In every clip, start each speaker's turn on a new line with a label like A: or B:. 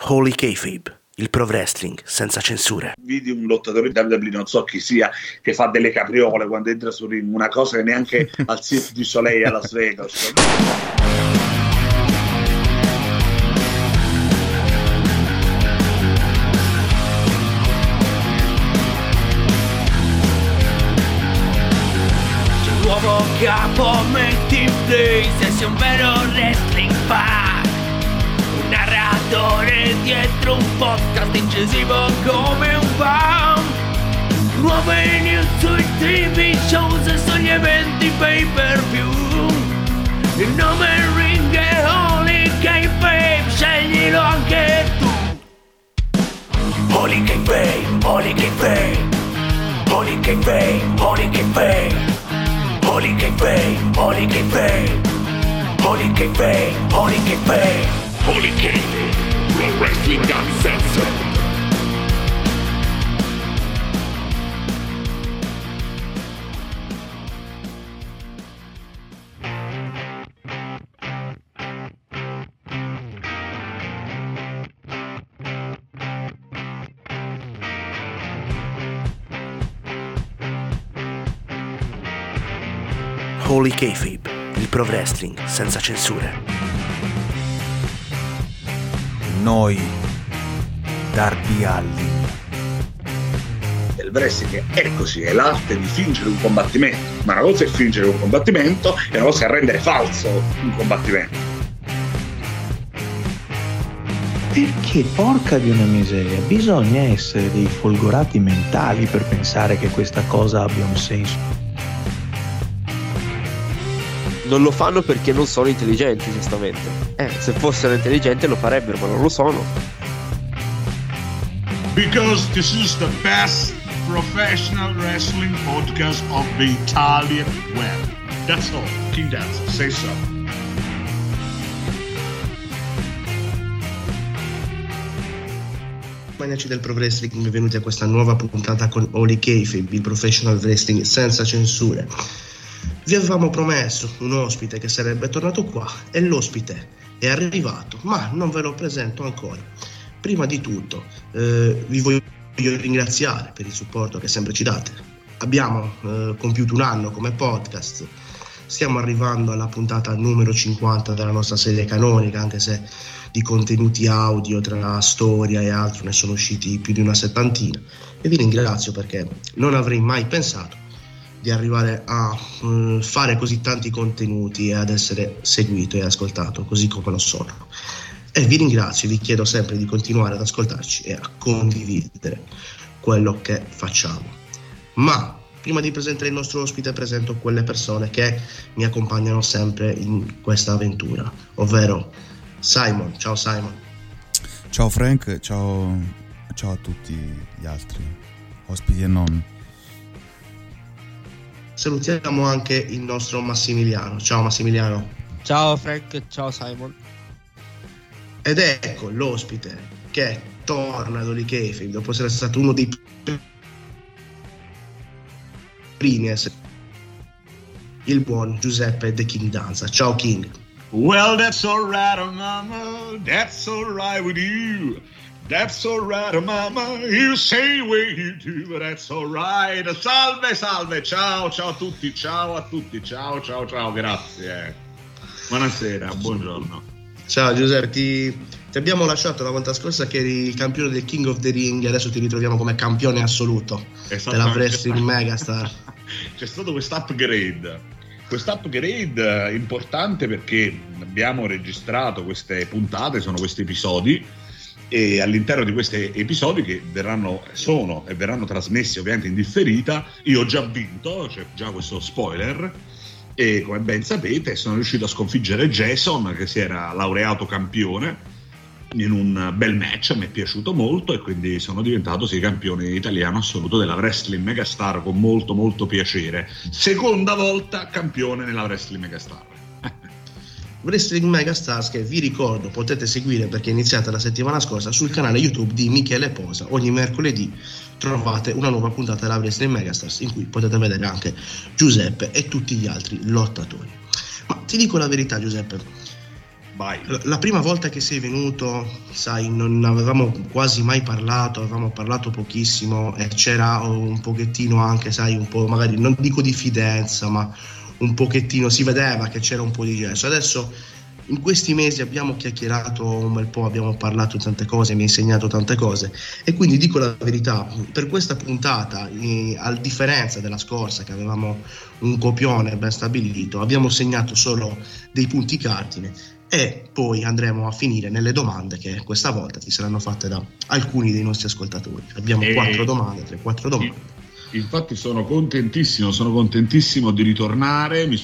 A: Holy Kayfabe, il pro wrestling senza censure.
B: Vidi un lottatore di WWE, non so chi sia, che fa delle capriole quando entra su ring, una cosa che neanche al Cirque du Soleil a Las Vegas.
C: nuovo capo metti in play se sei un vero wrestling fan narratore dietro un podcast incisivo come un fan nuove news sui tv shows e sugli eventi pay per view il nome ring è Holy K-Babe sceglilo anche tu. Holy K-Babe Holy K-Babe. Holy K-Babe Holy K-Babe. Holy K-Bay, Holy K-Bay, Holy K-Bay, Holy K-Bay, Holy K-Bay, Pro Wrestling Uncensored.
A: Holy Kayfabe, il pro wrestling senza censure.
D: Noi, Darby Allin.
B: Il wrestling è così, è l'arte di fingere un combattimento, ma una cosa è fingere un combattimento e una cosa è rendere falso un combattimento.
E: Perché, porca di una miseria, bisogna essere dei folgorati mentali per pensare che questa cosa abbia un senso.
F: Non lo fanno perché non sono intelligenti, giustamente. Eh, se fossero intelligenti lo farebbero, ma non lo sono.
G: Because this is the best professional wrestling podcast of the Italian web. That's all. King Dance, say so.
H: Maniaci del Pro Wrestling, benvenuti a questa nuova puntata con Oli Kayfabe, il professional wrestling senza censure. Vi avevamo promesso un ospite che sarebbe tornato qua e l'ospite è arrivato, ma non ve lo presento ancora. Prima di tutto, eh, vi voglio ringraziare per il supporto che sempre ci date. Abbiamo eh, compiuto un anno come podcast, stiamo arrivando alla puntata numero 50 della nostra serie canonica, anche se di contenuti audio tra storia e altro ne sono usciti più di una settantina. E vi ringrazio perché non avrei mai pensato di arrivare a uh, fare così tanti contenuti e ad essere seguito e ascoltato così come lo sono. E vi ringrazio, vi chiedo sempre di continuare ad ascoltarci e a condividere quello che facciamo. Ma prima di presentare il nostro ospite presento quelle persone che mi accompagnano sempre in questa avventura, ovvero Simon. Ciao Simon.
D: Ciao Frank, ciao, ciao a tutti gli altri ospiti e non.
H: Salutiamo anche il nostro Massimiliano. Ciao Massimiliano.
F: Ciao Frank, ciao Simon.
H: Ed ecco l'ospite che torna ad Oli dopo essere stato uno dei primi a essere il buon Giuseppe The King Danza. Ciao King.
G: Well, that's alright, oh mama. That's alright with you. That's alright, mama. You say what you do, but that's alright. Salve, salve, ciao, ciao a tutti, ciao a tutti, ciao, ciao, ciao, grazie. Buonasera, buongiorno.
H: Ciao Giuseppe, ti, ti abbiamo lasciato la volta scorsa che eri il campione del King of the Ring, adesso ti ritroviamo come campione assoluto della Wrestling Megastar.
B: C'è stato questo upgrade. Questo upgrade importante perché abbiamo registrato queste puntate, sono questi episodi e all'interno di questi episodi che verranno, sono e verranno trasmessi ovviamente in differita, io ho già vinto, c'è già questo spoiler, e come ben sapete sono riuscito a sconfiggere Jason che si era laureato campione in un bel match, mi è piaciuto molto e quindi sono diventato sì campione italiano assoluto della Wrestling Megastar con molto molto piacere. Seconda volta campione nella Wrestling Megastar.
H: Wrestling Megastars che vi ricordo potete seguire perché è iniziata la settimana scorsa sul canale YouTube di Michele Posa. Ogni mercoledì trovate una nuova puntata della Wrestling Megastars in cui potete vedere anche Giuseppe e tutti gli altri lottatori. Ma ti dico la verità Giuseppe,
B: Vai.
H: La prima volta che sei venuto, sai, non avevamo quasi mai parlato, avevamo parlato pochissimo e c'era un pochettino anche, sai, un po' magari non dico diffidenza, ma un pochettino si vedeva che c'era un po' di gesso. Adesso in questi mesi abbiamo chiacchierato un bel po', abbiamo parlato di tante cose, mi ha insegnato tante cose e quindi dico la verità, per questa puntata, eh, a differenza della scorsa che avevamo un copione ben stabilito, abbiamo segnato solo dei punti cardine e poi andremo a finire nelle domande che questa volta ti saranno fatte da alcuni dei nostri ascoltatori. Abbiamo e... quattro domande, tre, quattro domande.
B: Infatti sono contentissimo, sono contentissimo di ritornare, mi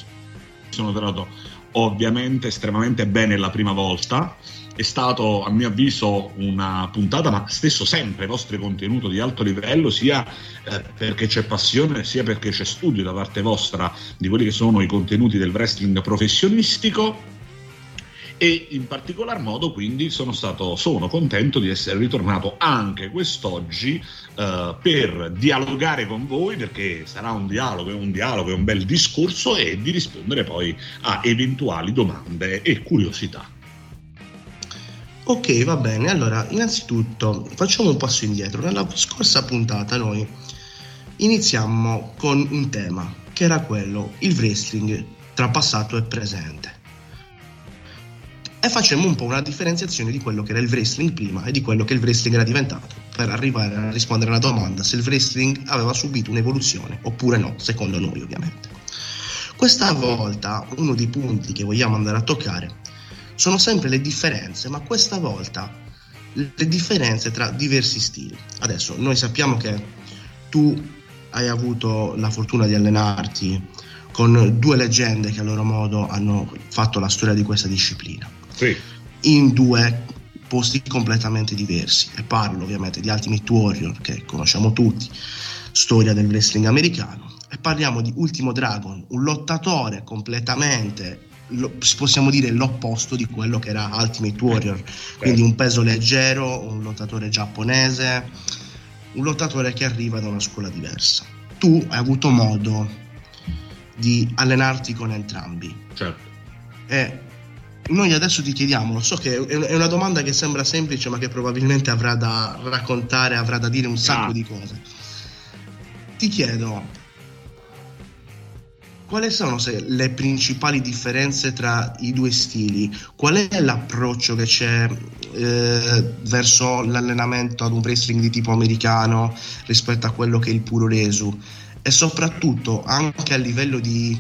B: sono trovato ovviamente estremamente bene la prima volta, è stato a mio avviso una puntata, ma stesso sempre vostro contenuto di alto livello, sia eh, perché c'è passione, sia perché c'è studio da parte vostra di quelli che sono i contenuti del wrestling professionistico e in particolar modo quindi sono stato sono contento di essere ritornato anche quest'oggi uh, per dialogare con voi perché sarà un dialogo, un dialogo e un bel discorso e di rispondere poi a eventuali domande e curiosità.
H: Ok, va bene. Allora, innanzitutto facciamo un passo indietro. Nella scorsa puntata noi iniziamo con un tema che era quello il wrestling tra passato e presente e facemmo un po' una differenziazione di quello che era il wrestling prima e di quello che il wrestling era diventato, per arrivare a rispondere alla domanda se il wrestling aveva subito un'evoluzione oppure no, secondo noi ovviamente. Questa volta uno dei punti che vogliamo andare a toccare sono sempre le differenze, ma questa volta le differenze tra diversi stili. Adesso noi sappiamo che tu hai avuto la fortuna di allenarti con due leggende che a loro modo hanno fatto la storia di questa disciplina
B: sì.
H: in due posti completamente diversi. E parlo ovviamente di Ultimate Warrior, che conosciamo tutti, storia del wrestling americano. E parliamo di Ultimo Dragon, un lottatore completamente possiamo dire l'opposto di quello che era Ultimate Warrior, quindi un peso leggero, un lottatore giapponese, un lottatore che arriva da una scuola diversa. Tu hai avuto modo di allenarti con entrambi.
B: Certo.
H: E noi adesso ti chiediamo, so che è una domanda che sembra semplice ma che probabilmente avrà da raccontare, avrà da dire un sacco ah. di cose. Ti chiedo, quali sono le principali differenze tra i due stili? Qual è l'approccio che c'è eh, verso l'allenamento ad un wrestling di tipo americano rispetto a quello che è il puro resu? E soprattutto anche a livello di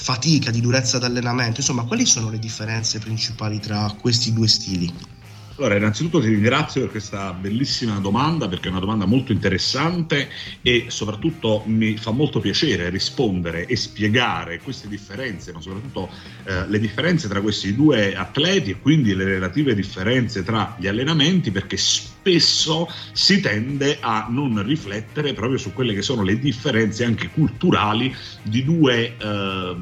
H: fatica, di durezza d'allenamento, insomma, quali sono le differenze principali tra questi due stili?
B: Allora, innanzitutto ti ringrazio per questa bellissima domanda, perché è una domanda molto interessante e soprattutto mi fa molto piacere rispondere e spiegare queste differenze, ma soprattutto eh, le differenze tra questi due atleti e quindi le relative differenze tra gli allenamenti, perché spesso si tende a non riflettere proprio su quelle che sono le differenze anche culturali di due eh,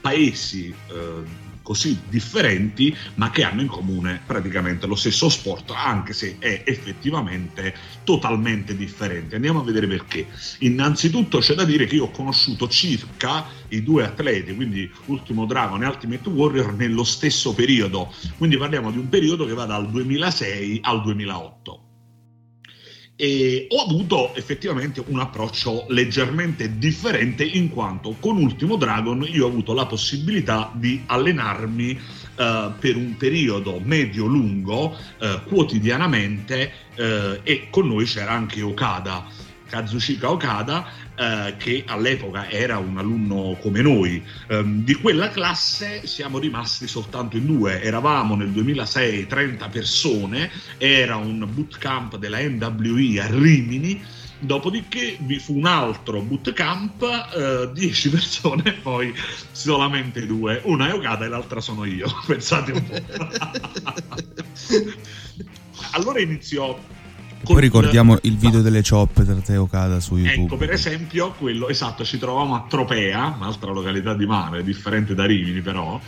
B: paesi. Eh, così differenti ma che hanno in comune praticamente lo stesso sport anche se è effettivamente totalmente differente. Andiamo a vedere perché. Innanzitutto c'è da dire che io ho conosciuto circa i due atleti, quindi Ultimo Dragon e Ultimate Warrior nello stesso periodo, quindi parliamo di un periodo che va dal 2006 al 2008 e ho avuto effettivamente un approccio leggermente differente in quanto con Ultimo Dragon io ho avuto la possibilità di allenarmi uh, per un periodo medio-lungo uh, quotidianamente uh, e con noi c'era anche Okada Kazushika Okada, eh, che all'epoca era un alunno come noi. Eh, di quella classe siamo rimasti soltanto in due, eravamo nel 2006 30 persone, era un bootcamp della NWI a Rimini. Dopodiché vi fu un altro bootcamp, eh, 10 persone, poi solamente due. Una è Okada e l'altra sono io. Pensate un po'. allora iniziò
D: poi ricordiamo il video delle choppe tra te e Okada su YouTube.
B: Ecco, per esempio, quello esatto, ci trovavamo a Tropea, un'altra località di mare, differente da Rimini però.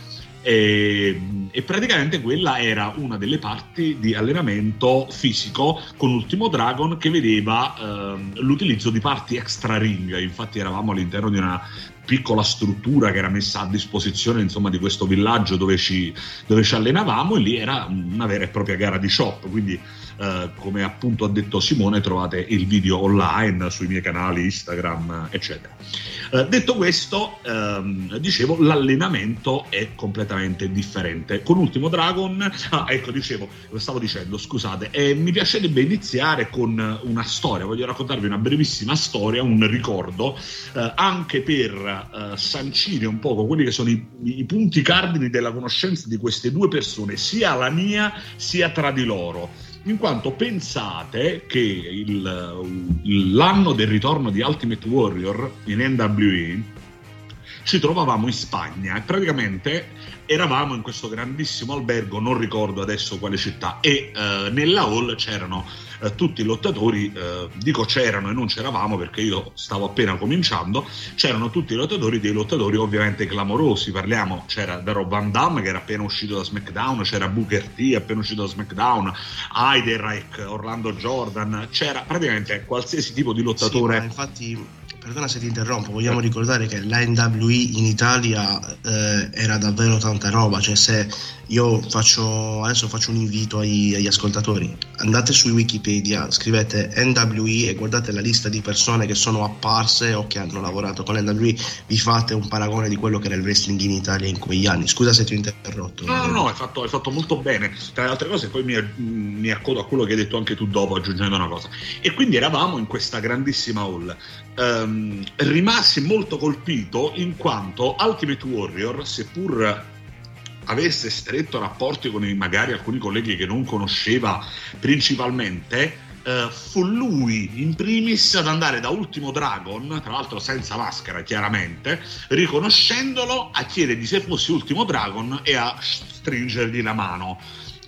B: E, e, praticamente quella era una delle parti di allenamento fisico con Ultimo Dragon che vedeva eh, l'utilizzo di parti extra ring infatti eravamo all'interno di una piccola struttura che era messa a disposizione insomma, di questo villaggio dove ci, dove ci allenavamo e lì era una vera e propria gara di shop, quindi eh, come appunto ha detto Simone trovate il video online sui miei canali Instagram eccetera. Eh, detto questo, ehm, dicevo, l'allenamento è completamente differente. Con Ultimo Dragon, ah, ecco, dicevo, lo stavo dicendo, scusate, eh, mi piacerebbe iniziare con una storia, voglio raccontarvi una brevissima storia, un ricordo, eh, anche per eh, sancire un po' quelli che sono i, i punti cardini della conoscenza di queste due persone, sia la mia sia tra di loro in quanto pensate che il, l'anno del ritorno di Ultimate Warrior in NWE ci trovavamo in Spagna e praticamente eravamo in questo grandissimo albergo, non ricordo adesso quale città, e eh, nella hall c'erano eh, tutti i lottatori, eh, dico c'erano e non c'eravamo perché io stavo appena cominciando, c'erano tutti i lottatori, dei lottatori ovviamente clamorosi, parliamo, c'era Daro Van Damme che era appena uscito da SmackDown, c'era Booker T appena uscito da SmackDown, Heiderreich, Orlando Jordan, c'era praticamente qualsiasi tipo di lottatore.
H: Sì, infatti Perdona se ti interrompo, vogliamo ricordare che la NWE in Italia eh, era davvero tanta roba, cioè se io faccio, adesso faccio un invito ai, agli ascoltatori, andate su Wikipedia, scrivete NWE e guardate la lista di persone che sono apparse o che hanno lavorato con NWE, vi fate un paragone di quello che era il wrestling in Italia in quegli anni. Scusa se ti ho interrotto.
B: No, no, no, hai fatto, fatto molto bene. Tra le altre cose poi mi, mi accodo a quello che hai detto anche tu dopo aggiungendo una cosa. E quindi eravamo in questa grandissima hall. Um, rimasi molto colpito in quanto Ultimate Warrior, seppur avesse stretto rapporti con magari alcuni colleghi che non conosceva principalmente, eh, fu lui in primis ad andare da Ultimo Dragon, tra l'altro senza maschera chiaramente, riconoscendolo a chiedergli se fosse Ultimo Dragon e a stringergli la mano.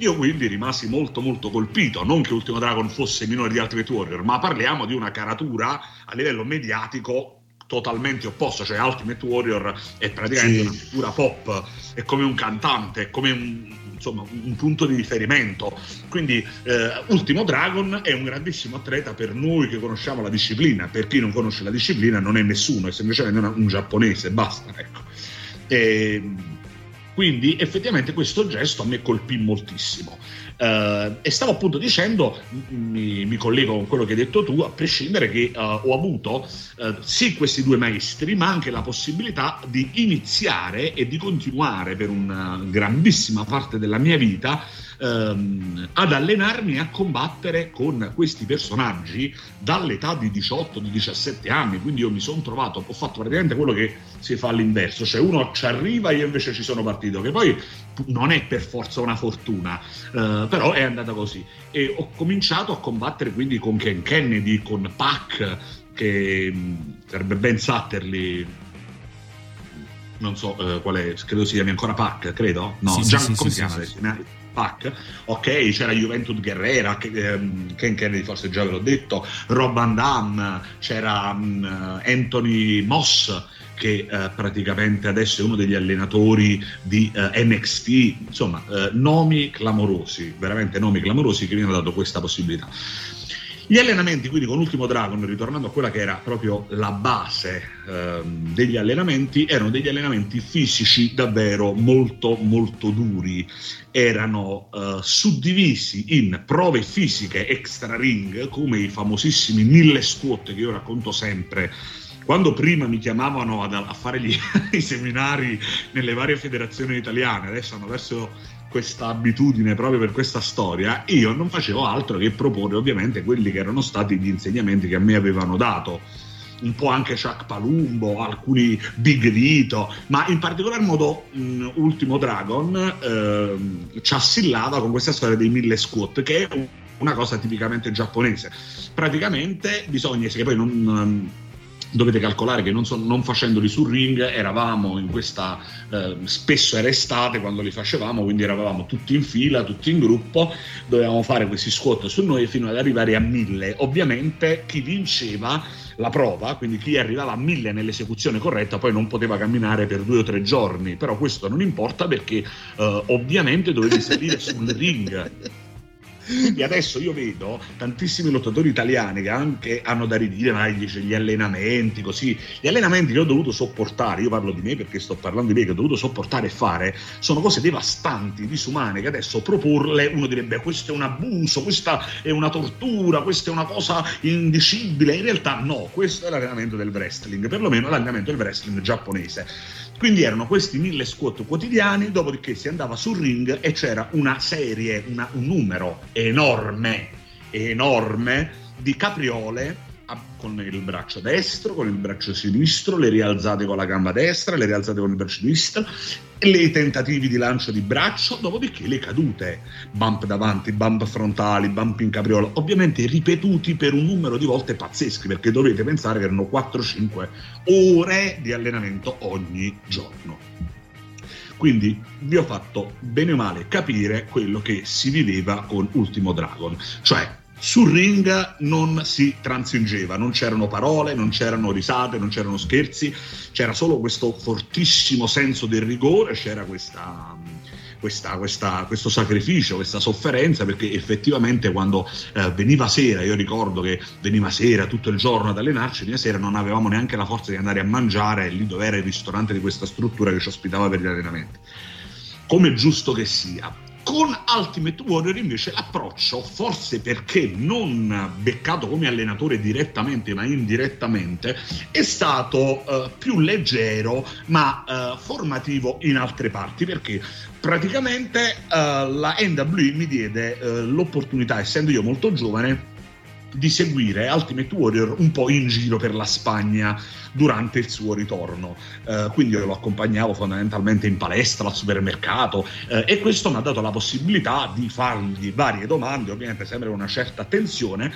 B: Io quindi rimasi molto molto colpito, non che Ultimo Dragon fosse minore di Ultimate Warrior, ma parliamo di una caratura a livello mediatico totalmente opposto, cioè Ultimate Warrior è praticamente sì. una figura pop, è come un cantante, è come un, insomma, un punto di riferimento. Quindi eh, Ultimo Dragon è un grandissimo atleta per noi che conosciamo la disciplina, per chi non conosce la disciplina non è nessuno, è semplicemente un, un giapponese, basta. Ecco. E, quindi effettivamente questo gesto a me colpì moltissimo. Uh, e stavo appunto dicendo, mi, mi, collego con quello che hai detto tu, a prescindere che uh, ho avuto uh, sì questi due maestri, ma anche la possibilità di iniziare e di continuare per una grandissima parte della mia vita ehm, ad allenarmi a combattere con questi personaggi dall'età di 18-17 anni. Quindi io mi sono trovato, ho fatto praticamente quello che si fa all'inverso, cioè uno ci arriva e io invece ci sono partito, che poi non è per forza una fortuna, eh, però è andata così. E ho cominciato a combattere quindi con Ken Kennedy, con Pac, che mh, sarebbe Ben Satterley, non so eh, qual è, credo si chiami ancora Pac, credo? No,
D: sì,
B: Gian,
D: sì,
B: come
D: sì,
B: si chiama
D: sì,
B: adesso? Pac, ok, c'era Juventud Guerrera, ehm, Ken Kennedy forse già ve l'ho detto, Rob Van Damme, c'era um, Anthony Moss che eh, praticamente adesso è uno degli allenatori di eh, NXT, insomma, eh, nomi clamorosi, veramente nomi clamorosi che mi hanno dato questa possibilità. Gli allenamenti, quindi con Ultimo Dragon, ritornando a quella che era proprio la base ehm, degli allenamenti, erano degli allenamenti fisici davvero molto molto duri. Erano eh, suddivisi in prove fisiche extra ring, come i famosissimi mille squat che io racconto sempre quando prima mi chiamavano ad, a fare gli, i seminari nelle varie federazioni italiane, adesso hanno perso questa abitudine proprio per questa storia, io non facevo altro che proporre ovviamente quelli che erano stati gli insegnamenti che a me avevano dato un po' anche Chuck Palumbo, alcuni Big Vito, ma in particolar modo mh, Ultimo Dragon eh, ci assillava con questa storia dei mille squat, che è una cosa tipicamente giapponese. Praticamente bisogna, che poi non dovete calcolare che non, so, non, facendoli sul ring eravamo in questa eh, spesso era estate quando li facevamo quindi eravamo tutti in fila tutti in gruppo dovevamo fare questi squat su noi fino ad arrivare a mille. Ovviamente chi vinceva la prova quindi chi arrivava a mille nell'esecuzione corretta poi non poteva camminare per due o tre giorni. Però questo non importa perché eh, ovviamente dovevi salire sul ring Quindi adesso io vedo tantissimi lottatori italiani che anche hanno da ridire, ma dice gli allenamenti, così. Gli allenamenti che ho dovuto sopportare, io parlo di me perché sto parlando di me, che ho dovuto sopportare e fare, sono cose devastanti, disumane, che adesso proporle uno direbbe questo è un abuso, questa è una tortura, questa è una cosa indicibile. In realtà no, questo è l'allenamento del wrestling, perlomeno l'allenamento del wrestling giapponese. Quindi erano questi mille squat quotidiani, dopodiché si andava sul ring e c'era una serie, una, un numero enorme, enorme di capriole con il braccio destro, con il braccio sinistro, le rialzate con la gamba destra, le rialzate con il braccio sinistro, le tentativi di lancio di braccio, dopodiché le cadute, bump davanti, bump frontali, bump in capriola, ovviamente ripetuti per un numero di volte pazzeschi, perché dovete pensare che erano 4-5 ore di allenamento ogni giorno. Quindi vi ho fatto bene o male capire quello che si viveva con Ultimo Dragon, cioè sul ring non si transingeva, non c'erano parole, non c'erano risate, non c'erano scherzi, c'era solo questo fortissimo senso del rigore, c'era questa, questa, questa, questo sacrificio, questa sofferenza, perché effettivamente quando eh, veniva sera, io ricordo che veniva sera tutto il giorno ad allenarci, veniva sera non avevamo neanche la forza di andare a mangiare lì dove era il ristorante di questa struttura che ci ospitava per gli allenamenti. Come giusto che sia, con Ultimate Warrior invece l'approccio, forse perché non beccato come allenatore direttamente ma indirettamente, è stato uh, più leggero ma uh, formativo in altre parti perché praticamente uh, la NWE mi diede l'opportunità, essendo io molto giovane, di seguire Ultimate Warrior un po' in giro per la Spagna durante il suo ritorno. Uh, quindi io lo accompagnavo fondamentalmente in palestra, al supermercato uh, e questo mi ha dato la possibilità di fargli varie domande, ovviamente sempre con una certa attenzione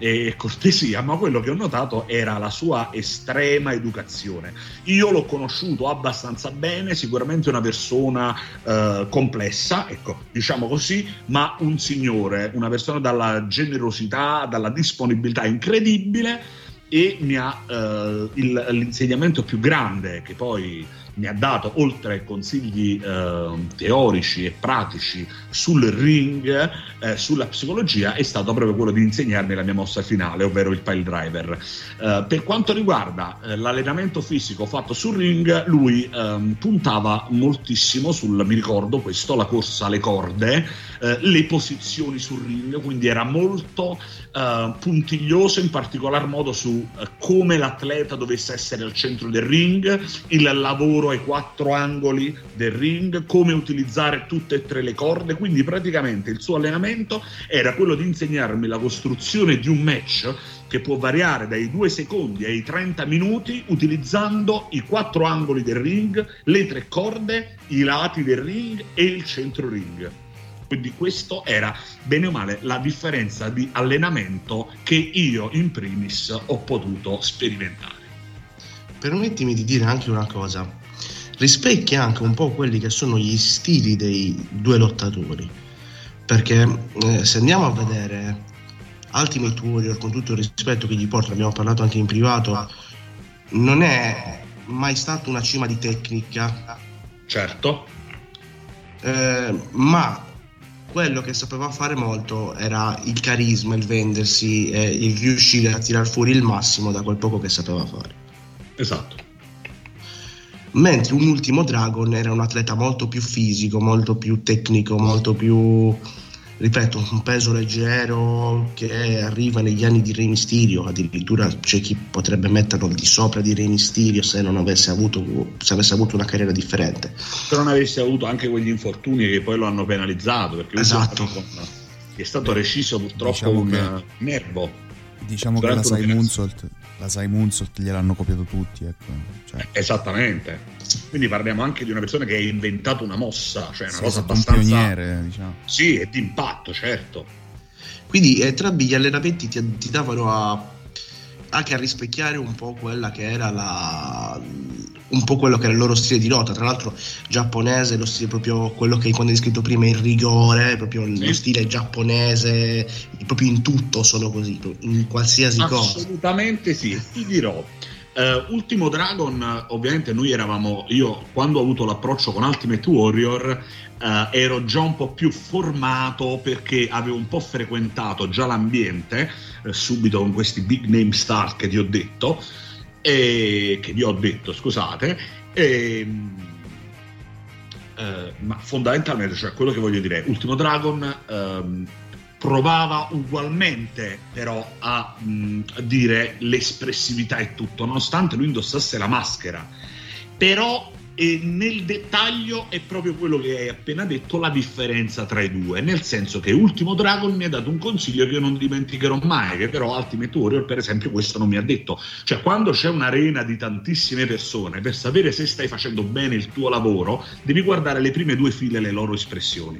B: e cortesia, ma quello che ho notato era la sua estrema educazione. Io l'ho conosciuto abbastanza bene, sicuramente una persona uh, complessa, ecco, diciamo così, ma un signore, una persona dalla generosità, dalla disponibilità incredibile e mi ha eh, il, l'insegnamento più grande che poi mi ha dato, oltre ai consigli eh, teorici e pratici sul ring, eh, sulla psicologia, è stato proprio quello di insegnarmi la mia mossa finale, ovvero il pile driver. Eh, per quanto riguarda eh, l'allenamento fisico fatto sul ring, lui ehm, puntava moltissimo sul, mi ricordo questo, la corsa alle corde, eh, le posizioni sul ring, quindi era molto eh, puntiglioso in particolar modo su come l'atleta dovesse essere al centro del ring, il lavoro ai quattro angoli del ring, come utilizzare tutte e tre le corde, quindi praticamente il suo allenamento era quello di insegnarmi la costruzione di un match che può variare dai due secondi ai 30 minuti utilizzando i quattro angoli del ring, le tre corde, i lati del ring e il centro ring. Quindi questo era bene o male la differenza di allenamento che io in primis ho potuto sperimentare.
H: Permettimi di dire anche una cosa rispecchia anche un po' quelli che sono gli stili dei due lottatori. Perché eh, se andiamo a vedere Ultimate Warrior, con tutto il rispetto che gli porta, abbiamo parlato anche in privato, non è mai stata una cima di tecnica.
B: Certo.
H: Eh, ma quello che sapeva fare molto era il carisma, il vendersi, eh, il riuscire a tirar fuori il massimo da quel poco che sapeva fare.
B: Esatto
H: mentre un ultimo Dragon era un atleta molto più fisico, molto più tecnico, molto più ripeto, un peso leggero che arriva negli anni di Re Mysterio, addirittura c'è chi potrebbe metterlo al di sopra di Re Mysterio se non avesse avuto, se avesse avuto una carriera differente.
B: Se non avesse avuto anche quegli infortuni che poi lo hanno penalizzato, perché
H: esatto.
B: è stato reciso purtroppo diciamo un nervo.
D: Diciamo che la Sai Moonsault la Sai Moonsault gliel'hanno copiato tutti. Ecco.
B: Cioè. Esattamente. Quindi parliamo anche di una persona che ha inventato una mossa, cioè una sì, cosa abbastanza.
D: Un pioniere, diciamo.
B: Sì, è d'impatto, certo.
H: Quindi eh, entrambi gli allenamenti ti, ti davano a anche a rispecchiare un po' quella che era la un po' quello che era il loro stile di lotta tra l'altro giapponese lo stile proprio quello che quando hai descritto prima il rigore proprio sì. lo stile giapponese proprio in tutto sono così in qualsiasi
B: assolutamente
H: cosa
B: assolutamente sì ti dirò Uh, Ultimo Dragon, ovviamente noi eravamo, io quando ho avuto l'approccio con Ultimate Warrior uh, ero già un po' più formato perché avevo un po' frequentato già l'ambiente, uh, subito con questi big name star che vi ho detto, e, che vi ho detto, scusate, e, ma fondamentalmente, cioè quello che voglio dire, Ultimo Dragon um, provava ugualmente però a, mh, a dire l'espressività e tutto, nonostante lui indossasse la maschera. Però e nel dettaglio è proprio quello che hai appena detto, la differenza tra i due, nel senso che Ultimo Dragon mi ha dato un consiglio che io non dimenticherò mai, che però Ultimate Warrior per esempio questo non mi ha detto, cioè quando c'è un'arena di tantissime persone, per sapere se stai facendo bene il tuo lavoro, devi guardare le prime due file le loro espressioni.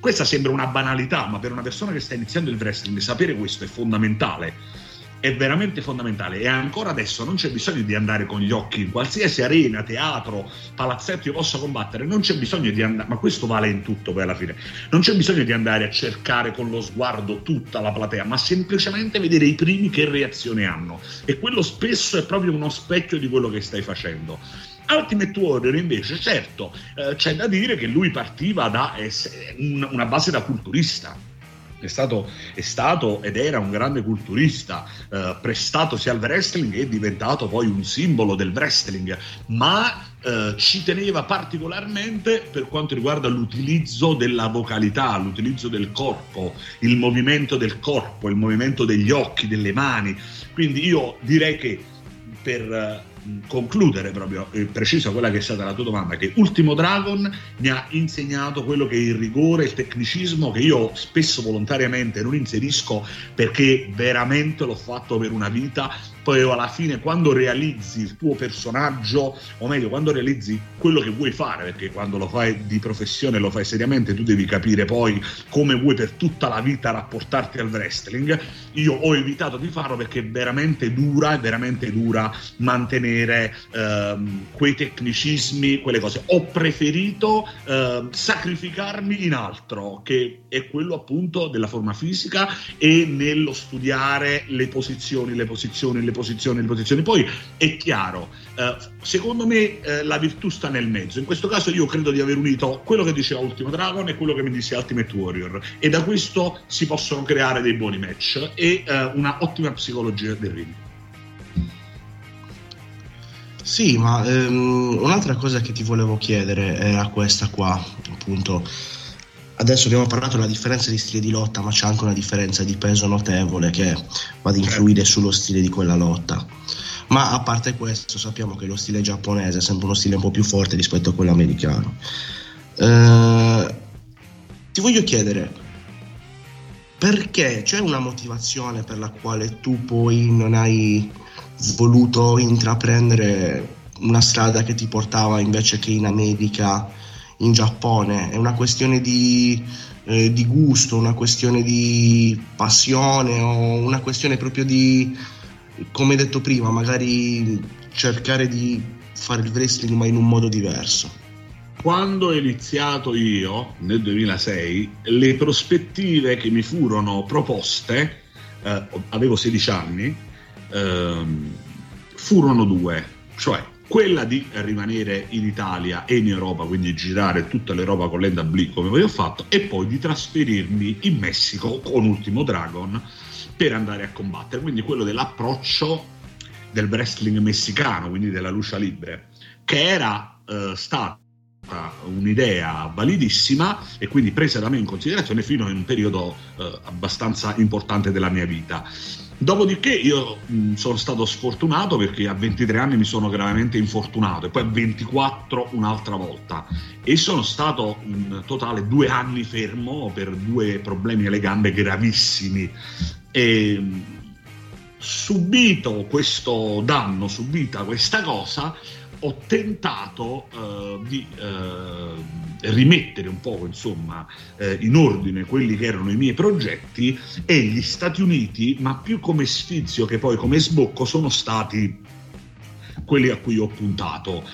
B: Questa sembra una banalità, ma per una persona che sta iniziando il wrestling sapere questo è fondamentale. È veramente fondamentale. E ancora adesso non c'è bisogno di andare con gli occhi in qualsiasi arena, teatro, palazzetto io possa combattere, non c'è bisogno di andare, ma questo vale in tutto poi alla fine, non c'è bisogno di andare a cercare con lo sguardo tutta la platea, ma semplicemente vedere i primi che reazione hanno. E quello spesso è proprio uno specchio di quello che stai facendo. Ultimate Warrior invece, certo, eh, c'è da dire che lui partiva da una base da culturista, è stato, è stato, ed era un grande culturista, eh, prestatosi al wrestling e diventato poi un simbolo del wrestling, ma eh, ci teneva particolarmente per quanto riguarda l'utilizzo della vocalità, l'utilizzo del corpo, il movimento del corpo, il movimento degli occhi, delle mani. Quindi io direi che per concludere proprio eh, preciso quella che è stata la tua domanda, che Ultimo Dragon mi ha insegnato quello che è il rigore, il tecnicismo che io spesso volontariamente non inserisco perché veramente l'ho fatto per una vita poi alla fine quando realizzi il tuo personaggio, o meglio, quando realizzi quello che vuoi fare, perché quando lo fai di professione, lo fai seriamente, tu devi capire poi come vuoi per tutta la vita rapportarti al wrestling. Io ho evitato di farlo perché è veramente dura, è veramente dura mantenere ehm, quei tecnicismi, quelle cose. Ho preferito ehm, sacrificarmi in altro, che è quello appunto della forma fisica e nello studiare le posizioni, le posizioni, le posizioni posizioni, le posizioni. Poi è chiaro, eh, secondo me eh, la virtù sta nel mezzo. In questo caso io credo di aver unito quello che diceva Ultimo Dragon e quello che mi disse Ultimate Warrior e da questo si possono creare dei buoni match e eh, una ottima psicologia del ring.
H: Sì, ma ehm, un'altra cosa che ti volevo chiedere era questa qua, appunto adesso abbiamo parlato della differenza di stile di lotta, ma c'è anche una differenza di peso notevole che va ad influire sullo stile di quella lotta. Ma a parte questo, sappiamo che lo stile giapponese è sempre uno stile un po' più forte rispetto a quello americano. Eh, ti voglio chiedere, perché c'è una motivazione per la quale tu poi non hai voluto intraprendere una strada che ti portava invece che in America in Giappone, è una questione di, eh, di gusto, una questione di passione o una questione proprio di, come detto prima, magari cercare di fare il wrestling ma in un modo diverso.
B: Quando ho iniziato io nel 2006, le prospettive che mi furono proposte, eh, avevo 16 anni, eh, furono due, cioè quella di rimanere in Italia e in Europa, quindi girare tutta l'Europa con l'NW come voi ho fatto, e poi di trasferirmi in Messico con Ultimo Dragon per andare a combattere. Quindi quello dell'approccio del wrestling messicano, quindi della lucia libre, che era eh, stata un'idea validissima e quindi presa da me in considerazione fino a un periodo eh, abbastanza importante della mia vita. Dopodiché io mh, sono stato sfortunato perché a 23 anni mi sono gravemente infortunato e poi a 24 un'altra volta e sono stato in totale due anni fermo per due problemi alle gambe gravissimi. E, subito questo danno, subita questa cosa, ho tentato uh, di uh, rimettere un po' insomma uh, in ordine quelli che erano i miei progetti e gli Stati Uniti, ma più come sfizio che poi come sbocco, sono stati quelli a cui ho puntato,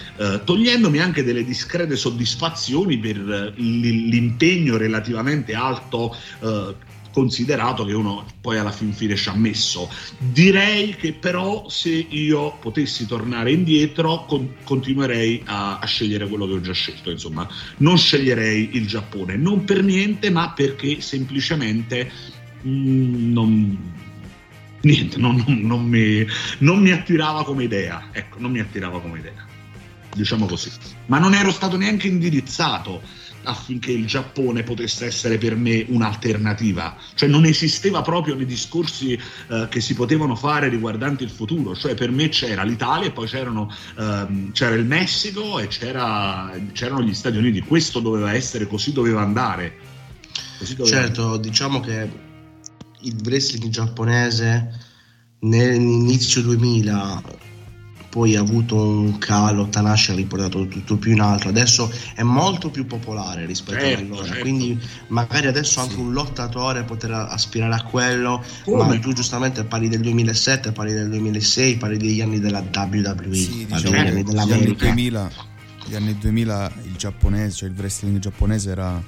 B: togliendomi anche delle discrete soddisfazioni per l'impegno relativamente alto considerato che uno poi alla fin fine ci ha messo. Direi che però se io potessi tornare indietro con- continuerei a-, a, scegliere quello che ho già scelto, insomma, non sceglierei il Giappone, non per niente, ma perché semplicemente mh, mm, non, niente, non, non, non, mi, non mi attirava come idea, ecco, non mi attirava come idea, diciamo così, ma non ero stato neanche indirizzato affinché il Giappone potesse essere per me un'alternativa. Cioè non esisteva proprio nei discorsi eh, che si potevano fare riguardanti il futuro. Cioè per me c'era l'Italia e poi ehm, c'era il Messico e c'era, c'erano gli Stati Uniti. Questo doveva essere, così doveva andare.
H: Così doveva certo, andare. diciamo che il wrestling giapponese nell'inizio 2000 poi ha avuto un calo, Tanashi ha riportato tutto più in alto, adesso è molto più popolare rispetto certo, a allora, certo. quindi magari adesso anche un lottatore potrà aspirare a quello, Come? ma tu giustamente parli del 2007, parli del 2006, parli degli anni della WWE, sì, diciamo,
D: degli anni dell'America. Gli anni 2000, gli anni 2000 il giapponese, cioè il wrestling giapponese era,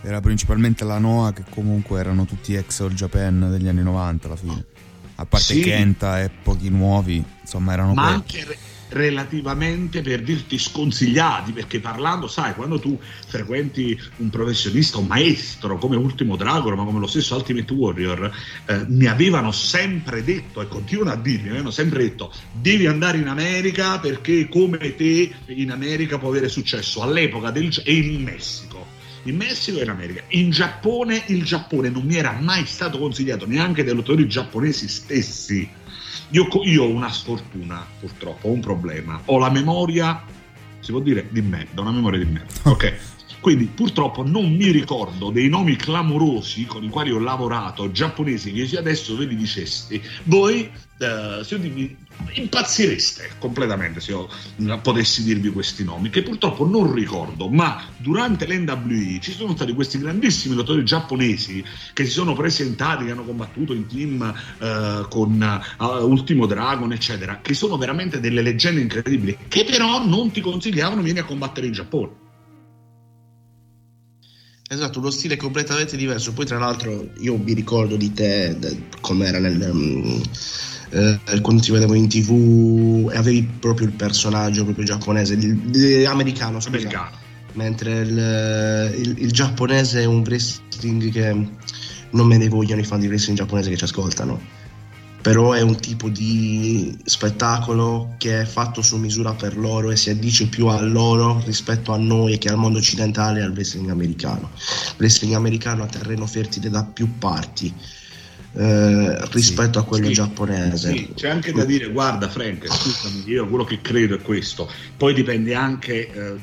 D: era principalmente la Noah che comunque erano tutti ex All Japan degli anni 90 alla fine a parte sì. Kenta e pochi nuovi, insomma erano
B: Ma anche re- relativamente per dirti sconsigliati, perché parlando, sai, quando tu frequenti un professionista, un maestro come Ultimo Dragon, ma come lo stesso Ultimate Warrior, eh, mi avevano sempre detto e continuano a dirmi, mi avevano sempre detto, devi andare in America perché come te in America può avere successo. All'epoca del e in Messico in Messico e in America. In Giappone, il Giappone non mi era mai stato consigliato neanche dai lottatori giapponesi stessi. Io, io, ho una sfortuna, purtroppo, ho un problema. Ho la memoria, si può dire, di merda, una memoria di merda. Ok. Quindi purtroppo non mi ricordo dei nomi clamorosi con i quali ho lavorato giapponesi che se adesso ve li dicessi, voi eh, se io impazzireste completamente se io potessi dirvi questi nomi, che purtroppo non ricordo, ma durante l'NWE ci sono stati questi grandissimi lottatori giapponesi che si sono presentati, che hanno combattuto in team eh, con uh, Ultimo Dragon, eccetera, che sono veramente delle leggende incredibili, che però non ti consigliavano vieni a combattere in Giappone.
H: Esatto, uno stile completamente diverso. Poi, tra l'altro, io mi ricordo di te come era nel. Um, eh, quando ti vedevo in tv e avevi proprio il personaggio proprio giapponese, il, il, americano, scusa. americano. Mentre il, il, il, giapponese è un wrestling che non me ne vogliono i fan di wrestling giapponese che ci ascoltano. Però è un tipo di spettacolo che è fatto su misura per loro e si addice più a loro rispetto a noi che al mondo occidentale e al wrestling americano. Il wrestling americano ha terreno fertile da più parti eh, rispetto sì, a quello
B: sì,
H: giapponese.
B: Sì, c'è anche da dire, guarda Frank, scusami, io quello che credo è questo, poi dipende anche eh,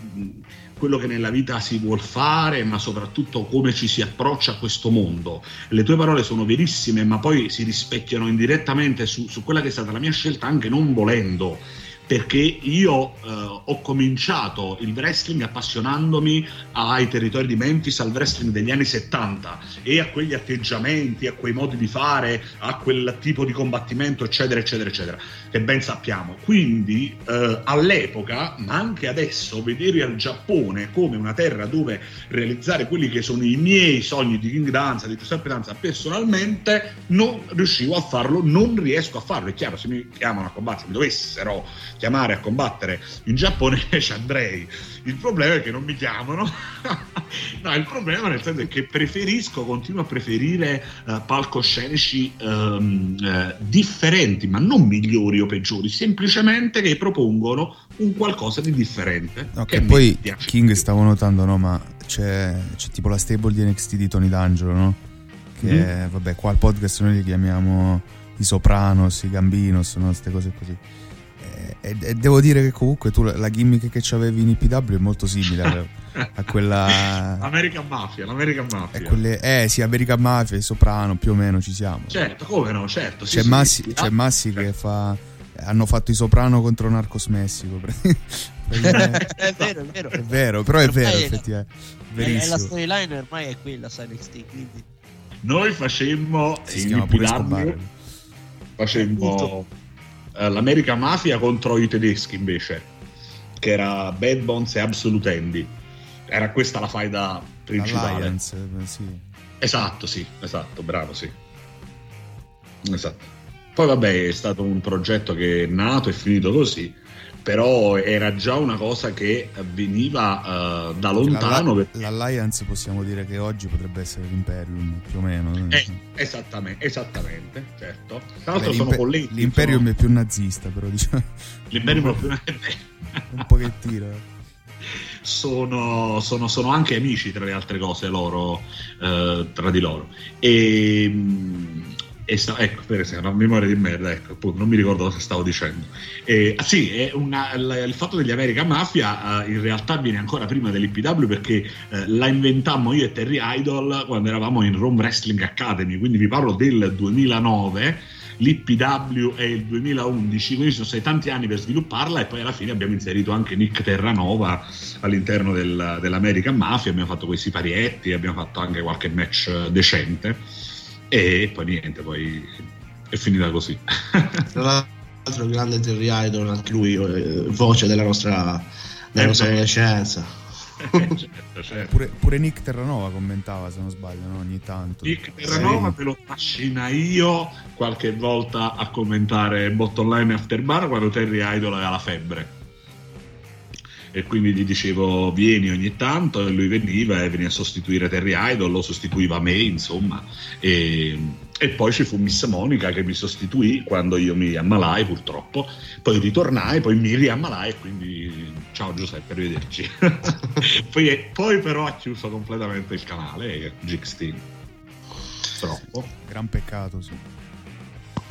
B: quello che nella vita si vuol fare, ma soprattutto come ci si approccia a questo mondo. Le tue parole sono verissime, ma poi si rispecchiano indirettamente su, su quella che è stata la mia scelta anche non volendo perché io eh, ho cominciato il wrestling appassionandomi ai territori di Memphis, al wrestling degli anni 70 e a quegli atteggiamenti, a quei modi di fare, a quel tipo di combattimento, eccetera, eccetera, eccetera, che ben sappiamo. Quindi eh, all'epoca, ma anche adesso, vedere il Giappone come una terra dove realizzare quelli che sono i miei sogni di King Danza, di Giuseppe Danza, personalmente non riuscivo a farlo, non riesco a farlo. È chiaro, se mi chiamano a combattere, mi dovessero chiamare a combattere in Giappone ci andrei. Il problema è che non mi chiamano. no, il problema nel senso è che preferisco, continuo a preferire uh, palcoscenici um, uh, differenti, ma non migliori o peggiori, semplicemente che propongono un qualcosa di differente.
D: Ok, poi King stavo notando, no, ma c'è, c'è, tipo la stable di NXT di Tony D'Angelo, no? Che mm. vabbè, qua al podcast noi li chiamiamo i Sopranos, i Gambinos, no? queste cose così e, e, devo dire che comunque tu la gimmick che avevi in IPW è molto simile a, a quella
B: American Mafia l'American Mafia.
D: Quelle, eh sì American Mafia Soprano più o meno ci siamo.
B: Certo come no certo
D: sì, c'è, sì, Massi, sì, c'è Massi certo. che fa hanno fatto i Soprano contro Narcos Messico
I: è vero è vero
D: è vero. però è vero effettivamente.
I: è, la storyline ormai è quella su NXT quindi
B: noi facemmo si in IPW facemmo l'America Mafia contro i tedeschi invece, che era Bad Bones e Absolute Andy. Era questa la faida principale.
D: Alliance, eh, sì.
B: Esatto, sì, esatto, bravo, sì. Esatto. Poi vabbè, è stato un progetto che è nato e finito così, però era già una cosa che veniva uh, da lontano.
D: L'All- L'Alliance possiamo dire che oggi potrebbe essere l'Imperium, più o meno.
B: Eh, esattamente, esattamente, certo. Tra l'altro Beh, sono colleghi.
D: L'Imperium sono... è più nazista, però diciamo.
B: L'Imperium è più nazista.
D: un pochettino.
B: Sono, sono, sono, anche amici tra le altre cose loro, eh, tra di loro. E, e sta, ecco, per esempio, una memoria di merda, ecco, appunto, non mi ricordo cosa stavo dicendo. E, ah, sì, una, l, il fatto degli American Mafia uh, in realtà viene ancora prima dell'IPW perché uh, la inventammo io e Terry Idol quando eravamo in Rome Wrestling Academy, quindi vi parlo del 2009 l'IPW è il 2011, quindi sono stati tanti anni per svilupparla e poi alla fine abbiamo inserito anche Nick Terranova all'interno del, dell'American Mafia, abbiamo fatto quei siparietti, abbiamo fatto anche qualche match decente e poi niente, poi è finita così.
H: Tra l'altro grande Terry Idol, anche lui eh, voce della nostra, della nostra adolescenza.
D: certo, certo. Pure, pure, Nick Terranova commentava se non sbaglio no? ogni tanto
B: Nick Terranova sì. me lo fascina io qualche volta a commentare bottom line after bar quando Terry Idol aveva la febbre e quindi gli dicevo vieni ogni tanto e lui veniva e veniva a sostituire Terry Idol, lo sostituiva me insomma e, e, poi ci fu Miss Monica che mi sostituì quando io mi ammalai purtroppo, poi ritornai, poi mi riammalai e quindi ciao Giuseppe, arrivederci. poi, poi, però ha chiuso completamente il canale Gixteam. Troppo.
D: Gran peccato, sì.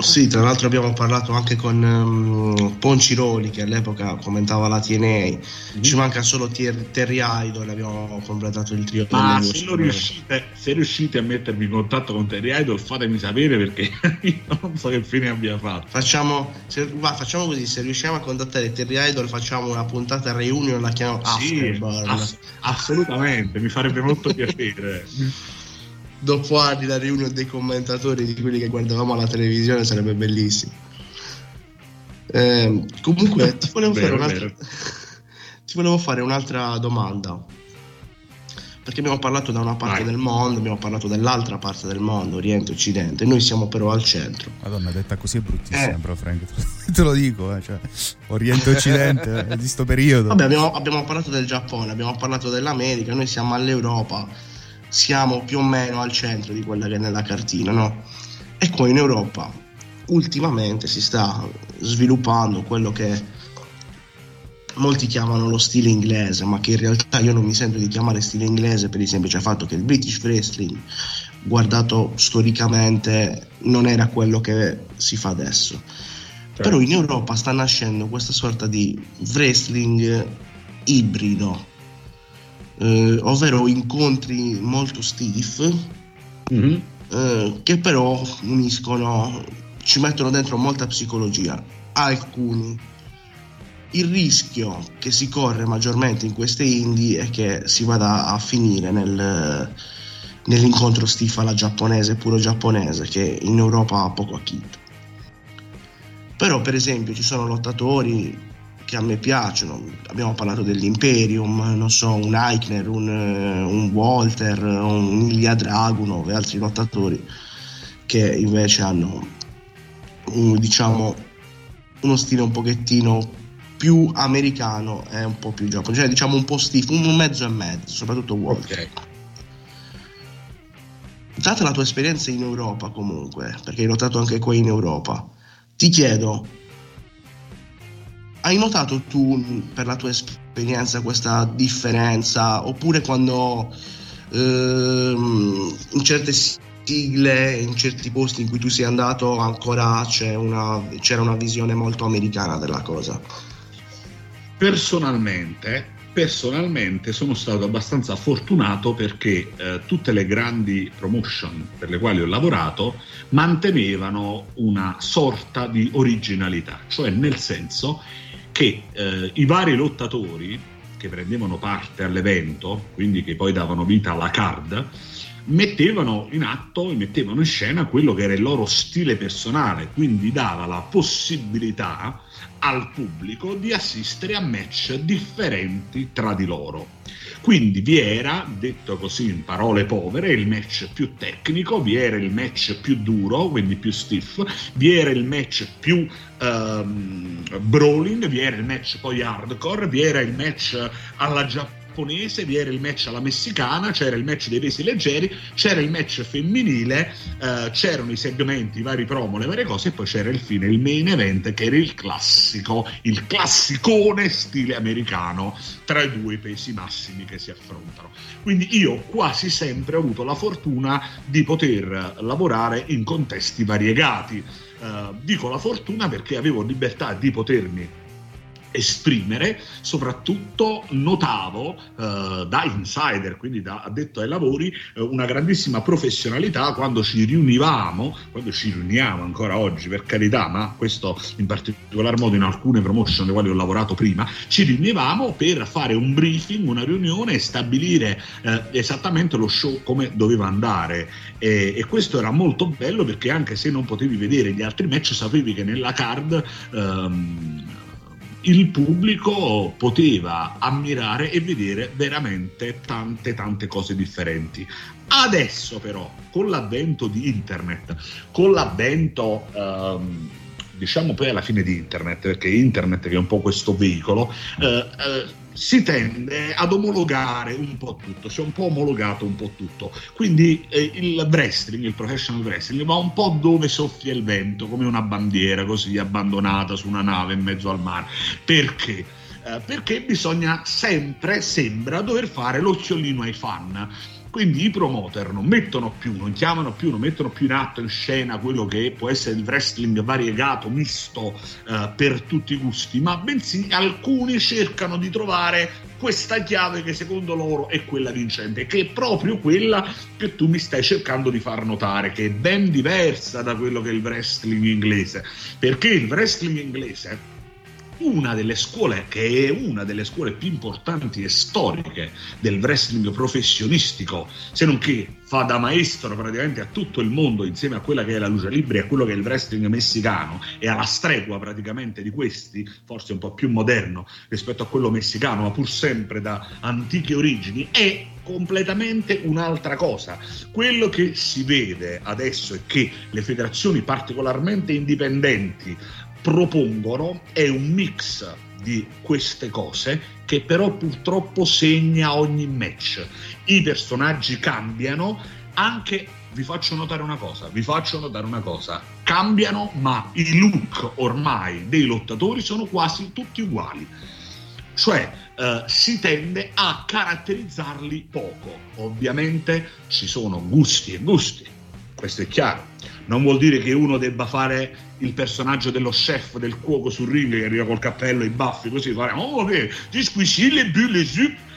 H: Sì, tra l'altro abbiamo parlato anche con um, Ponciroli che all'epoca commentava la TNA. Mm-hmm. Ci manca solo Ter- Terry Idol, abbiamo completato il trio.
B: Ma se, riuscite, se riuscite, a mettermi in contatto con Terry Idol, fatemi sapere perché io non so che fine abbia fatto.
H: Facciamo, se, va, facciamo così: se riusciamo a contattare Terry Idol, facciamo una puntata reunion, la chiamiamo sì, ass-
B: assolutamente, mi farebbe molto piacere.
H: Dopo anni la riunione dei commentatori di quelli che guardavamo alla televisione sarebbe bellissimo. Eh, comunque ti volevo, vero, fare ti volevo, fare un'altra domanda. Perché abbiamo parlato da una parte Vai. del mondo, abbiamo parlato dall'altra parte del mondo, Oriente e Occidente, noi siamo però al centro.
D: Madonna, detta così è bruttissima, eh. però Frank, te lo dico, eh, cioè, Oriente e Occidente, di questo periodo.
H: Vabbè, abbiamo, abbiamo parlato del Giappone, abbiamo parlato dell'America, noi siamo all'Europa siamo più o meno al centro di quella che è nella cartina, no? E qua in Europa ultimamente si sta sviluppando quello che molti chiamano lo stile inglese, ma che in realtà io non mi sento di chiamare stile inglese per il semplice fatto che il British Wrestling, guardato storicamente, non era quello che si fa adesso. Certo. Però in Europa sta nascendo questa sorta di wrestling ibrido, eh, ovvero incontri molto stiff mm-hmm. eh, che però uniscono, ci mettono dentro molta psicologia. Alcuni. Il rischio che si corre maggiormente in queste indie è che si vada a finire nel, nell'incontro stiff alla giapponese, puro giapponese, che in Europa ha poco a kit. Però per esempio ci sono lottatori che a me piacciono. Abbiamo parlato dell'Imperium, non so, un Eichner, un, eh, un Walter, un Ilya Dragunov e altri lottatori che invece hanno un, diciamo uno stile un pochettino più americano e un po' più giapponese, cioè diciamo un po' stifo, un mezzo e mezzo, soprattutto Walter. Okay. Data la tua esperienza in Europa comunque, perché hai notato anche qua in Europa, ti chiedo hai notato tu per la tua esperienza questa differenza? Oppure quando ehm, in certe sigle, in certi posti in cui tu sei andato ancora una, c'era una visione molto americana della cosa?
B: Personalmente, personalmente sono stato abbastanza fortunato perché eh, tutte le grandi promotion per le quali ho lavorato mantenevano una sorta di originalità, cioè nel senso che eh, i vari lottatori che prendevano parte all'evento, quindi che poi davano vita alla card, mettevano in atto, mettevano in scena quello che era il loro stile personale, quindi dava la possibilità al pubblico di assistere a match differenti tra di loro. Quindi vi era, detto così in parole povere, il match più tecnico, vi era il match più duro, quindi più stiff, vi era il match più um, brawling, vi era il match poi hardcore, vi era il match alla giapponese giapponese, vi era il match alla messicana, c'era il match dei pesi leggeri, c'era il match femminile, eh, c'erano i segmenti, i vari promo, le varie cose e poi c'era il fine, il main event che era il classico, il classicone stile americano tra i due pesi massimi che si affrontano. Quindi io quasi sempre ho avuto la fortuna di poter lavorare in contesti variegati. Uh, dico la fortuna perché avevo libertà di potermi esprimere, soprattutto notavo eh, da insider, quindi da addetto ai lavori, eh, una grandissima professionalità quando ci riunivamo, quando ci riuniamo ancora oggi per carità, ma questo in particolar modo in alcune promotion le quali ho lavorato prima, ci riunivamo per fare un briefing, una riunione e stabilire eh, esattamente lo show come doveva andare. E, e, questo era molto bello perché anche se non potevi vedere gli altri match sapevi che nella card ehm, il pubblico poteva ammirare e vedere veramente tante tante cose differenti. Adesso però, con l'avvento di internet, con l'avvento... Um, diciamo poi alla fine di internet, perché internet che è un po' questo veicolo, eh, eh, si tende ad omologare un po' tutto, si è un po' omologato un po' tutto. Quindi eh, il wrestling, il professional wrestling, va un po' dove soffia il vento, come una bandiera così abbandonata su una nave in mezzo al mare. Perché? Eh, perché bisogna sempre, sembra, dover fare l'occhiolino ai fan quindi i promoter non mettono più, non chiamano più, non mettono più in atto in scena quello che può essere il wrestling variegato, misto eh, per tutti i gusti, ma bensì alcuni cercano di trovare questa chiave che secondo loro è quella vincente, che è proprio quella che tu mi stai cercando di far notare, che è ben diversa da quello che è il wrestling inglese, perché il wrestling inglese una delle scuole che è una delle scuole più importanti e storiche del wrestling professionistico, se non che fa da maestro praticamente a tutto il mondo insieme a quella che è la luce libera e a quello che è il wrestling messicano e alla stregua praticamente di questi, forse un po' più moderno rispetto a quello messicano, ma pur sempre da antiche origini, è completamente un'altra cosa. Quello che si vede adesso è che le federazioni particolarmente indipendenti propongono è un mix di queste cose che però purtroppo segna ogni match. I personaggi cambiano, anche vi faccio notare una cosa, vi faccio notare una cosa, cambiano ma i look ormai dei lottatori sono quasi tutti uguali. Cioè eh, si tende a caratterizzarli poco. Ovviamente ci sono gusti e gusti, questo è chiaro. Non vuol dire che uno debba fare il personaggio dello chef, del cuoco sul ring che arriva col cappello e i baffi così, fare oh che ti squisci le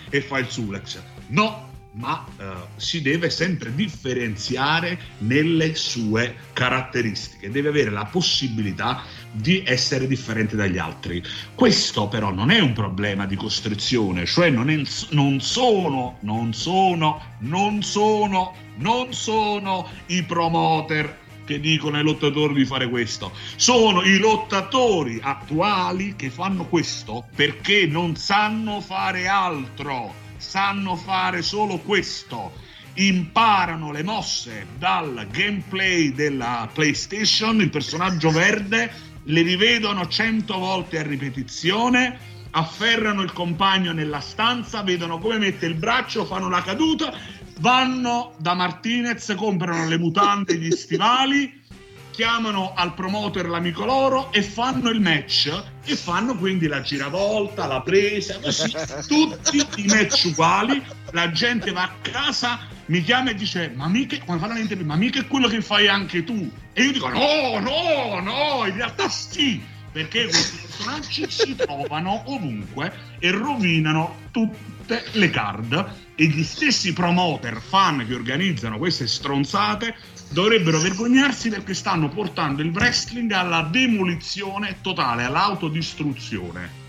B: e fa il sulex. No, ma uh, si deve sempre differenziare nelle sue caratteristiche, deve avere la possibilità di essere differente dagli altri. Questo però non è un problema di costrizione, cioè non, è, non sono, non sono, non sono, non sono i promoter che dicono ai lottatori di fare questo. Sono i lottatori attuali che fanno questo perché non sanno fare altro, sanno fare solo questo. Imparano le mosse dal gameplay della PlayStation, il personaggio verde, le rivedono cento volte a ripetizione afferrano il compagno nella stanza, vedono come mette il braccio, fanno la caduta vanno da Martinez, comprano le mutande, gli stivali, chiamano al promoter l'amico loro e fanno il match. E fanno quindi la giravolta, la presa, così tutti i match uguali, la gente va a casa, mi chiama e dice ma mica, quando fanno l'intervista, ma mica è quello che fai anche tu? E io dico no, no, no, in realtà sì perché questi personaggi si trovano ovunque e rovinano tutte le card e gli stessi promoter fan che organizzano queste stronzate dovrebbero vergognarsi perché stanno portando il wrestling alla demolizione totale, all'autodistruzione.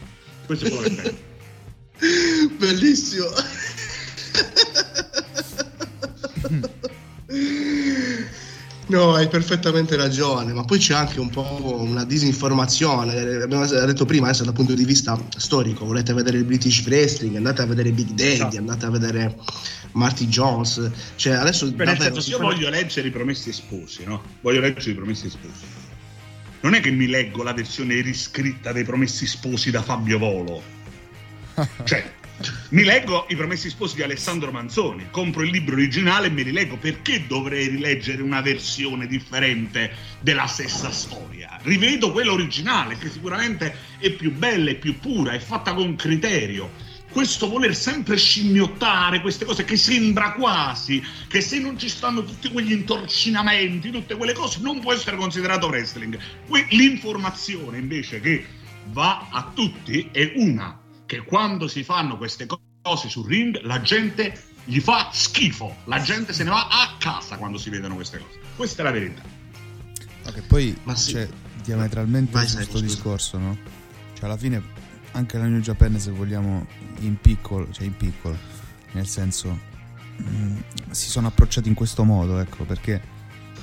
B: Questo è quello che penso.
H: Bellissimo. No, hai perfettamente ragione, ma poi c'è anche un po' una disinformazione. Abbiamo detto prima, adesso dal punto di vista storico, volete vedere il British Wrestling, andate a vedere Big Daddy,
B: Esatto.
H: andate a vedere Marty Jones. Cioè, adesso
B: Per
H: davvero
B: senso, se io
H: fa-
B: voglio leggere i promessi sposi, no? Voglio leggere i promessi sposi. Non è che mi leggo la versione riscritta dei promessi sposi da Fabio Volo. Cioè, mi leggo i promessi sposi di Alessandro Manzoni, compro il libro originale e mi rileggo. Perché dovrei rileggere una versione differente della stessa storia? Rivedo quella originale, che sicuramente è più bella, è più pura, è fatta con criterio questo voler sempre scimmiottare queste cose che sembra quasi che se non ci stanno tutti quegli intorcinamenti, tutte quelle cose, non può essere considerato wrestling. Que- L'informazione invece che va a tutti è una che quando si fanno queste co- cose sul ring la gente gli fa schifo, la gente se ne va a casa quando si vedono queste cose. Questa è la verità.
D: Ok, poi
H: Ma sì.
D: c'è diametralmente
H: Vai,
D: questo
H: scusa.
D: discorso, no? Cioè, alla fine, anche la New Japan, se vogliamo, in piccolo, cioè in piccolo, nel senso, mm, si sono approcciati in questo modo, ecco, perché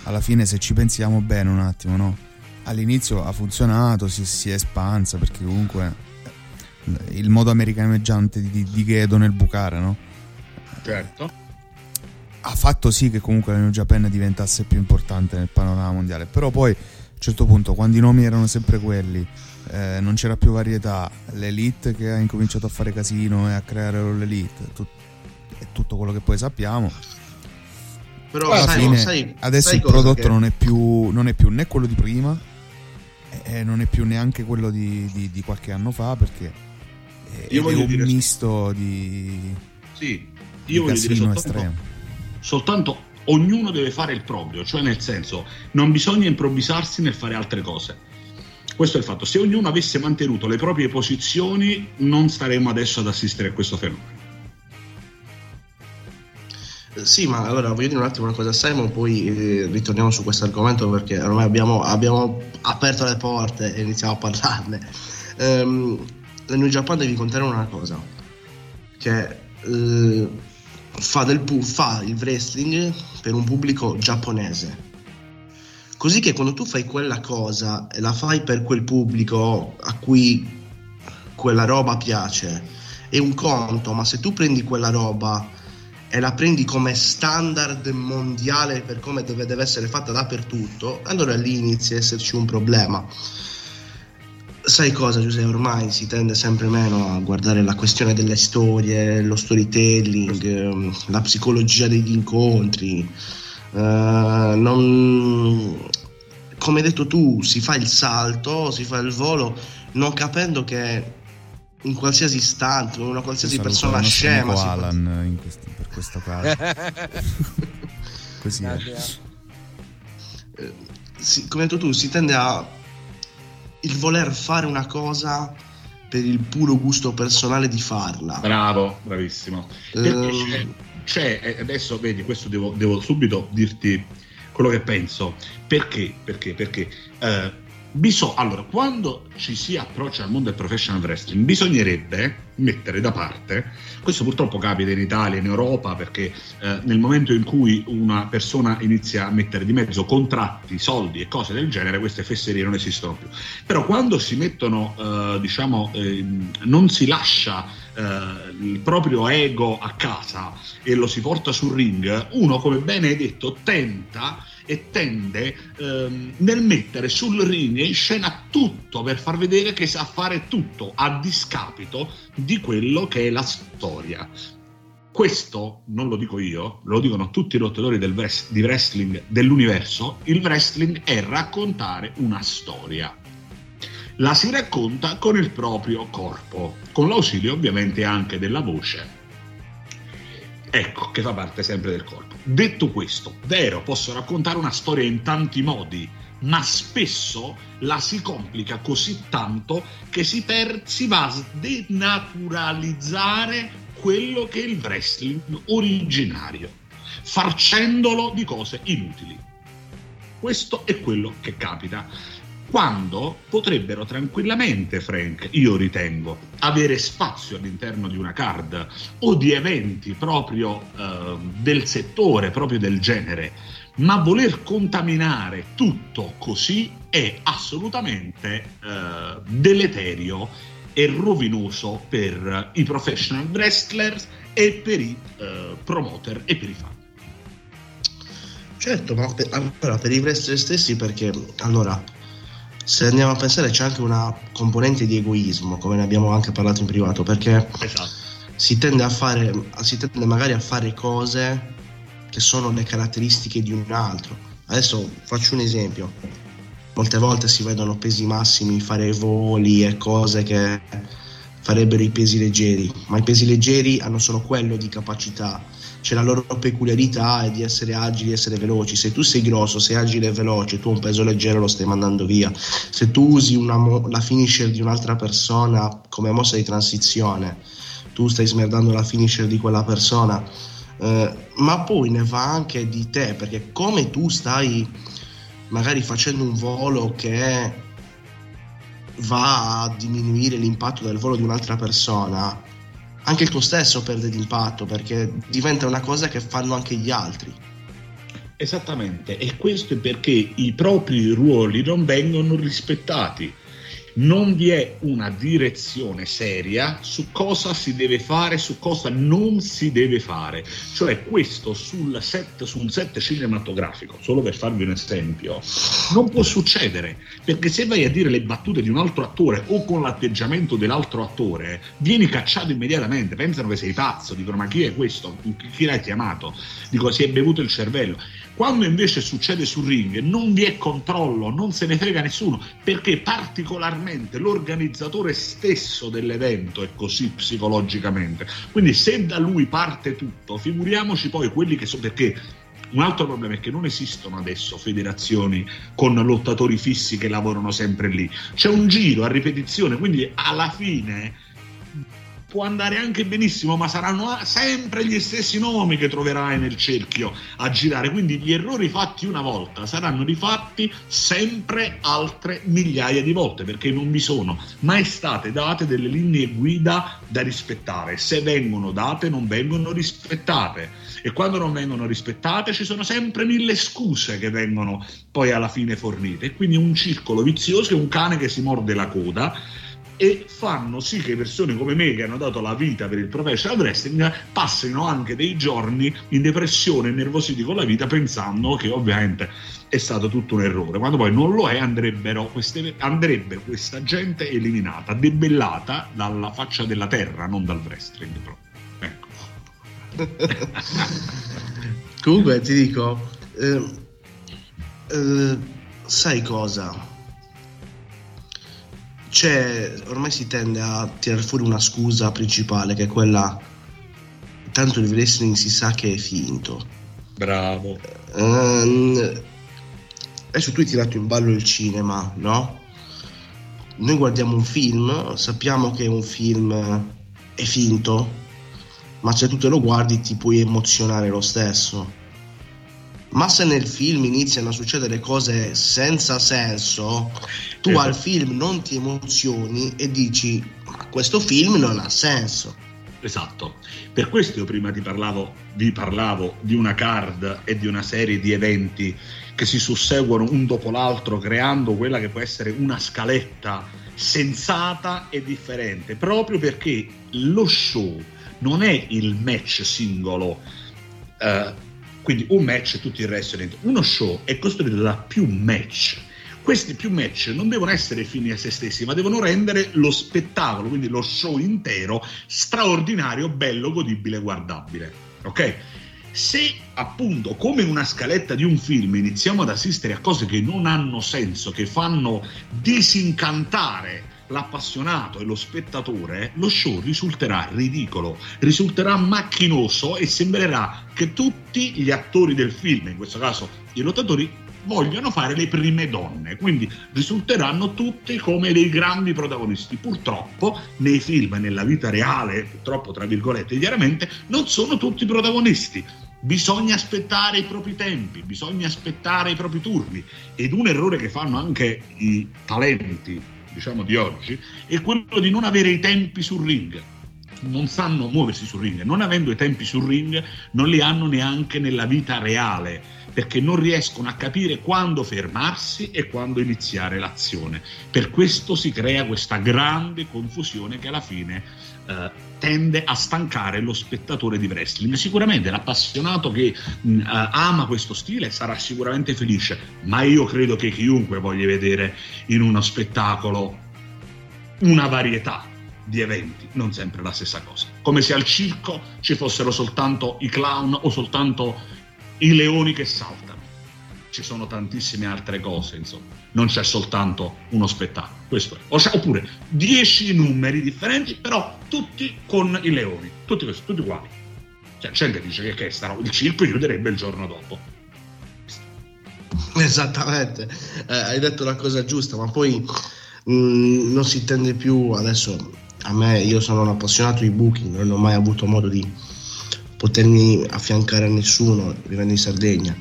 D: alla fine, se ci pensiamo bene un attimo, no? All'inizio ha funzionato, si, si è espansa, perché comunque il modo americaneggiante di, di Gedo nel bucare, no?
B: Certo.
D: ha fatto sì che comunque la New Japan diventasse più importante nel panorama mondiale. Però poi a un certo punto, quando i nomi erano sempre quelli, eh, non c'era più varietà, l'Elite che ha incominciato a fare casino e a creare l'Elite, tut- e tutto quello che poi sappiamo.
H: Però
D: alla
H: sai,
D: fine,
H: sai-
D: adesso
H: sai
D: il prodotto
H: che-
D: non, è più, non è più né quello di prima, e e non è più neanche quello di, di- di qualche anno fa, perché è,
B: Io
D: è
B: voglio
D: un
B: dire-
D: misto di,
B: Sì,
D: di
B: io voglio dire soltanto,
D: estremo.
B: soltanto ognuno deve fare il proprio, cioè nel senso non bisogna improvvisarsi nel fare altre cose. Questo è il fatto, se ognuno avesse mantenuto le proprie posizioni non staremmo adesso ad assistere a questo fenomeno.
H: Eh, Sì, ma allora voglio dire un attimo una cosa a Simon, poi eh, ritorniamo su questo argomento perché ormai abbiamo, abbiamo aperto le porte e iniziamo a parlarne. Ehm, la New Japan devi contare una cosa, che eh, fa, del fa il wrestling per un pubblico giapponese. Così che quando tu fai quella cosa e la fai per quel pubblico a cui quella roba piace, è un conto, ma se tu prendi quella roba e la prendi come standard mondiale per come deve, deve essere fatta dappertutto, allora lì inizia a esserci un problema. Sai cosa, Giuseppe? Ormai si tende sempre meno a guardare la questione delle storie, lo storytelling, ehm, la psicologia degli incontri. Eh, non- come hai detto tu, si fa il salto, si fa il volo, non capendo che in qualsiasi istante, una qualsiasi persona scema si può-
D: Alan in questo- per questo caso. Così è.
H: eh, si- come hai detto tu, si tende a il voler fare una cosa per il puro gusto personale di farla.
B: Bravo, bravissimo.
H: Ehm,
B: c'è, c'è- eh, adesso vedi, questo devo, devo subito dirti quello che penso. Perché? Perché? Perché eh, biso- allora, quando ci si approccia al mondo del professional wrestling, bisognerebbe mettere da parte, questo purtroppo capita in Italia, in Europa, perché eh, nel momento in cui una persona inizia a mettere di mezzo contratti, soldi e cose del genere, queste fesserie non esistono più. Però quando si mettono, eh, diciamo, ehm, non si lascia eh, il proprio ego a casa e lo si porta sul ring, uno, come bene hai detto, tenta e tende ehm, nel mettere sul ring in scena tutto per far vedere che sa fare tutto a discapito di quello che è la storia. Questo non lo dico io, lo dicono tutti i lottatori del wres- di wrestling dell'universo. Il wrestling è raccontare una storia. La si racconta con il proprio corpo, con l'ausilio ovviamente anche della voce. Ecco, che fa parte sempre del corpo. Detto questo, vero, posso raccontare una storia in tanti modi, ma spesso la si complica così tanto che si, per- si va a denaturalizzare quello che è il wrestling originario, farcendolo di cose inutili. Questo è quello che capita. Quando potrebbero tranquillamente, Frank, io ritengo, avere spazio all'interno di una card o di eventi proprio eh, del settore, proprio del genere, ma voler contaminare tutto così è assolutamente eh, deleterio e rovinoso per i professional wrestlers e per i eh, promoter e per i fan.
H: Certo, ma per, allora, per i wrestler stessi perché allora se andiamo a pensare c'è anche una componente di egoismo, come ne abbiamo anche parlato in privato, perché
B: Esatto.
H: si tende a fare si tende magari a fare cose che sono le caratteristiche di un altro. Adesso faccio un esempio. Molte volte si vedono pesi massimi fare voli e cose che farebbero i pesi leggeri, ma i pesi leggeri hanno solo quello di capacità. C'è la loro peculiarità è di essere agili, essere veloci. Se tu sei grosso, sei agile e veloce, tu un peso leggero lo stai mandando via. Se tu usi mo- la finisher di un'altra persona come mossa di transizione, tu stai smerdando la finisher di quella persona. Eh, ma poi ne va anche di te, perché come tu stai magari facendo un volo che va a diminuire l'impatto del volo di un'altra persona, anche il tuo stesso perde d'impatto perché diventa una cosa che fanno anche gli altri.
B: Esattamente, e questo è perché i propri ruoli non vengono rispettati. Non vi è una direzione seria su cosa si deve fare, su cosa non si deve fare. Cioè questo sul set, su un set cinematografico, solo per farvi un esempio, non può succedere, perché se vai a dire le battute di un altro attore o con l'atteggiamento dell'altro attore, vieni cacciato immediatamente, pensano che sei pazzo, dicono ma chi è questo? Chi, l'hai chiamato? Dico si è bevuto il cervello. Quando invece succede sul ring non vi è controllo, non se ne frega nessuno, perché particolarmente l'organizzatore stesso dell'evento è così psicologicamente. Quindi se da lui parte tutto, figuriamoci poi quelli che sono perché un altro problema è che non esistono adesso federazioni con lottatori fissi che lavorano sempre lì. C'è un giro a ripetizione, quindi alla fine può andare anche benissimo, ma saranno sempre gli stessi nomi che troverai nel cerchio a girare. Quindi gli errori fatti una volta saranno rifatti sempre altre migliaia di volte, perché non vi sono mai state date delle linee guida da rispettare. Se vengono date, non vengono rispettate. E quando non vengono rispettate, ci sono sempre mille scuse che vengono poi alla fine fornite. E quindi un circolo vizioso è un cane che si morde la coda e fanno sì che persone come me che hanno dato la vita per il professional wrestling passino anche dei giorni in depressione e nervositi con la vita pensando che ovviamente è stato tutto un errore quando poi non lo è andrebbero queste, andrebbe questa gente eliminata debellata dalla faccia della terra non dal wrestling però. ecco
H: Comunque ti dico, eh, eh, sai cosa? C'è, ormai si tende a tirare fuori una scusa principale che è quella, tanto il wrestling si sa che è finto.
B: bravo
H: Ehm, adesso tu hai tirato in ballo il cinema, no? Noi guardiamo un film, sappiamo che un film è finto, ma se tu te lo guardi ti puoi emozionare lo stesso. Ma se nel film iniziano a succedere cose senza senso, tu
B: Esatto.
H: al film non ti emozioni e dici: Ma questo film non ha senso.
B: Esatto, per questo io prima ti parlavo, vi parlavo di una card e di una serie di eventi che si susseguono un dopo l'altro creando quella che può essere una scaletta sensata e differente, proprio perché lo show non è il match singolo, eh, quindi un match e tutto il resto dentro. Uno show è costruito da più match. Questi più match non devono essere fini a se stessi, ma devono rendere lo spettacolo, quindi lo show intero, straordinario, bello, godibile, guardabile. Ok? Se appunto, come una scaletta di un film, iniziamo ad assistere a cose che non hanno senso, che fanno disincantare l'appassionato e lo spettatore, lo show risulterà ridicolo, risulterà macchinoso e sembrerà che tutti gli attori del film, in questo caso i lottatori, vogliono fare le prime donne, quindi risulteranno tutti come dei grandi protagonisti. Purtroppo nei film nella vita reale, purtroppo tra virgolette, chiaramente, non sono tutti protagonisti. Bisogna aspettare i propri tempi, bisogna aspettare i propri turni. Ed un errore che fanno anche i talenti, diciamo, di oggi, è quello di non avere i tempi sul ring. non sanno muoversi sul ring, non avendo i tempi sul ring, non li hanno neanche nella vita reale, perché non riescono a capire quando fermarsi e quando iniziare l'azione. Per questo si crea questa grande confusione che alla fine eh, tende a stancare lo spettatore di wrestling. Sicuramente l'appassionato che mh, eh, ama questo stile sarà sicuramente felice, ma io credo che chiunque voglia vedere in uno spettacolo una varietà di eventi, non sempre la stessa cosa. Come se al circo ci fossero soltanto i clown o soltanto i leoni che saltano. Ci sono tantissime altre cose, insomma. Non c'è soltanto uno spettacolo. Questo è. Oppure dieci numeri differenti, però tutti con i leoni. Tutti, questi, tutti uguali. Cioè, gente dice che, che starò, il circo chiuderebbe il giorno dopo.
H: Esattamente, eh, hai detto la cosa giusta, ma poi mh, mm, non si tende più adesso. A me, io sono un appassionato di booking, non ho mai avuto modo di potermi affiancare a nessuno vivendo in Sardegna.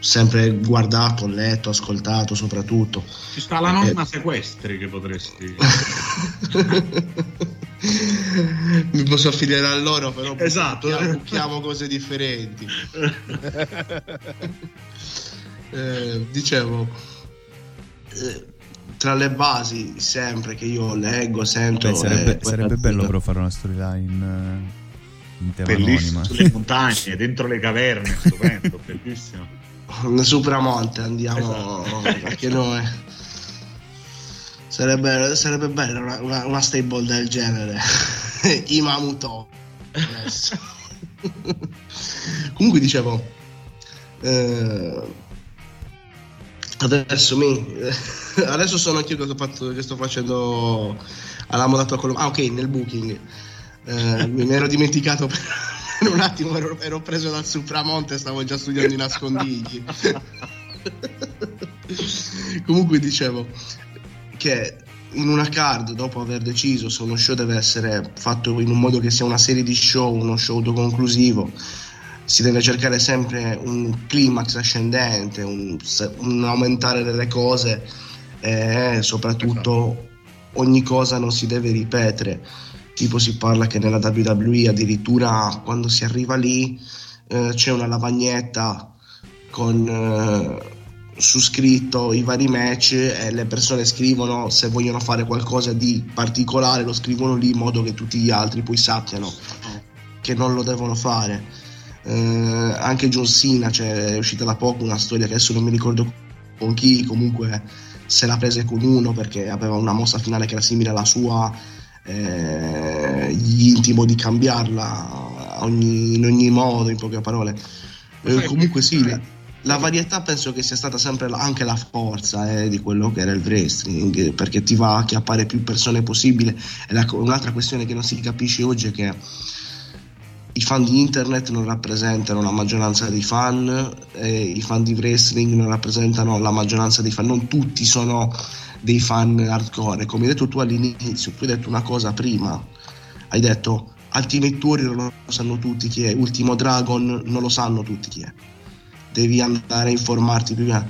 H: Sempre guardato, letto, ascoltato soprattutto.
B: Ci sta la nonna eh. sequestri che potresti...
H: Mi posso affidare a loro, però
B: esatto.
H: buchiamo cose differenti. eh, dicevo, eh, tra le basi sempre che io leggo, sento...
D: Beh, sarebbe, sarebbe bello però fare una storyline eh,
B: bellissimo sulle montagne, dentro le caverne, stupendo, bellissimo.
H: Su Pramonte andiamo esatto. anche noi. Sarebbe, sarebbe bello una, una, una, stable del genere. Imamuto. Comunque dicevo, eh, adesso mi adesso sono anch'io che sto, fatto, che sto facendo alla moda tua Ah, ok, nel booking eh, me ne ero dimenticato per, per un attimo, ero, ero, preso dal Supramonte, stavo già studiando i nascondigli. Comunque dicevo che in una card, dopo aver deciso se uno show deve essere fatto in un modo che sia una serie di show, uno show autoconclusivo, si deve cercare sempre un climax ascendente, un, un aumentare delle cose e soprattutto ogni cosa non si deve ripetere tipo si parla che nella WWE addirittura quando si arriva lì eh, c'è una lavagnetta con eh, su scritto i vari match e le persone scrivono se vogliono fare qualcosa di particolare lo scrivono lì in modo che tutti gli altri poi sappiano che non lo devono fare. Eh, anche John Cena cioè, è uscita da poco una storia che adesso non mi ricordo con chi comunque se la prese con uno perché aveva una mossa finale che era simile alla sua eh, gli intimo di cambiarla ogni, in ogni modo, in poche parole. Eh, comunque sì, la, la, varietà penso che sia stata sempre la, anche la forza eh, di quello che era il wrestling, perché ti va a chiappare più persone possibile. E la, un'altra questione che non si capisce oggi è che i fan di internet non rappresentano la maggioranza dei fan, i fan di wrestling non rappresentano la maggioranza dei fan, non tutti sono dei fan hardcore. Come hai detto tu all'inizio, tu hai detto una cosa prima, hai detto Ultimate Warrior lo sanno tutti chi è, Ultimo Dragon non lo sanno tutti chi è. Devi andare a informarti prima.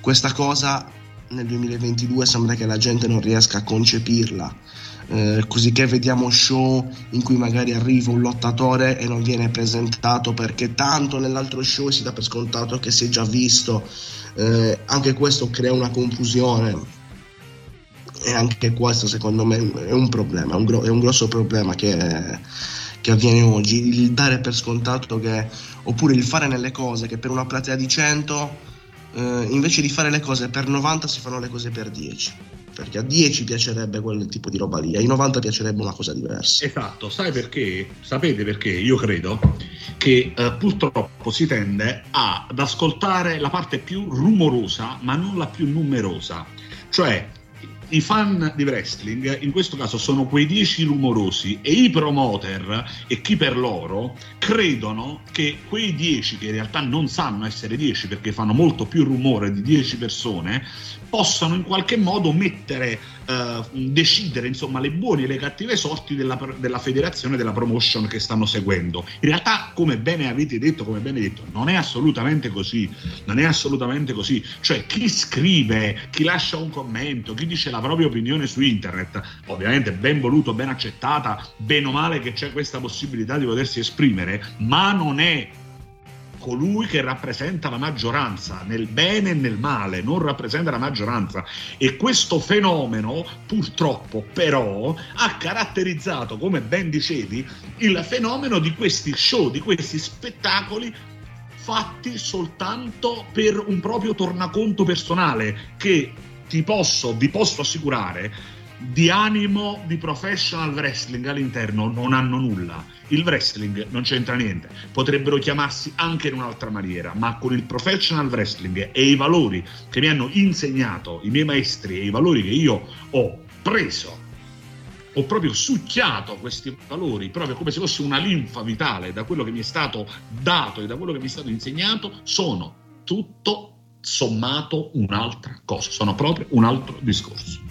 H: Questa cosa nel 2022 sembra che la gente non riesca a concepirla. Eh, così che vediamo show in cui magari arriva un lottatore e non viene presentato perché tanto nell'altro show si dà per scontato che si è già visto. Eh, anche questo crea una confusione e anche questo secondo me è un problema, è un, gro- è un grosso problema che, che, avviene oggi, il dare per scontato che, oppure il fare nelle cose che per una platea di 100, eh, invece di fare le cose per 90 si fanno le cose per 10 perché a 10 piacerebbe quel tipo di roba lì, ai 90 piacerebbe una cosa diversa.
B: Esatto, sai perché? Sapete perché? Io credo che eh, purtroppo si tende a, ad ascoltare la parte più rumorosa, ma non la più numerosa. Cioè, i fan di wrestling in questo caso sono quei dieci rumorosi e i promoter e chi per loro credono che quei dieci che in realtà non sanno essere dieci perché fanno molto più rumore di dieci persone possano in qualche modo mettere, eh, decidere insomma le buone e le cattive sorti della, della federazione della promotion che stanno seguendo. In realtà, come bene avete detto, come bene detto, non è assolutamente così. Non è assolutamente così. Cioè, chi scrive, chi lascia un commento, chi dice la propria opinione su internet, ovviamente ben voluto, ben accettata, bene o male che c'è questa possibilità di potersi esprimere, ma non è colui che rappresenta la maggioranza nel bene e nel male, non rappresenta la maggioranza. E questo fenomeno, purtroppo, però, ha caratterizzato, come ben dicevi, il fenomeno di questi show, di questi spettacoli fatti soltanto per un proprio tornaconto personale che ti posso, vi posso assicurare di animo di professional wrestling all'interno non hanno nulla. Il wrestling non c'entra niente. Potrebbero chiamarsi anche in un'altra maniera, ma con il professional wrestling e i valori che mi hanno insegnato i miei maestri e i valori che io ho preso, ho proprio succhiato questi valori, proprio come se fosse una linfa vitale da quello che mi è stato dato e da quello che mi è stato insegnato, sono tutto sommato un'altra cosa, sono proprio un altro discorso.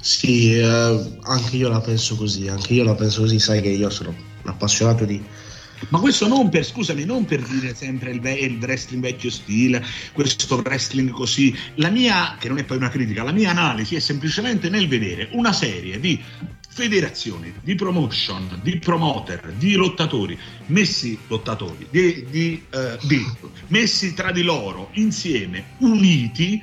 H: Sì, eh, anche io la penso così, anche io la penso così, sai che io sono un appassionato di...
B: Ma questo non per, scusami, non per dire sempre il, ve- il, wrestling vecchio stile, questo wrestling così. La mia, che non è poi una critica, la mia analisi è semplicemente nel vedere una serie di federazioni, di promotion, di promoter, di lottatori, messi lottatori, di, di, uh, di, messi tra di loro insieme, uniti,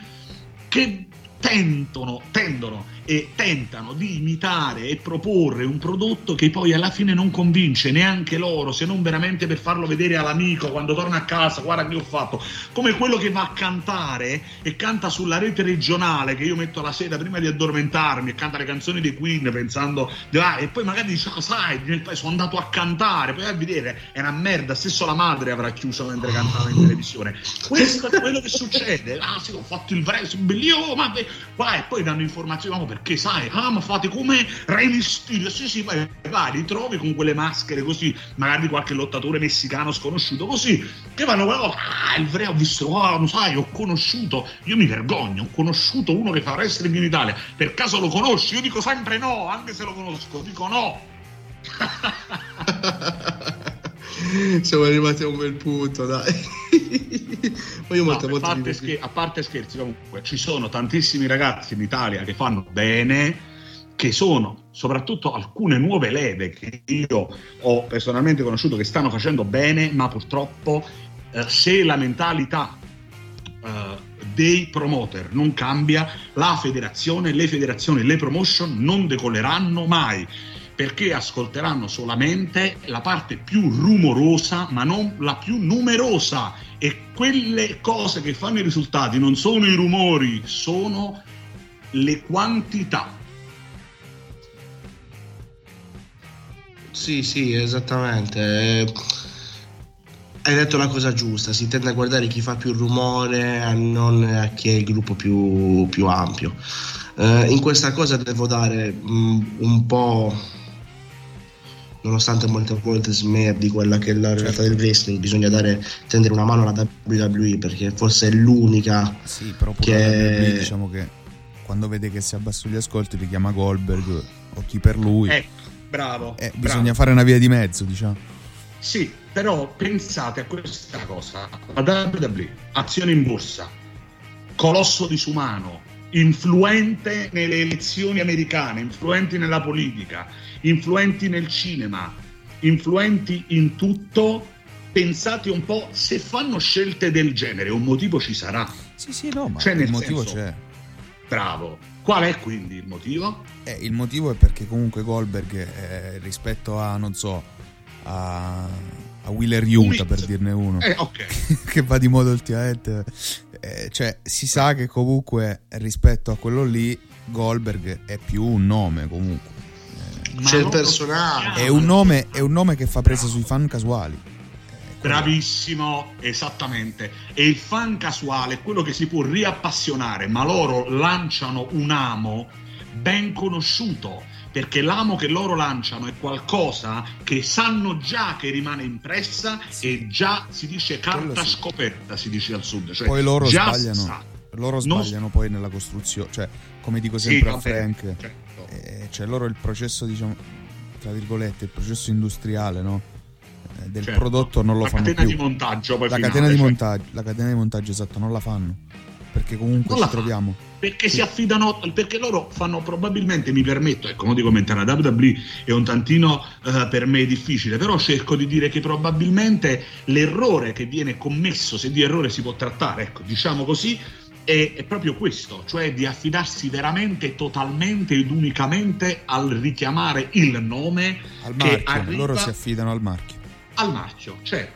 B: che tendono, tendono e tentano di imitare e proporre un prodotto che poi alla fine non convince neanche loro, se non veramente per farlo vedere all'amico quando torna a casa, guarda che ho fatto, come quello che va a cantare e canta sulla rete regionale che io metto la sera prima di addormentarmi e canta le canzoni dei Queen pensando, ah, e poi magari dice, ah, sai, sono andato a cantare, poi a vedere, è una merda, stesso la madre avrà chiuso mentre cantava in televisione. Questo è quello che succede, ah sì, ho fatto il verso, bellissimo, ma qua e poi danno informazioni, perché sai, ah ma fate come Rey Mysterio, sì sì, vai, vai, li trovi con quelle maschere così, magari qualche lottatore messicano sconosciuto così, che vanno, ah il vero ho visto, oh, lo sai, ho conosciuto, io mi vergogno, ho conosciuto uno che fa wrestling in Italia, per caso lo conosci? Io dico sempre no, anche se lo conosco, dico no.
H: Siamo arrivati a un bel punto, dai.
B: Ma io molte no, volte. A parte, scher- a parte scherzi, comunque, ci sono tantissimi ragazzi in Italia che fanno bene che sono soprattutto alcune nuove leve che io ho personalmente conosciuto che stanno facendo bene, ma purtroppo eh, se la mentalità eh, dei promoter non cambia, la federazione, le federazioni, le promotion non decolleranno mai perché ascolteranno solamente la parte più rumorosa, ma non la più numerosa. E quelle cose che fanno i risultati non sono i rumori, sono le quantità.
H: Sì, sì, esattamente. Hai detto la cosa giusta, si tende a guardare chi fa più rumore, a non a chi è il gruppo più, più ampio. Uh, in questa cosa devo dare um, un po' nonostante molte volte smerdi quella che è la realtà del wrestling, bisogna dare, tendere una mano alla WWE perché forse è l'unica
D: sì, però che... WWE, diciamo che quando vede che si abbassano gli ascolti li chiama Goldberg o chi per lui.
B: Ecco, bravo.
D: Eh,
B: bravo.
D: Bisogna fare una via di mezzo, diciamo.
B: Sì, però pensate a questa cosa. La WWE, azione in borsa, colosso disumano, influente nelle elezioni americane, influenti nella politica, influenti nel cinema, influenti in tutto, pensate un po' se fanno scelte del genere, un motivo ci sarà.
D: Sì, sì, no, ma cioè, il motivo senso, c'è.
B: Bravo. Qual è quindi il motivo?
D: Eh, il motivo è perché comunque Goldberg eh, rispetto a, non so, a, a Wheeler Utah per dirne uno,
B: eh, okay.
D: che va di moda ultimamente, eh, cioè si sa che comunque rispetto a quello lì Goldberg è più un nome comunque
H: c'è il personaggio.
D: È un, nome, è un nome che fa presa sui fan casuali.
B: Bravissimo, esattamente. E il fan casuale è quello che si può riappassionare, ma loro lanciano un amo ben conosciuto perché l'amo che loro lanciano è qualcosa che sanno già che rimane impressa e già si dice carta
D: sì.
B: scoperta, si dice al sud. Cioè,
D: poi loro
B: già
D: sbagliano.
B: sa.
D: Loro
B: Non-
D: sbagliano poi nella costruzione, cioè come dico
B: Sì,
D: sempre a
B: vabbè,
D: Frank,
B: certo.
D: eh, cioè loro il processo diciamo tra virgolette il processo industriale no? Eh, del
B: Certo.
D: prodotto non lo
B: La
D: fanno
B: catena
D: più
B: di montaggio poi
D: la
B: finale,
D: catena di
B: cioè,
D: montaggio la catena di montaggio esatto non la fanno perché comunque
B: Non la
D: ci troviamo.
B: Perché si affidano perché loro fanno probabilmente mi permetto ecco non dico mentare la WWE è un tantino eh, per me difficile però cerco di dire che probabilmente l'errore che viene commesso se di errore si può trattare ecco diciamo così è, proprio questo cioè di affidarsi veramente totalmente ed unicamente al richiamare il nome
D: al
B: che
D: marchio loro si affidano al marchio.
B: al marchio, cioè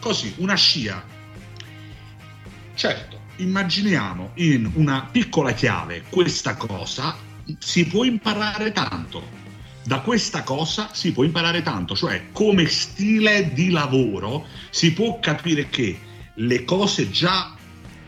B: così una scia. Certo, immaginiamo in una piccola chiave questa cosa, si può imparare tanto. Da questa cosa si può imparare tanto, cioè come stile di lavoro si può capire che le cose già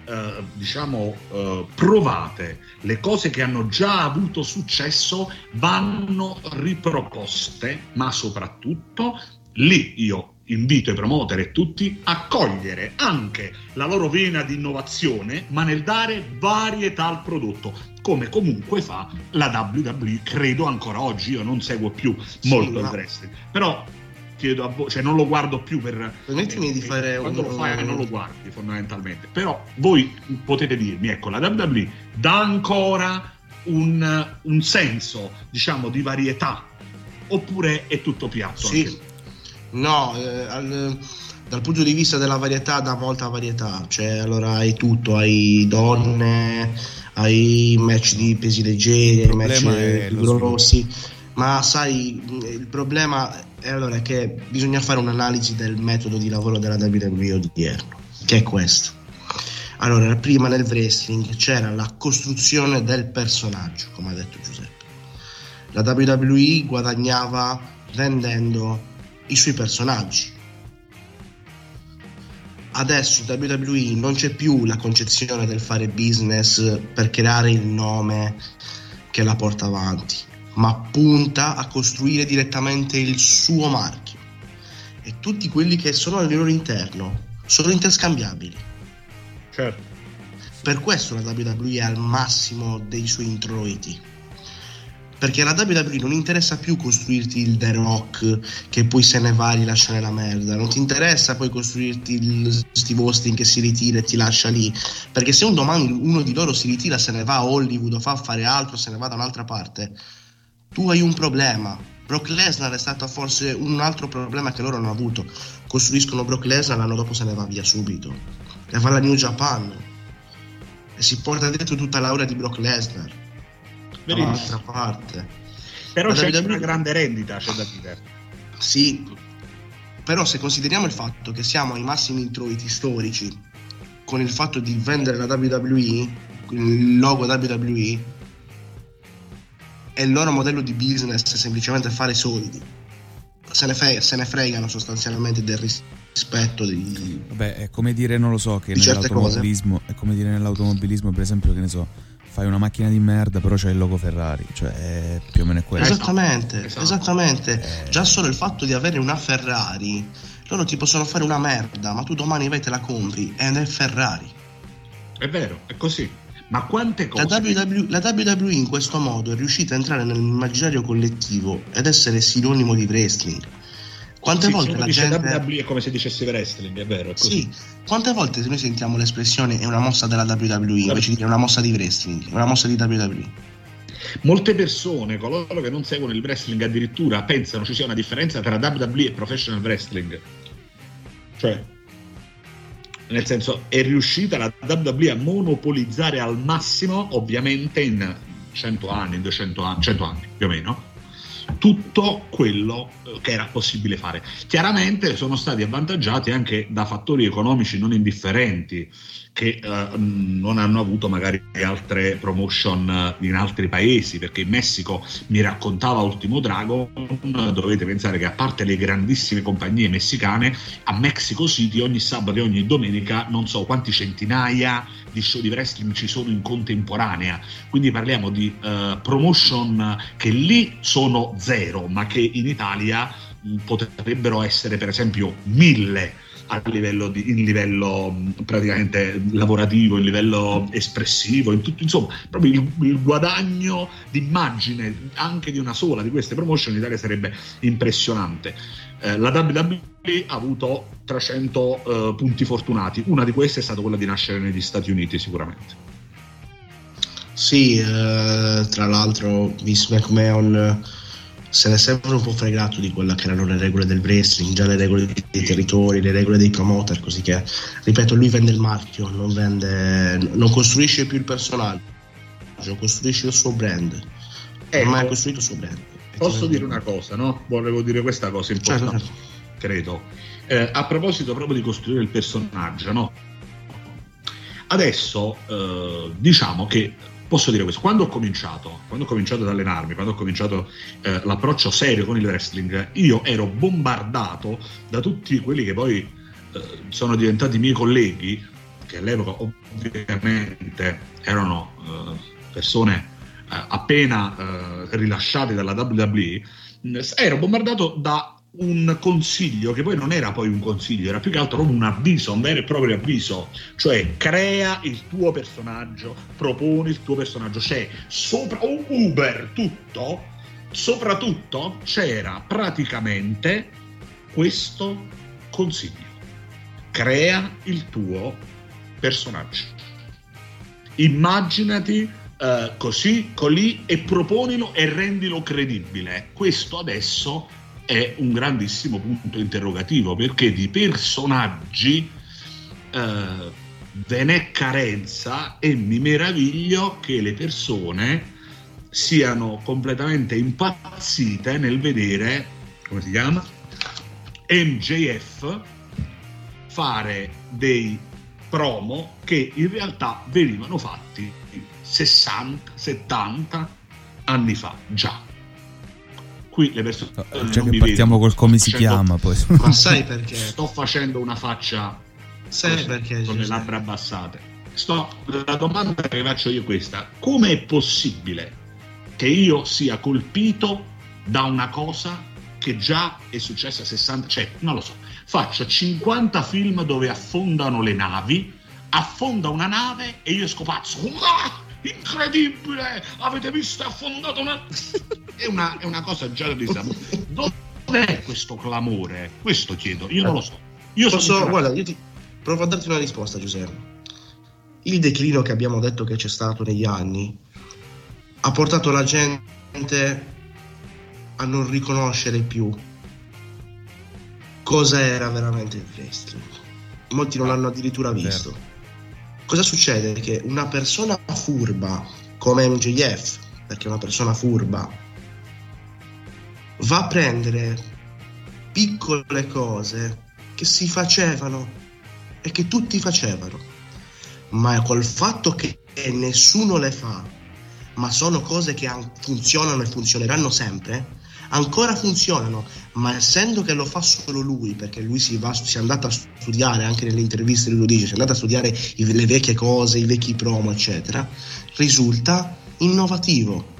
B: eh, diciamo eh, provate, le cose che hanno già avuto successo vanno riproposte, ma soprattutto lì io invito i promoter e tutti a cogliere anche la loro vena di innovazione, ma nel dare varietà al prodotto, come comunque fa la WWE, credo ancora oggi, io non seguo più molto
H: ma-
B: il wrestling, però chiedo a voi, cioè non lo guardo più per...
H: Permettimi di fare
B: Quando
H: un-
B: lo fai non lo guardi fondamentalmente, però voi potete dirmi, ecco, la WWE dà ancora un, un senso, diciamo, di varietà, oppure è tutto piatto?
H: Sì, no, eh, al- dal punto di vista della varietà dà molta varietà, cioè allora hai tutto, hai donne, hai match di pesi leggeri, hai match di grossi, ma sai, il problema è allora che bisogna fare un'analisi del metodo di lavoro della WWE odierno, che è questo. Allora, prima nel wrestling c'era la costruzione del personaggio, come ha detto Giuseppe. La WWE guadagnava vendendo i suoi personaggi. Adesso in WWE non c'è più la concezione del fare business per creare il nome che la porta avanti, ma punta a costruire direttamente il suo marchio. E tutti quelli che sono al loro interno sono interscambiabili.
B: Certo.
H: Per questo la WWE è al massimo dei suoi introiti. Perché alla WWE non interessa più costruirti il The Rock che poi se ne va e gli lascia nella merda. Non ti interessa poi costruirti il Steve Austin che si ritira e ti lascia lì. Perché se un domani uno di loro si ritira, se ne va a Hollywood o fa fare altro, se ne va da un'altra parte, tu hai un problema. Brock Lesnar è stato forse un altro problema che loro hanno avuto. Costruiscono Brock Lesnar, l'anno dopo se ne va via subito. E va alla New Japan. E si porta dentro tutta l'aura di Brock Lesnar. Da
B: Verissimo.
H: un'altra parte.
B: Però
H: La
B: c'è
H: WWE
B: una grande rendita, c'è da dire.
H: Sì, però se consideriamo il fatto che siamo ai massimi introiti storici con il fatto di vendere la WWE, il logo WWE, e il loro modello di business è semplicemente fare soldi, se ne, fe- se ne fregano sostanzialmente del ris- rispetto di...
D: Vabbè, è come dire, non lo so, che
H: Di
D: nell'automobilismo, è come dire nell'automobilismo, per esempio, che ne so, fai una macchina di merda, però c'è il logo Ferrari, cioè è più o meno è questo.
H: Esattamente,
B: Esatto.
H: esattamente.
D: Eh.
H: Già solo il fatto di avere una Ferrari, loro ti possono fare una merda, ma tu domani vai e te la compri ed è Ferrari.
B: È vero, è così. Ma quante
H: La
B: cose...
H: WWE, la WWE in questo modo è riuscita a entrare nell'immaginario collettivo ed essere sinonimo di wrestling. Quante
B: Sì,
H: volte la gente...
B: WWE è come se dicesse wrestling, è vero, è così.
H: Sì, quante volte noi sentiamo l'espressione è una mossa della WWE invece di dire è una mossa di wrestling, è una mossa di WWE.
B: Molte persone, coloro che non seguono il wrestling addirittura, pensano ci sia una differenza tra WWE e professional wrestling. Cioè, nel senso, è riuscita la WWE a monopolizzare al massimo, ovviamente in 100 anni, in 200 anni, 100 anni più o meno, tutto quello eh, che era possibile fare. Chiaramente sono stati avvantaggiati anche da fattori economici non indifferenti che eh, non hanno avuto magari altre promotion eh, in altri paesi, perché in Messico mi raccontava Ultimo Dragon, dovete pensare che a parte le grandissime compagnie messicane, a Mexico City ogni sabato e ogni domenica non so quanti centinaia di show di wrestling ci sono in contemporanea, quindi parliamo di uh, promotion che lì sono zero, ma che in Italia mh, potrebbero essere per esempio mille a livello di, in livello praticamente lavorativo, in livello espressivo, in tutto, insomma, proprio il, il guadagno d'immagine anche di una sola di queste promotion in Italia sarebbe impressionante. Eh, la WWE ha avuto 300 eh, punti fortunati, una di queste è stata quella di nascere negli Stati Uniti sicuramente.
H: Sì, eh, tra l'altro Vince McMahon se ne è sempre un po' fregato di quelle che erano le regole del wrestling, già le regole dei territori, le regole dei promoter, così che, ripeto, lui vende il marchio, non, vende, non costruisce più il personaggio, costruisce il suo brand. Ecco, Ormai ha costruito il suo brand.
B: Posso dire una cosa, no? Volevo dire questa cosa importante, certo. credo. Eh, a proposito proprio di costruire il personaggio, no? Adesso eh, diciamo che posso dire questo, quando ho cominciato, quando ho cominciato ad allenarmi, quando ho cominciato eh, l'approccio serio con il wrestling, io ero bombardato da tutti quelli che poi eh, sono diventati miei colleghi, che all'epoca ovviamente erano eh, persone eh, appena eh, rilasciate dalla WWE, ero bombardato da un consiglio che poi non era poi un consiglio, era più che altro un avviso, un vero e proprio avviso, cioè crea il tuo personaggio, proponi il tuo personaggio, c'è sopra un Uber tutto, soprattutto c'era praticamente questo consiglio. Crea il tuo personaggio. Immaginati uh, così, colì e proponilo e rendilo credibile. Questo adesso è un grandissimo punto interrogativo perché di personaggi eh, ve n'è carenza e mi meraviglio che le persone siano completamente impazzite nel vedere, come si chiama? MJF fare dei promo che in realtà venivano fatti 60, 70 anni fa già qui le persone
D: no, cioè che partiamo col come si chiama poi.
H: Ma sai perché?
B: Sto facendo una faccia
H: sai così, perché
B: con le labbra abbassate. Sto, la domanda che faccio io è questa. Come è possibile che io sia colpito da una cosa che già è successa a 60 cioè non lo so faccio 50 film dove affondano le navi affonda una nave e io esco pazzo incredibile avete visto è affondato una è una, è una cosa già di Dov'è questo clamore? Questo chiedo, io non lo so. Io
H: Posso, guarda, io ti provo a darti una risposta, Giuseppe. Il declino che abbiamo detto che c'è stato negli anni ha portato la gente a non riconoscere più cosa era veramente il wrestling. Molti non l'hanno addirittura visto. Cosa succede? Che una persona furba come MJF, perché è una persona furba, va a prendere piccole cose che si facevano e che tutti facevano, ma col fatto che nessuno le fa, ma sono cose che funzionano e funzioneranno sempre, ancora funzionano, ma essendo che lo fa solo lui, perché lui si, va, si è andato a studiare, anche nelle interviste lui lo dice, si è andato a studiare i, le vecchie cose, i vecchi promo, eccetera, risulta innovativo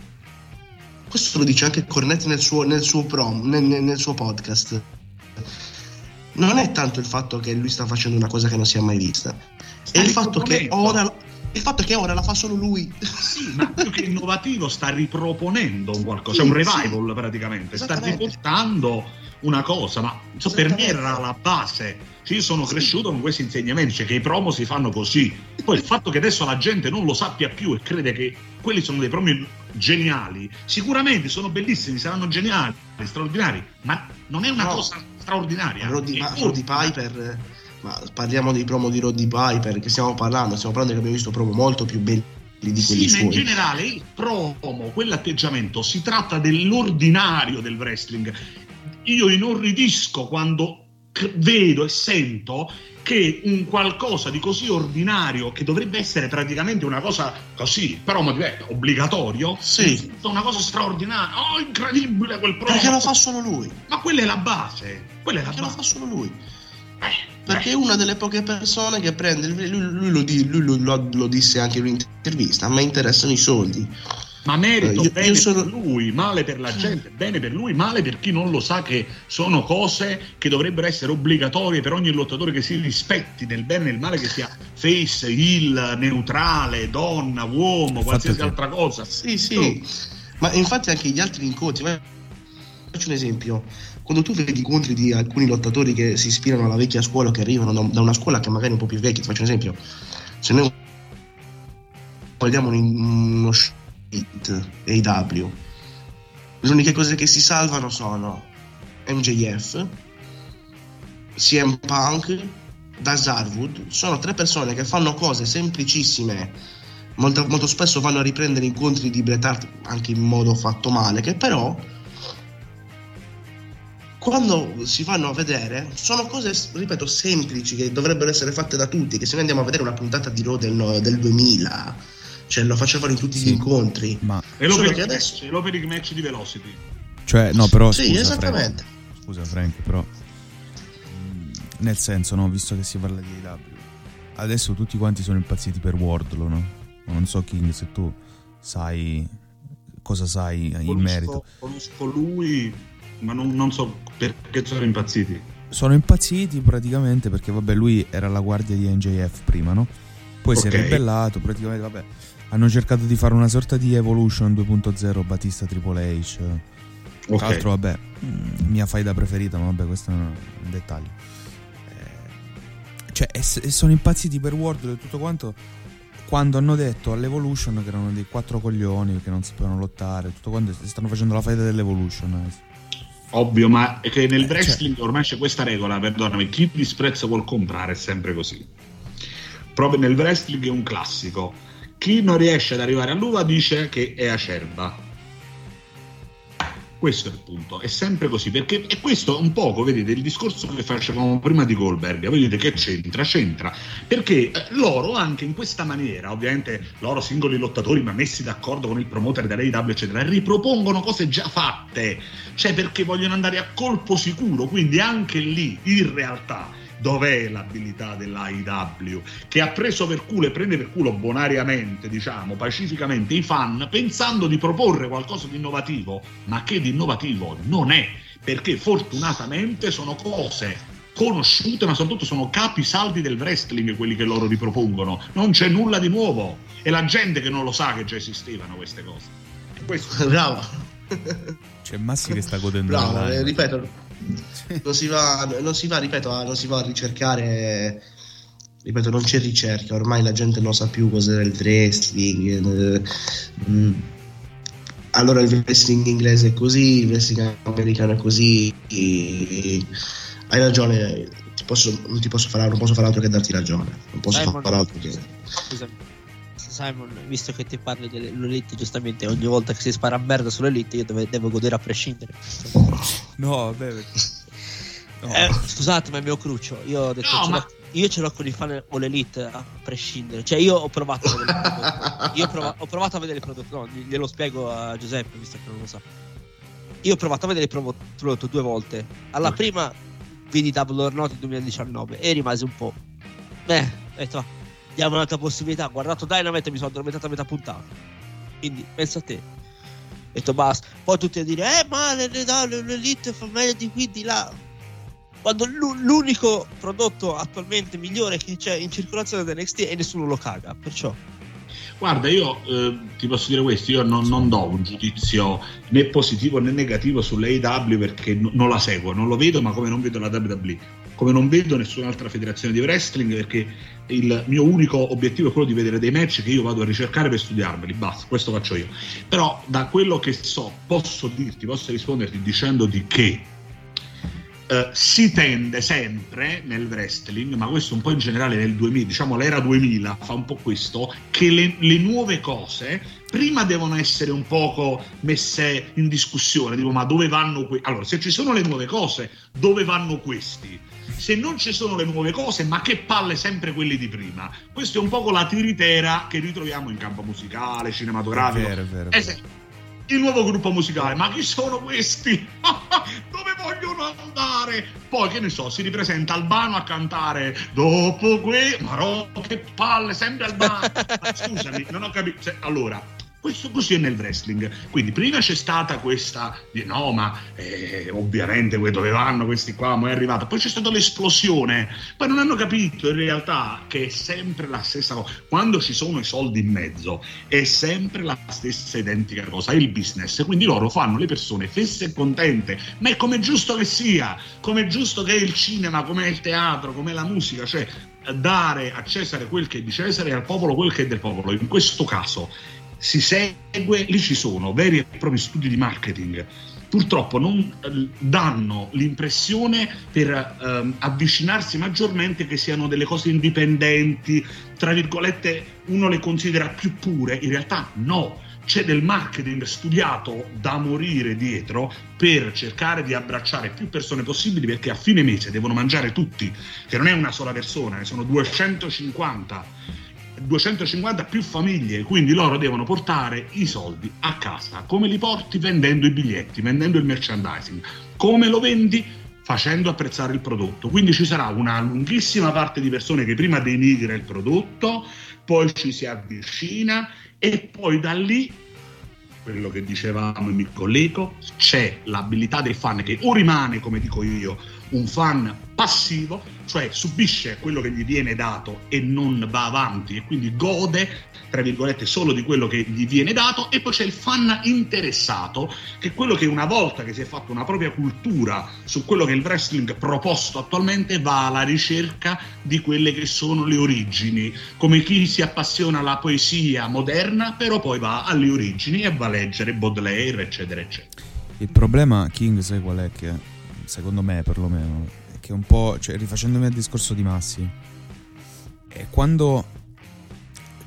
H: questo lo dice anche Cornetti nel suo, nel suo, prom, nel, nel suo podcast. Non è tanto il fatto che lui sta facendo una cosa che non si è mai vista, è il fatto che ora il fatto è che ora la fa solo lui.
B: Sì, ma più che innovativo sta riproponendo un qualcosa, sì, un revival sì. praticamente, sta riportando una cosa, ma so, per me era la base. Cioè, io sono sì. cresciuto con questi insegnamenti, cioè che i promo si fanno così. Poi il fatto che adesso la gente non lo sappia più e crede che quelli sono dei promo geniali, sicuramente sono bellissimi, saranno geniali, straordinari, ma non è una no. cosa straordinaria.
H: Roddy, ma Roddy Piper ma parliamo dei promo di Roddy Piper che stiamo parlando, stiamo parlando che abbiamo visto promo molto più belli di quelli
B: sì,
H: suoi.
B: ma in generale il promo, quell'atteggiamento, si tratta dell'ordinario del wrestling. Io inorridisco quando vedo e sento che un qualcosa di così ordinario, che dovrebbe essere praticamente una cosa così, promo diventa obbligatorio,
H: sì.
B: una cosa straordinaria, oh incredibile quel promo.
H: Perché lo fa solo lui.
B: Ma quella è la base, quella è la
H: Perché
B: base.
H: lo fa solo lui Perché è una delle poche persone che prende, lui, lui lo, di- lui lo- lo- lo disse anche in un'intervista, a me interessano i soldi.
B: Ma merito
H: Eh, io-
B: bene
H: io sono-
B: per lui, male per la gente, bene per lui, male per chi non lo sa che sono cose che dovrebbero essere obbligatorie per ogni lottatore che si rispetti nel bene e nel male, che sia face, heel, neutrale, donna, uomo, qualsiasi altra cosa.
H: Sì, sì, ma infatti anche gli altri incontri, ma- faccio un esempio, quando tu vedi incontri di alcuni lottatori che si ispirano alla vecchia scuola che arrivano da, una scuola che magari è un po' più vecchia, ti faccio un esempio, se noi guardiamo un- uno shit AW, le uniche cose che si salvano sono MJF, CM Punk, Daz Harwood, sono tre persone che fanno cose semplicissime. Molto, molto spesso vanno a riprendere incontri di Bret Hart anche in modo fatto male, che però quando si vanno a vedere sono cose, ripeto, semplici che dovrebbero essere fatte da tutti, che se noi andiamo a vedere una puntata di Raw del, del 2000, cioè lo facevano in tutti
D: Sì.
H: gli incontri.
D: Ma,
B: E l'opening,
H: che adesso-
B: match, l'opening match di Velocity.
D: cioè, no, però
H: Sì,
D: scusa,
H: esattamente.
D: Frank, scusa Frank, però mm, nel senso, no, visto che si parla di AW, adesso tutti quanti sono impazziti per Wardlow, no? Non so King se tu sai cosa sai in
B: Conosco-
D: merito.
B: Conosco lui, ma non, non so perché sono impazziti.
D: Sono impazziti praticamente perché vabbè, lui era la guardia di NJF prima, no? Poi si è ribellato, praticamente vabbè, hanno cercato di fare una sorta di Evolution 2.0 Batista Triple H. Tra
B: Ok.
D: l'altro, vabbè, mm, mia faida preferita, ma vabbè, questo è un dettaglio. Eh, Cioè, e, e sono impazziti per Wardlow e tutto quanto. Quando hanno detto all'Evolution che erano dei quattro coglioni, che non sapevano lottare, tutto quanto, stanno facendo la faida dell'Evolution. eh.
B: Ovvio, ma è che nel
D: Eh,
B: wrestling ormai c'è questa regola, perdonami, chi disprezza vuol comprare, è sempre così. Proprio nel wrestling è un classico. Chi non riesce ad arrivare all'uva dice che è acerba. Questo è il punto, è sempre così, perché è questo un poco, vedete, il discorso che facevamo prima di Goldberg, voi dite che c'entra, c'entra, perché eh, loro anche in questa maniera, ovviamente loro singoli lottatori, ma messi d'accordo con il promoter dell'AEW, eccetera, ripropongono cose già fatte, cioè perché vogliono andare a colpo sicuro, quindi anche lì, in realtà, dov'è l'abilità dell'AEW che ha preso per culo e prende per culo bonariamente, diciamo, pacificamente i fan, pensando di proporre qualcosa di innovativo, ma che di innovativo non è, perché fortunatamente sono cose conosciute, ma soprattutto sono capi saldi del wrestling quelli che loro ripropongono. Non c'è nulla di nuovo. È la gente che non lo sa che già esistevano queste cose. E questo
H: Bravo.
D: C'è Massi che sta godendo
H: Bravo, eh, ripeto, non si va, non si va, ripeto, a, non si va a ricercare, ripeto, non c'è ricerca, ormai la gente non sa più cos'era il wrestling. eh, mm. allora il wrestling inglese è così, il wrestling americano è così. hai ragione, ti posso, non, ti posso fare, non posso fare altro che darti ragione, non posso fare altro che...
I: Scusami. Simon, visto che ti parli dell'elite, giustamente ogni volta che si spara a merda sull'elite io devo, devo godere a prescindere.
D: No, vabbè. no.
I: Eh, scusate, ma è il mio cruccio. Io ho detto
B: No,
I: ce
B: ma-
I: l'ho- io ce l'ho con i fan o l'elite a prescindere. Cioè, io ho provato a vedere il prodotto. Io ho, prova- ho provato a vedere il prodotto. No, glielo spiego a Giuseppe, visto che non lo sa. Io ho provato a vedere il provo- prodotto due volte. Alla prima vidi Double or Not 2019 e rimasi un po'. Beh, ho detto, "Ah, diamo un'altra possibilità. Guardato Dynamite e mi sono addormentato a metà puntata. Quindi, pensa a te. Ho detto basta. Poi tutti a dire, eh, ma l'elite fa meglio di qui, di là. Quando l'u- l'unico prodotto attualmente migliore che c'è in circolazione da NXT e nessuno lo caga. Perciò,
B: Guarda, io eh, ti posso dire questo, io non, non do un giudizio né positivo né negativo sull'AEW perché no- non la seguo, non lo vedo, ma come non vedo la WWE, come non vedo nessun'altra federazione di wrestling perché il mio unico obiettivo è quello di vedere dei match che io vado a ricercare per studiarmeli, basta, questo faccio io. Però da quello che so posso dirti, posso risponderti dicendoti che eh, si tende sempre nel wrestling, ma questo un po' in generale nel 2000, diciamo l'era 2000 fa un po' questo, che le, le nuove cose prima devono essere un poco messe in discussione, dico ma dove vanno questi? Allora, se ci sono le nuove cose, dove vanno questi? Se non ci sono le nuove cose, ma che palle sempre quelli di prima? Questo è un po' la tiritera che ritroviamo in campo musicale,
D: È
B: cinematografico.
D: vero, è vero. è vero.
B: Esempio, il nuovo gruppo musicale. Ma chi sono questi? Dove vogliono andare? Poi, che ne so, si ripresenta Albano a cantare dopo que... Ma no, che palle, sempre Albano. Scusami, non ho capito. Cioè, allora, questo così è nel wrestling. Quindi prima c'è stata questa, no ma eh, ovviamente dove vanno questi qua, ma è arrivata. Poi c'è stata l'esplosione. Poi non hanno capito in realtà che è sempre la stessa cosa. Quando ci sono i soldi in mezzo è sempre la stessa identica cosa, il business. Quindi loro fanno le persone fesse e contente. Ma è come giusto che sia, come giusto che è il cinema, come è il teatro, come è la musica. Cioè dare a Cesare quel che è di Cesare e al popolo quel che è del popolo. In questo caso si segue, lì ci sono veri e propri studi di marketing. Purtroppo non eh, danno l'impressione per eh, avvicinarsi maggiormente che siano delle cose indipendenti, tra virgolette uno le considera più pure, in realtà no, c'è del marketing studiato da morire dietro per cercare di abbracciare più persone possibili perché a fine mese devono mangiare tutti, che non è una sola persona, ne sono 250 250 più famiglie, quindi loro devono portare i soldi a casa. Come li porti? Vendendo i biglietti, vendendo il merchandising. Come lo vendi? Facendo apprezzare il prodotto. Quindi ci sarà una lunghissima parte di persone che prima denigra il prodotto, poi ci si avvicina e poi da lì quello che dicevamo mi collego, c'è l'abilità dei fan che o rimane, come dico io, un fan passivo, cioè subisce quello che gli viene dato e non va avanti e quindi gode, tra virgolette, solo di quello che gli viene dato e poi c'è il fan interessato, che è quello che una volta che si è fatto una propria cultura su quello che il wrestling proposto attualmente va alla ricerca di quelle che sono le origini, come chi si appassiona alla poesia moderna, però poi va alle origini e va a leggere Baudelaire, eccetera, eccetera.
D: Il problema, King, sai qual è? Che secondo me perlomeno, che un po', cioè, rifacendomi al discorso di Massi, è quando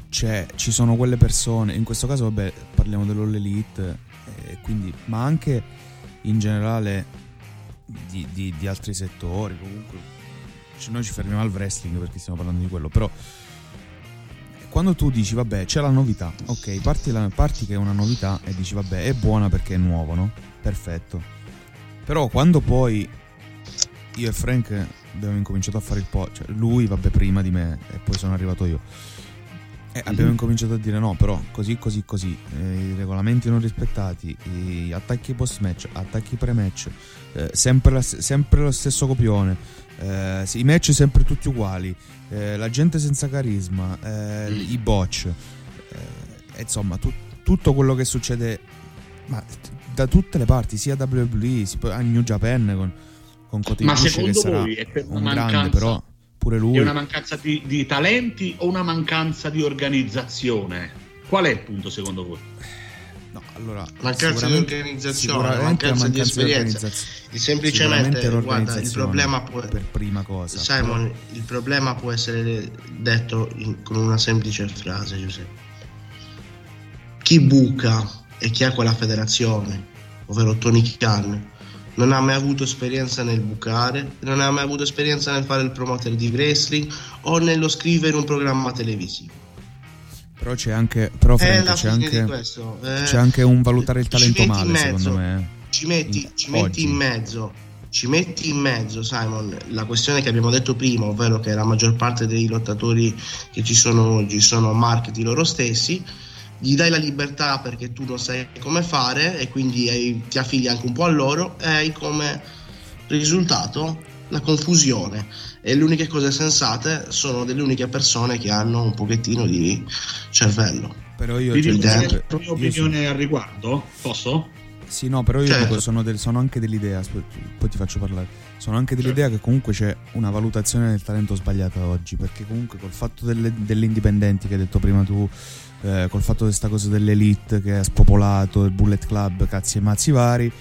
D: c'è, ci sono quelle persone, in questo caso vabbè parliamo dell'All Elite, eh, quindi, ma anche in generale di, di, di altri settori, comunque cioè, noi ci fermiamo al wrestling perché stiamo parlando di quello, però quando tu dici vabbè c'è la novità, ok, parti, la, parti che è una novità e dici vabbè è buona perché è nuovo, no? Perfetto però quando poi io e Frank abbiamo incominciato a fare il po', cioè lui vabbè prima di me e poi sono arrivato io. E abbiamo mm-hmm. incominciato a dire no, però così, così, così, eh, i regolamenti non rispettati, gli attacchi post match, attacchi pre match, eh, sempre, la, sempre, lo stesso copione, eh, i match sempre tutti uguali, eh, la gente senza carisma, eh, mm. i botch, eh, insomma tu, tutto quello che succede, ma da tutte le parti, sia WWE, sia a New Japan con, con Kota
B: Ma secondo voi è per una un mancanza, grande, però
D: pure lui...
B: È una mancanza di, di, talenti o una mancanza di organizzazione? Qual è il punto secondo voi?
D: No, allora,
H: mancanza di organizzazione, mancanza, di esperienza. Di semplicemente, guarda, il problema può
D: per prima cosa.
H: Simon, però... il problema può essere detto in, con una semplice frase, Giuseppe. Chi buca e chi ha quella federazione, ovvero Tony Khan, non ha mai avuto esperienza nel bucare, non ha mai avuto esperienza nel fare il promoter di wrestling o nello scrivere un programma televisivo.
D: Però c'è anche, però Frank, c'è, anche eh, c'è anche un valutare il talento male, mezzo, secondo me.
H: Ci metti, ci metti in mezzo. Ci metti in mezzo, Simon, la questione che abbiamo detto prima, ovvero che la maggior parte dei lottatori che ci sono oggi sono marchi loro stessi, gli dai la libertà perché tu non sai come fare e quindi hai, ti affili anche un po' a loro e hai come risultato la confusione e le uniche cose sensate sono delle uniche persone che hanno un pochettino di cervello.
B: Però io dico la mia opinione sono... al riguardo, posso?
D: Sì, no, però io certo. sono, del, sono, anche dell'idea, poi ti faccio parlare, sono anche dell'idea certo. che comunque c'è una valutazione del talento sbagliata oggi, perché comunque col fatto delle, delle indipendenti che hai detto prima tu, eh, col fatto di questa cosa dell'elite che ha spopolato il bullet club, cazzi e mazzi vari,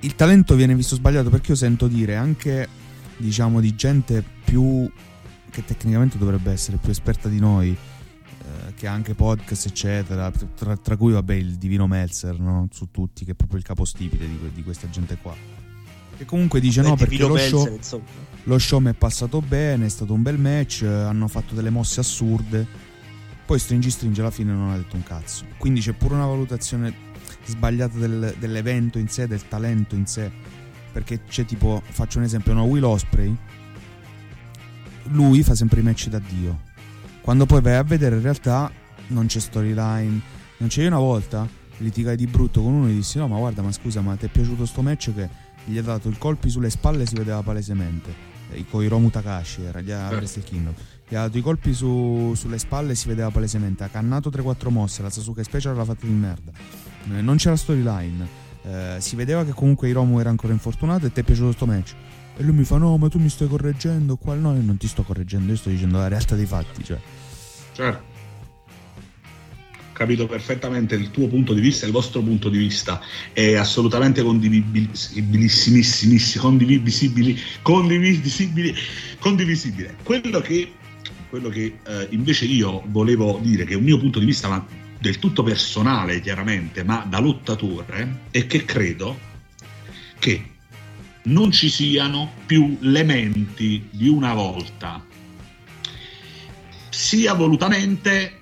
D: il talento viene visto sbagliato perché io sento dire anche, diciamo, di gente più che tecnicamente dovrebbe essere più esperta di noi, eh, che ha anche podcast, eccetera, tra, tra, cui, vabbè, il divino Melzer, no? Su tutti, che è proprio il capostipite di, di questa gente qua. Che comunque dice Beh, no perché lo show, lo show mi è passato bene, è stato un bel match, hanno fatto delle mosse assurde poi stringi stringi alla fine non ha detto un cazzo. Quindi c'è pure una valutazione sbagliata del- dell'evento in sé, del talento in sé. Perché c'è tipo, faccio un esempio, no, Will Osprey, lui fa sempre i match da Dio. Quando poi vai a vedere in realtà non c'è storyline, non c'è io una volta litigai di brutto con uno e dissi no ma guarda ma scusa ma ti è piaciuto sto match che gli ha dato il colpi sulle spalle si vedeva palesemente con i Romu Takashi era gli ha
B: Certo.
D: Wrestle Kingdom gli ha dato i colpi su- sulle spalle si vedeva palesemente ha cannato 3-4 mosse la Sasuke Special l'ha fatta di merda Eh, non c'era storyline eh, si vedeva che comunque Hiromu era ancora infortunato e ti è piaciuto sto match e lui mi fa no ma tu mi stai correggendo qua no io non ti sto correggendo io sto dicendo la realtà dei fatti cioè
B: Certo. Capito perfettamente il tuo punto di vista e il vostro punto di vista. È assolutamente condividibilissimissimi, condivisibili, condivisibili, condivisibile. Quello che, quello che eh, invece io volevo dire, che è un mio punto di vista, ma del tutto personale chiaramente, ma da lottatore, è che credo che non ci siano più elementi di una volta sia volutamente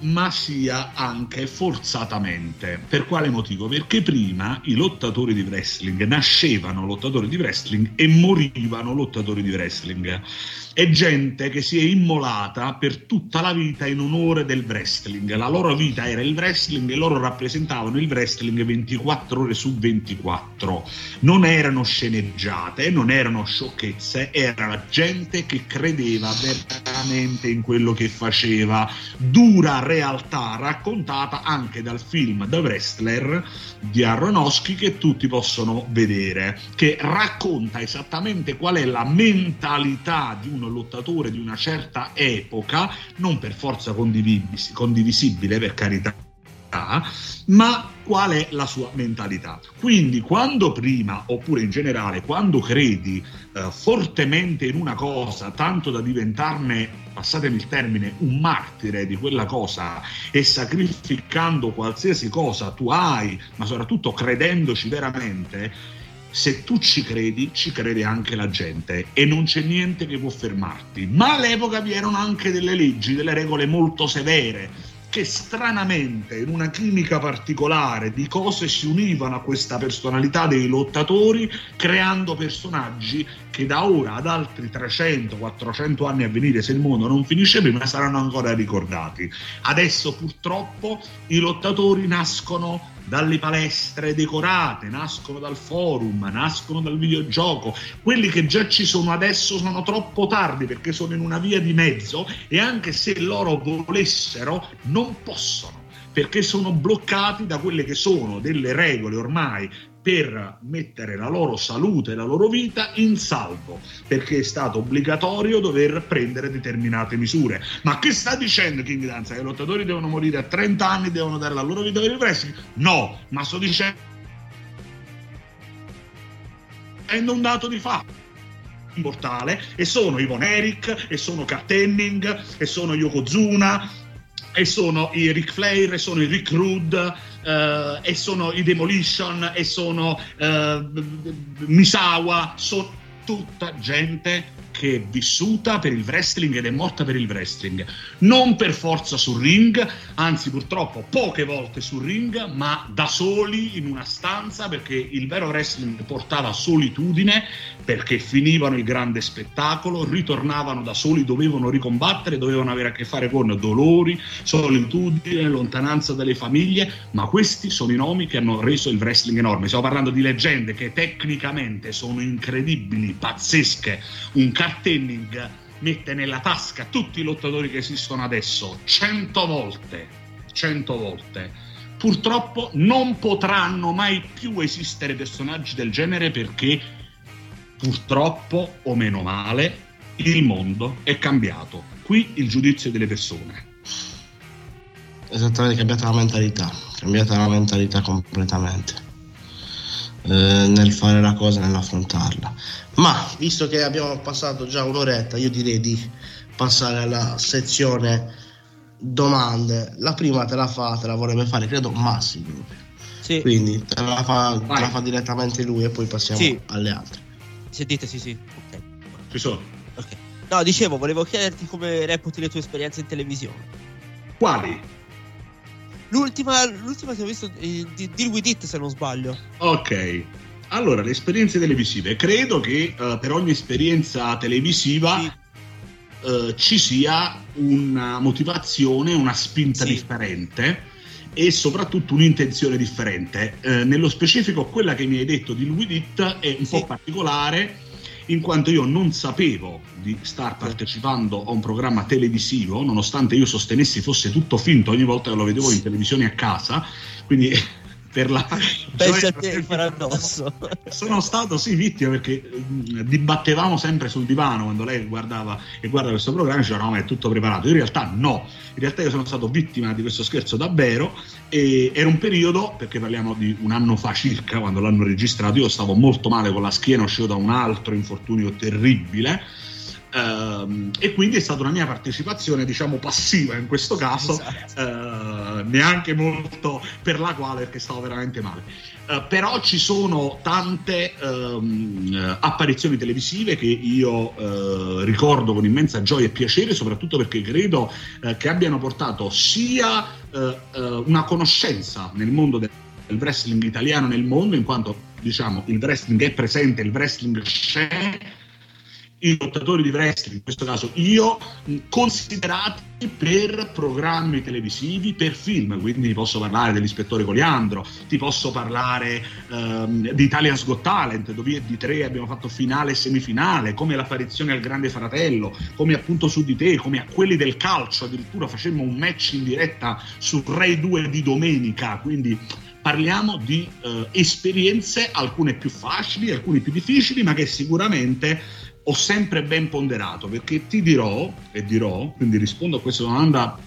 B: ma sia anche forzatamente. Per quale motivo? Perché prima i lottatori di wrestling nascevano lottatori di wrestling e morivano lottatori di wrestling. È gente che si è immolata per tutta la vita in onore del wrestling. La loro vita era il wrestling e loro rappresentavano il wrestling 24 ore su 24. Non erano sceneggiate, non erano sciocchezze, era la gente che credeva veramente in quello che faceva. Dura realtà raccontata anche dal film The Wrestler di Aronofsky che tutti possono vedere, che racconta esattamente qual è la mentalità di un lottatore di una certa epoca, non per forza condivis- condivisibile per carità, ma qual è la sua mentalità. Quindi quando prima, oppure in generale, quando credi eh, fortemente in una cosa, tanto da diventarne, passatemi il termine, un martire di quella cosa e sacrificando qualsiasi cosa tu hai, ma soprattutto credendoci veramente, se tu ci credi, ci crede anche la gente e non c'è niente che può fermarti. Ma all'epoca vi erano anche delle leggi, delle regole molto severe che stranamente in una chimica particolare di cose si univano a questa personalità dei lottatori creando personaggi che da ora ad altri 300-400 anni a venire se il mondo non finisce prima saranno ancora ricordati. Adesso purtroppo i lottatori nascono dalle palestre decorate, nascono dal forum, nascono dal videogioco. Quelli che già ci sono adesso sono troppo tardi perché sono in una via di mezzo e anche se loro volessero non possono perché sono bloccati da quelle che sono delle regole ormai per mettere la loro salute e la loro vita in salvo, perché è stato obbligatorio dover prendere determinate misure. Ma che sta dicendo King Danza? Che i lottatori devono morire a 30 anni, devono dare la loro vita per il wrestling? No, ma sto dicendo un dato di fatto mortale e sono Ivon Eric e sono Kat Henning e sono Yokozuna e sono i Ric Flair e sono i Rick Rude eh, e sono i Demolition e sono eh, Misawa sono tutta gente che è vissuta per il wrestling ed è morta per il wrestling. Non per forza sul ring anzi purtroppo poche volte sul ring ma da soli in una stanza perché il vero wrestling portava solitudine perché finivano il grande spettacolo ritornavano da soli dovevano ricombattere dovevano avere a che fare con dolori solitudine lontananza dalle famiglie ma questi sono i nomi che hanno reso il wrestling enorme. Stiamo parlando di leggende che tecnicamente sono incredibili pazzesche un Henning mette nella tasca tutti i lottatori che esistono adesso cento volte, cento volte. Purtroppo non potranno mai più esistere personaggi del genere perché purtroppo o meno male il mondo è cambiato. Qui il giudizio delle persone.
H: Esattamente, è cambiata la mentalità, è cambiata la mentalità completamente nel fare la cosa, nell'affrontarla. Ma visto che abbiamo passato già un'oretta, io direi di passare alla sezione domande. La prima te la fa, te la vorrebbe fare, credo Massimo.
I: Sì.
H: Quindi te la, fa, te la fa direttamente lui e poi passiamo
I: Sì.
H: alle altre.
I: Sentite, sì, sì. Ok.
B: Ci sono.
I: ok. No, dicevo, volevo chiederti come reputi le tue esperienze in televisione.
B: Quali?
I: L'ultima, l'ultima che ho visto eh, di Deal With It, se non sbaglio.
B: Ok. Allora, le esperienze televisive. Credo che uh, per ogni esperienza televisiva sì. uh, ci sia una motivazione, una spinta sì. differente e soprattutto un'intenzione differente. Uh, nello specifico, quella che mi hai detto di Louis It è un sì. po' particolare in quanto io non sapevo di star partecipando a un programma televisivo, nonostante io sostenessi fosse tutto finto ogni volta che lo vedevo in televisione a casa, quindi per la
I: pensa a te il paradosso.
B: Sono stato sì vittima perché dibattevamo sempre sul divano quando lei guardava e guarda questo programma e diceva no ma è tutto preparato. In realtà no. In realtà io sono stato vittima di questo scherzo davvero e era un periodo perché parliamo di un anno fa circa quando l'hanno registrato io stavo molto male con la schiena uscivo da un altro infortunio terribile Uh, e quindi è stata una mia partecipazione diciamo passiva in questo caso esatto. uh, neanche molto per la quale perché stavo veramente male uh, però ci sono tante um, apparizioni televisive che io ricordo con immensa gioia e piacere soprattutto perché credo che abbiano portato sia una conoscenza nel mondo del wrestling italiano nel mondo in quanto diciamo il wrestling è presente il wrestling c'è i lottatori di wrestling, in questo caso io, considerati per programmi televisivi, per film, quindi ti posso parlare dell'ispettore Coliandro, ti posso parlare um, di Italian's Got Talent, dove di tre abbiamo fatto finale e semifinale, come l'apparizione al Grande Fratello, come appunto su di te, come a quelli del calcio, addirittura facemmo un match in diretta su Rai 2 di domenica, quindi parliamo di uh, esperienze, alcune più facili, alcune più difficili, ma che sicuramente ho sempre ben ponderato perché ti dirò e dirò, quindi rispondo a questa domanda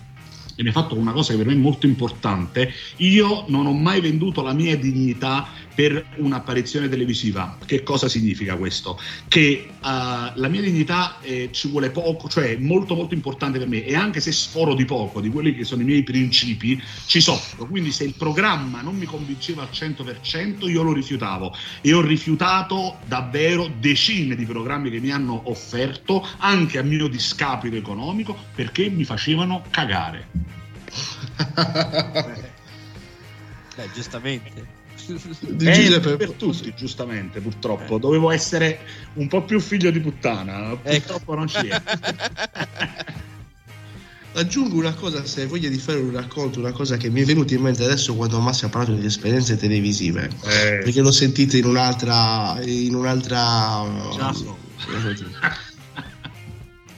B: e mi ha fatto una cosa che per me è molto importante, io non ho mai venduto la mia dignità per un'apparizione televisiva. Che cosa significa questo? Che uh, la mia dignità eh, ci vuole poco, cioè è molto molto importante per me e anche se sforo di poco di quelli che sono i miei principi, ci soffro. Quindi se il programma non mi convinceva al 100%, io lo rifiutavo e ho rifiutato davvero decine di programmi che mi hanno offerto, anche a mio discapito economico, perché mi facevano cagare.
I: Beh, giustamente.
B: Eh, per, per tutti, giustamente, purtroppo. Eh. Dovevo essere un po' più figlio di puttana, ecco. purtroppo ecco. non ci è.
H: Aggiungo una cosa, se hai voglia di fare un racconto, una cosa che mi è venuta in mente adesso quando Massimo ha parlato di esperienze televisive, eh. perché l'ho sentita in un'altra... In un'altra Già so.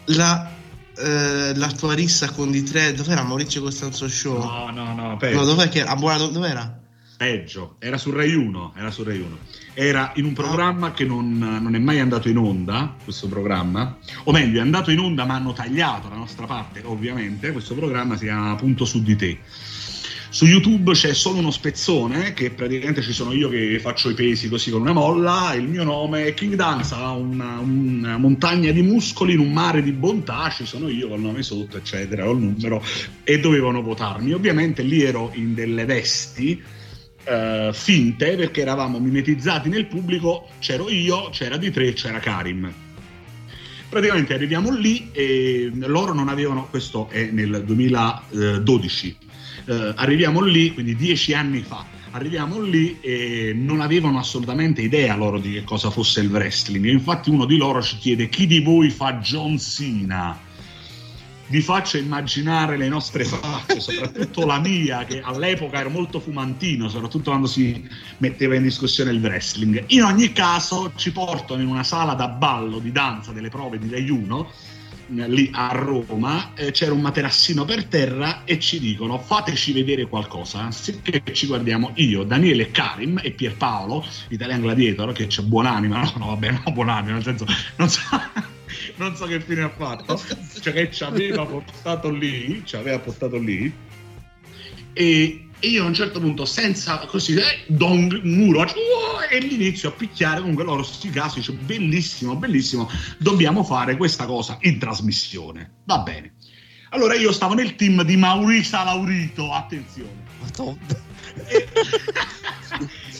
H: La, eh, la tua rissa con di tre, dov'era Maurizio Costanzo Show?
B: No, no, no,
H: no dov'è che, a Buona, dov'era?
B: Peggio, era su Rai 1, era su Rai 1. Era in un programma che non, non, è mai andato in onda, questo programma, o meglio, è andato in onda ma hanno tagliato la nostra parte, ovviamente, questo programma si chiama Punto su di te. Su YouTube c'è solo uno spezzone, che praticamente ci sono io che faccio i pesi così con una molla, il mio nome è King Danza, una, una montagna di muscoli in un mare di bontà, ci sono io col nome sotto, eccetera, col numero, e dovevano votarmi. Ovviamente lì ero in delle vesti, uh, finte perché eravamo mimetizzati nel pubblico, c'ero io, c'era di tre, c'era Karim. Praticamente arriviamo lì e loro non avevano, questo è nel 2012, uh, eh, arriviamo lì, quindi dieci anni fa, arriviamo lì e non avevano assolutamente idea loro di che cosa fosse il wrestling. infatti uno di loro ci chiede chi di voi fa John Cena? vi faccio immaginare le nostre facce, soprattutto la mia, che all'epoca ero molto fumantino, soprattutto quando si metteva in discussione il wrestling. In ogni caso ci portano in una sala da ballo di danza delle prove di Rai 1, lì a Roma, eh, c'era un materassino per terra e ci dicono fateci vedere qualcosa, anziché ci guardiamo io, Daniele Karim e Pierpaolo, Italian Gladiator, che c'è buonanima, no, no vabbè, no buonanima, nel senso, non so non so che fine ha fatto, cioè che ci aveva portato lì, ci aveva portato lì, e, e io a un certo punto, senza così, eh, dong, muro, uh, e l'inizio a picchiare, comunque loro sti casi, dice, bellissimo, bellissimo, dobbiamo fare questa cosa in trasmissione, va bene. Allora io stavo nel team di Maurisa Laurito, attenzione. e,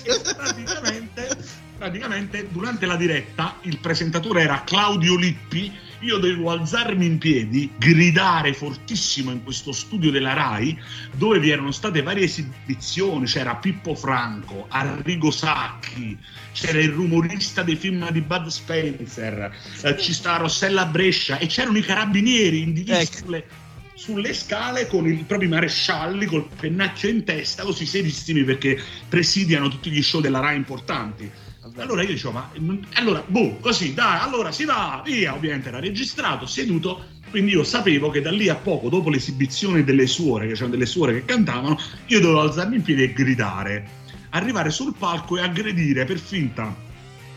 B: e praticamente praticamente durante la diretta il presentatore era Claudio Lippi, io dovevo alzarmi in piedi, gridare fortissimo in questo studio della RAI dove vi erano state varie esibizioni, c'era Pippo Franco, Arrigo Sacchi, c'era il rumorista dei film di Bud Spencer, eh, ci sta Rossella Brescia e c'erano i carabinieri in divisa
I: Ecco.
B: sulle, sulle scale con i propri marescialli col pennacchio in testa, così serissimi perché presidiano tutti gli show della RAI importanti. Allora io dicevo, ma non- allora, boh, così, dai, allora si va, via, ovviamente era registrato, seduto, quindi io sapevo che da lì a poco, dopo l'esibizione delle suore, che c'erano delle suore che cantavano, io dovevo alzarmi in piedi e gridare, arrivare sul palco e aggredire per finta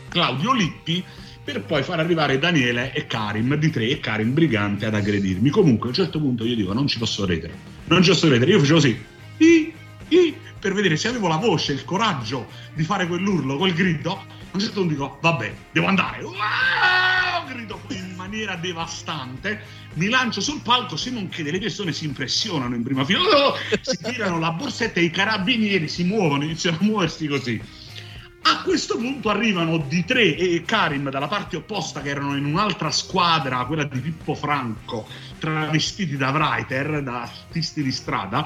B: Claudio Lippi per poi far arrivare Daniele e Karim di tre e Karim Brigante ad aggredirmi. Comunque a un certo punto io dico non ci posso credere, non ci posso credere, io facevo così, "I, i", per vedere se avevo la voce, il coraggio di fare quell'urlo, quel grido, a un certo punto dico vabbè, devo andare, Uah! grido in maniera devastante, mi lancio sul palco, se non che delle persone si impressionano in prima fila, Oh! si tirano la borsetta e i carabinieri si muovono, iniziano a muoversi così. A questo punto arrivano di tre e Karim dalla parte opposta che erano in un'altra squadra, quella di Pippo Franco, travestiti da writer, da artisti di strada,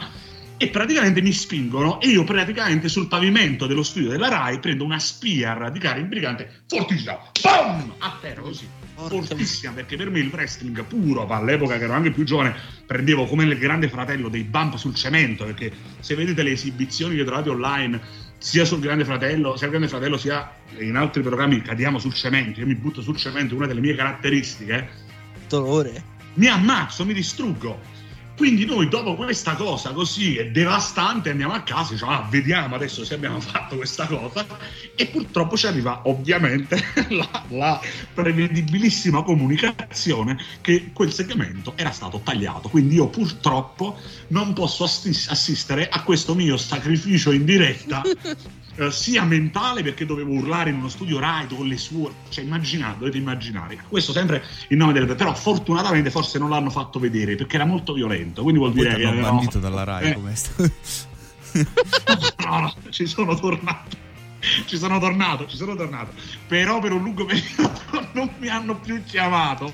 B: e praticamente mi spingono e io praticamente sul pavimento dello studio della RAI prendo una spear di Karim Brigante fortissima, BAM! a terra così, fortissima perché per me il wrestling puro, all'epoca che ero anche più giovane, prendevo come il grande fratello dei bump sul cemento, perché se vedete le esibizioni che trovate online sia sul Grande Fratello, sia il Grande Fratello, sia in altri programmi cadiamo sul cemento. Io mi butto sul cemento, una delle mie caratteristiche.
I: Dolore.
B: Mi ammazzo, mi distruggo. Quindi noi dopo questa cosa così devastante andiamo a casa e diciamo ah, vediamo adesso se abbiamo fatto questa cosa. E purtroppo ci arriva ovviamente la, la prevedibilissima comunicazione che quel segmento era stato tagliato. Quindi io purtroppo non posso assis- assistere a questo mio sacrificio in diretta eh, sia mentale perché dovevo urlare in uno studio Rai con le sue cioè immaginate dovete immaginare questo sempre in nome del però fortunatamente forse non l'hanno fatto vedere perché era molto violento quindi vuol
D: Poi
B: dire
D: ti
B: che
D: hanno
B: avevamo
D: bandito dalla Rai
B: Eh,
D: come
B: no, no, ci sono tornato. Ci sono tornato, ci sono tornato. Però per un lungo periodo non mi hanno più chiamato.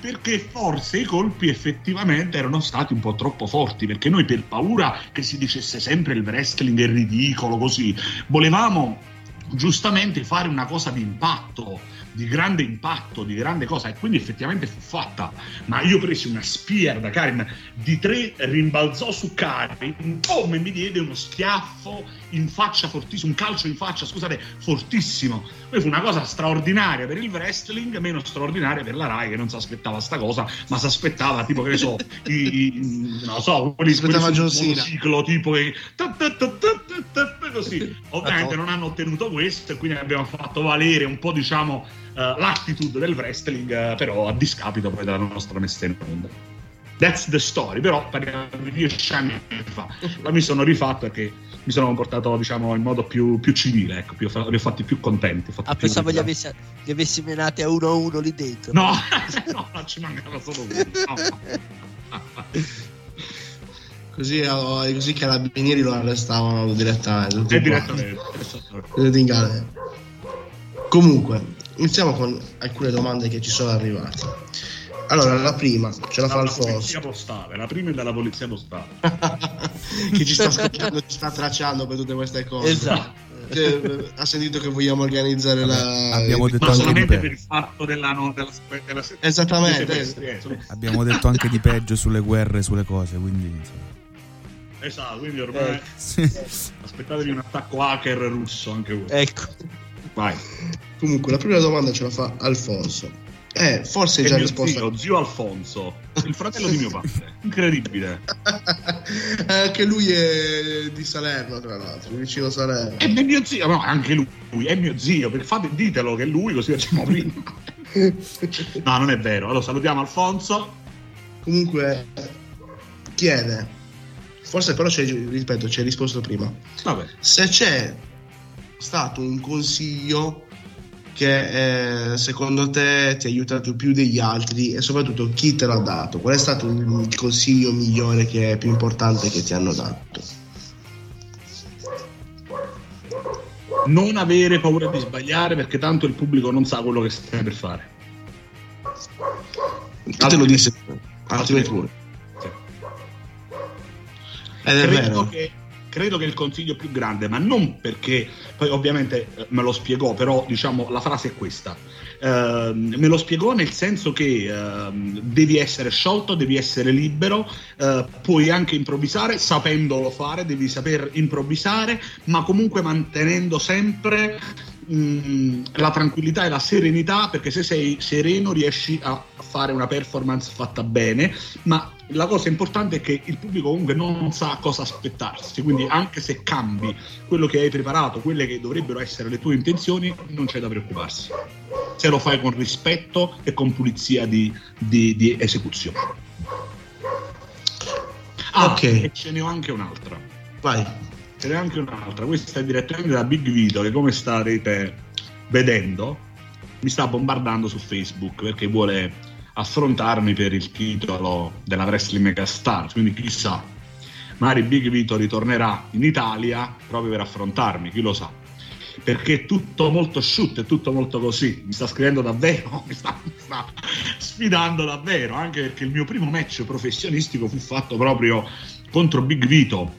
B: Perché forse i colpi effettivamente erano stati un po' troppo forti. Perché noi, per paura che si dicesse sempre il wrestling è ridicolo, così, volevamo giustamente fare una cosa di impatto, di grande impatto, di grande cosa. E quindi effettivamente fu fatta. Ma io presi una spear da Karim di tre, rimbalzò su Karim, come mi diede uno schiaffo in faccia fortissimo, un calcio in faccia, scusate, fortissimo. Poi fu una cosa straordinaria per il wrestling, meno straordinaria per la Rai che non si aspettava sta cosa, ma si aspettava tipo che ne so, i, i- non lo so, quelli,
H: Cena.
B: monociclo tipo che ta- ta- ta- così. Ovviamente non hanno ottenuto questo e quindi abbiamo fatto valere un po' diciamo eh, l'attitude del wrestling, eh, però a discapito poi della nostra messa in onda. That's the story, però parliamo di dieci anni fa. La mi sono rifatto perché mi sono comportato, diciamo, in modo più, più civile, ecco, più, li ho fatti più contenti.
I: Ah,
B: più-
I: pensavo li avessi, li avessi menati a uno a uno lì dentro.
B: No, no, non ci mancava solo uno. no.
H: Così, oh, così i carabinieri lo arrestavano direttamente.
B: E
H: qua.
B: direttamente.
H: In galera. Comunque, iniziamo con alcune domande che ci sono arrivate. Allora, la prima ce la fa
B: Dalla
H: Alfonso,
B: polizia postale, la prima è dalla polizia postale.
H: che ci sta ascoltando, ci sta tracciando per tutte queste cose.
I: Esatto.
H: Che, eh, ha sentito che vogliamo organizzare la.
D: abbiamo detto
B: Ma
D: anche di
B: per il fatto della, no, della, della,
H: Esattamente.
B: eh, sono-
D: abbiamo detto anche di peggio sulle guerre, sulle cose, quindi insomma.
B: Esatto, quindi ormai
D: Sì.
B: aspettatevi un attacco hacker russo anche voi.
I: Ecco.
B: Vai.
H: Comunque, la prima domanda ce la fa Alfonso. Eh, forse hai
B: È
H: già risposto.
B: zio, zio Alfonso, il fratello di mio padre. Incredibile.
H: Anche lui è di Salerno, tra l'altro, vicino Salerno.
B: È mio zio, no, anche lui, è mio zio, perché fate, ditelo che è lui, così facciamo prima. No, non è vero. Allora salutiamo Alfonso.
H: Comunque, chiede, forse però c'è, ripeto, ci hai risposto prima.
B: Vabbè.
H: Se c'è stato un consiglio che eh, secondo te ti ha aiutato più degli altri e soprattutto chi te l'ha dato? Qual è stato il consiglio migliore che è più importante che ti hanno dato?
B: non avere paura di sbagliare perché tanto il pubblico non sa quello che stai per fare.
H: Chi te lo disse? Altri pure.
B: Sì.
H: Ed è
B: credo
H: vero.
B: che, credo che il consiglio più grande, ma non perché, poi ovviamente eh, me lo spiegò, però diciamo la frase è questa. Ehm, me lo spiegò nel senso che ehm, devi essere sciolto, devi essere libero, eh, puoi anche improvvisare sapendolo fare, devi saper improvvisare, ma comunque mantenendo sempre mh, la tranquillità e la serenità, perché se sei sereno riesci a fare una performance fatta bene, ma la cosa importante è che il pubblico comunque non sa cosa aspettarsi, quindi anche se cambi quello che hai preparato, quelle che dovrebbero essere le tue intenzioni, non c'è da preoccuparsi. Se lo fai con rispetto e con pulizia di, di- di esecuzione. Ah,
H: Ok.
B: e ce ne ho anche un'altra.
H: Vai.
B: Ce n'è anche un'altra, questa è direttamente da Big Vito che come starete vedendo mi sta bombardando su Facebook perché vuole affrontarmi per il titolo della Wrestling Megastar, quindi chissà, magari Big Vito ritornerà in Italia proprio per affrontarmi, chi lo sa. Perché è tutto molto asciutto, è tutto molto così. Mi sta scrivendo davvero, mi sta, mi sta sfidando davvero, anche perché il mio primo match professionistico fu fatto proprio contro Big Vito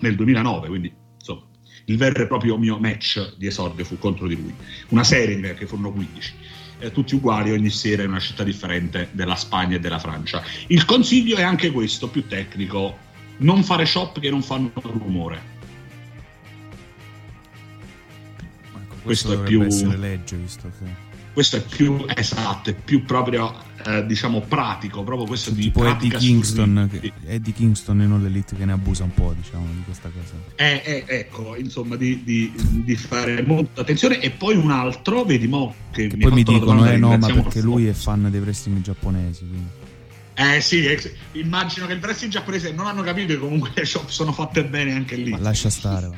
B: nel 2009, quindi insomma il vero e proprio mio match di esordio fu contro di lui. Una serie perché furono 15, eh, tutti uguali ogni sera in una città differente della Spagna e della Francia. Il consiglio è anche questo, più tecnico, non fare shop che non fanno rumore.
D: Ecco,
B: Questo è più-
D: essere legge, visto che...
B: Questo è più esatto, è più proprio eh, diciamo pratico, proprio questo di
D: Tipo Eddie Kingston, che, Eddie Kingston e non l'Elite che ne abusa un po', diciamo, di questa cosa.
B: Eh, eh, ecco, insomma, di, di- di fare molta attenzione. E poi un altro, vedi, mo, che,
D: Che
B: mi
D: poi mi dicono, eh no, ma perché lui è fan dei wrestling giapponesi, quindi...
B: Eh sì, eh, immagino che il wrestling giapponese non hanno capito che comunque le shop sono fatte bene anche lì.
D: Ma lascia stare.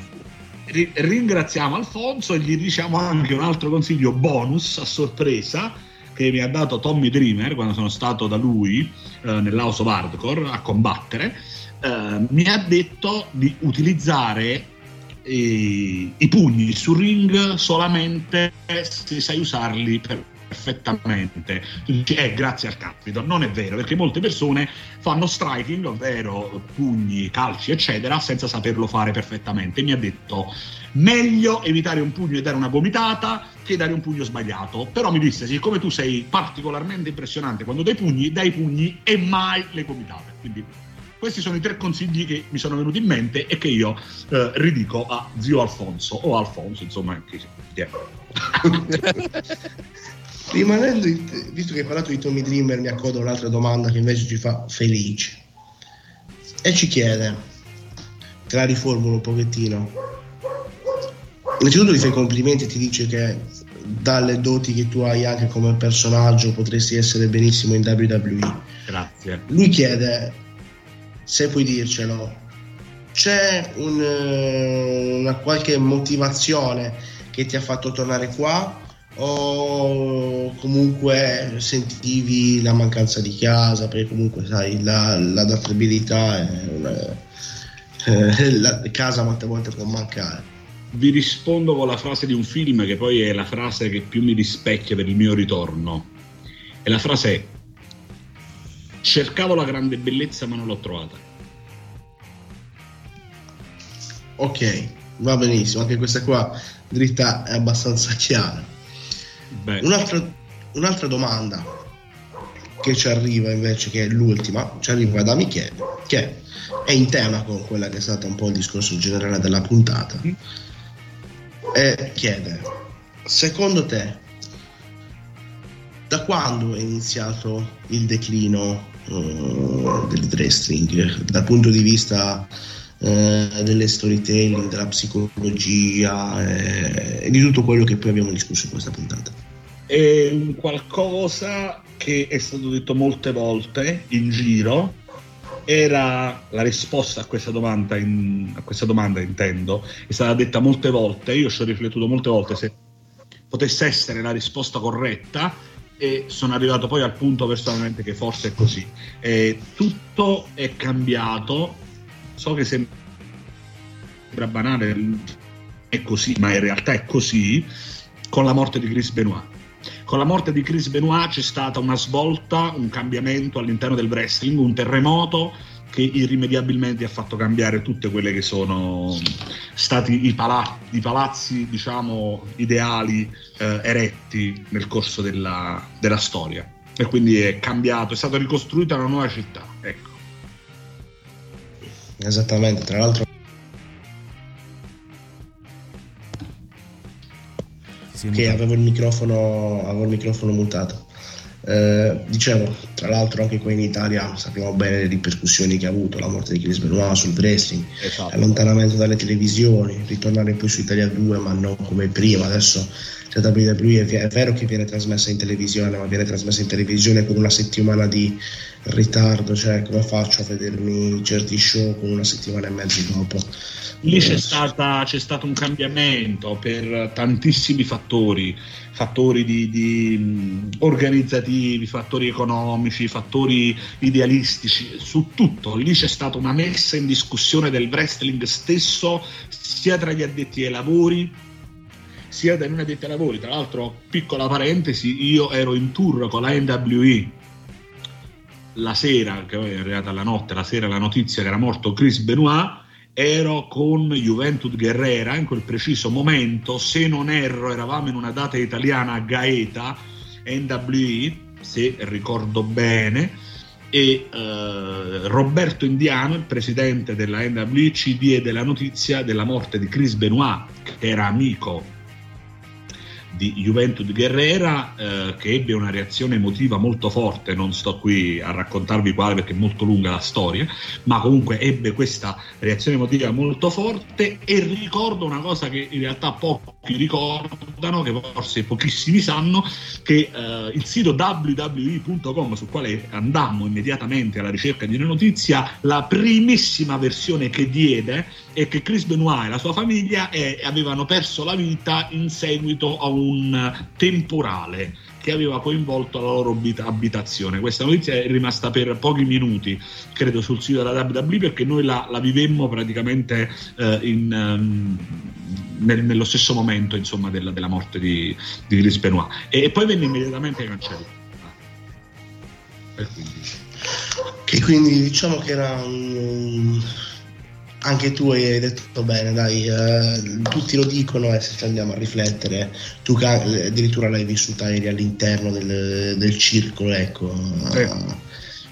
B: Ri- ringraziamo Alfonso e gli diciamo anche un altro consiglio bonus a sorpresa che mi ha dato Tommy Dreamer quando sono stato da lui eh, nell'House of Hardcore a combattere. Eh, mi ha detto di utilizzare eh, i pugni sul ring solamente se sai usarli per- perfettamente. Tu dici, eh, grazie al capito. Non è vero, perché molte persone fanno striking, ovvero pugni, calci, eccetera, senza saperlo fare perfettamente. Mi ha detto meglio evitare un pugno e dare una gomitata che dare un pugno sbagliato. Però mi disse, siccome tu sei particolarmente impressionante quando dai pugni, dai pugni e mai le gomitate. Quindi questi sono i tre consigli che mi sono venuti in mente e che io eh, ridico a zio Alfonso o Alfonso, insomma, chi è.
H: Rimanendo, in- visto che hai parlato di Tommy Dreamer, mi accodo un'altra domanda che invece ci fa Felice. E ci chiede, te la riformulo un pochettino. Innanzitutto ti fa i complimenti e ti dice che dalle doti che tu hai anche come personaggio potresti essere benissimo in WWE.
B: Grazie.
H: Lui chiede, se puoi dircelo, c'è un, eh, una qualche motivazione che ti ha fatto tornare qua o comunque sentivi la mancanza di casa perché comunque sai la, l'adattabilità è una, eh, la casa molte volte può mancare
B: Vi rispondo con la frase di un film che poi è la frase che più mi rispecchia per il mio ritorno. E la frase è: Cercavo la grande bellezza ma non l'ho trovata.
H: ok va benissimo anche questa qua dritta è abbastanza chiara Un'altra, un'altra domanda che ci arriva invece, che è l'ultima, ci arriva da Michele, che è in tema con quella che è stata un po' il discorso generale della puntata, e chiede, secondo te, da quando è iniziato il declino eh, del wrestling, dal punto di vista eh, delle storytelling, della psicologia eh, e di tutto quello che poi abbiamo discusso in questa puntata?
B: è un qualcosa che è stato detto molte volte in giro. Era la risposta a questa domanda, in- a questa domanda intendo, è stata detta molte volte. Io ci ho riflettuto molte volte se potesse essere la risposta corretta e sono arrivato poi al punto personalmente che forse è così. Eh, tutto è cambiato. So che sembra banale, è così, ma in realtà è così, con la morte di Chris Benoit. Con la morte di Chris Benoit c'è stata una svolta, un cambiamento all'interno del wrestling, un terremoto che irrimediabilmente ha fatto cambiare tutte quelle che sono stati i, pala- i palazzi, diciamo, ideali eh, eretti nel corso della, della, storia. E quindi è cambiato, è stata ricostruita una nuova città.
H: Esattamente, tra l'altro. Sì, che avevo il microfono, avevo il microfono mutato. Eh, dicevo, tra l'altro anche qui in Italia sappiamo bene le ripercussioni che ha avuto la morte di Chris Benoit sul wrestling, esatto. allontanamento dalle televisioni, ritornare poi su Italia 2 ma non come prima, adesso cioè, WWE è vero che viene trasmessa in televisione ma viene trasmessa in televisione con una settimana di ritardo, cioè come faccio a vedermi certi show con una settimana e mezzo dopo?
B: Lì c'è, stata, c'è stato un cambiamento per tantissimi fattori, fattori di, di, organizzativi, fattori economici, fattori idealistici, su tutto. Lì c'è stata una messa in discussione del wrestling stesso, sia tra gli addetti ai lavori, sia dai non addetti ai lavori. Tra l'altro, piccola parentesi, io ero in tour con la NWE la sera, che poi è arrivata la notte, la sera la notizia che era morto Chris Benoit. Ero con Juventud Guerrera in quel preciso momento, se non erro eravamo in una data italiana a Gaeta, NWE, se ricordo bene, e eh, Roberto Indiano, il presidente della NWE, ci diede la notizia della morte di Chris Benoit, che era amico di Juventus Guerrera eh, che ebbe una reazione emotiva molto forte, non sto qui a raccontarvi quale perché è molto lunga la storia, ma comunque ebbe questa reazione emotiva molto forte e ricordo una cosa che in realtà pochi ricordano, che forse pochissimi sanno, che eh, il sito www.com sul quale andammo immediatamente alla ricerca di una notizia, la primissima versione che diede è che Chris Benoit e la sua famiglia eh, avevano perso la vita in seguito a un temporale che aveva coinvolto la loro abitazione. Questa notizia è rimasta per pochi minuti, credo, sul sito della WWE perché noi la, la vivemmo praticamente eh, in, um, nel, nello stesso momento insomma, della, della, morte di, di Chris Benoit. E, e poi venne immediatamente cancellato.
H: E quindi... Che quindi diciamo che era un anche tu hai detto bene, dai, eh, tutti lo dicono e se ci andiamo a riflettere, tu addirittura l'hai vissuta eri all'interno del, del circolo, ecco. Sì.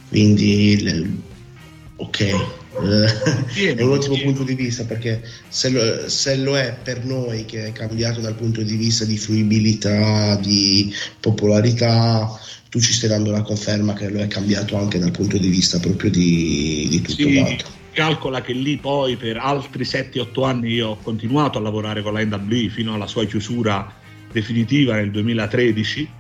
H: Quindi, ok, è un ottimo punto di vista perché se lo, se lo, è per noi che è cambiato dal punto di vista di fruibilità, di popolarità, tu ci stai dando la conferma che lo è cambiato anche dal punto di vista proprio di, di tutto sì. quanto
B: calcola che lì poi per altri 7-8 anni io ho continuato a lavorare con la NWE fino alla sua chiusura definitiva nel 2013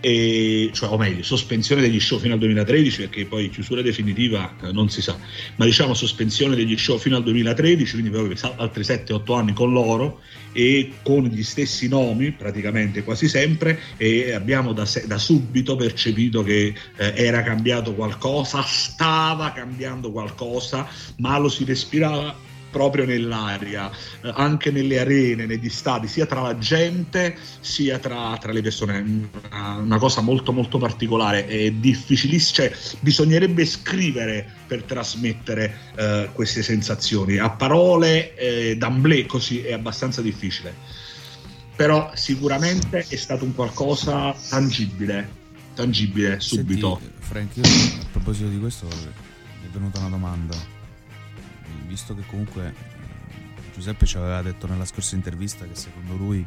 B: e, cioè, o meglio, sospensione degli show fino al 2013 perché poi chiusura definitiva eh, non si sa, ma diciamo sospensione degli show fino al 2013, quindi proprio altri 7-8 anni con loro e con gli stessi nomi praticamente quasi sempre e abbiamo da, se- da subito percepito che eh, era cambiato qualcosa, stava cambiando qualcosa, ma lo si respirava proprio nell'aria, eh, anche nelle arene, negli stadi, sia tra la gente sia tra, tra le persone. Una, una, cosa molto molto particolare, è difficilissima, cioè bisognerebbe scrivere per trasmettere eh, queste sensazioni. A parole, eh, d'amblè così è abbastanza difficile. Però sicuramente è stato un qualcosa tangibile, tangibile subito.
D: Senti, Frank, io a proposito di questo mi è venuta una domanda visto che comunque eh, Giuseppe ci aveva detto nella scorsa intervista che secondo lui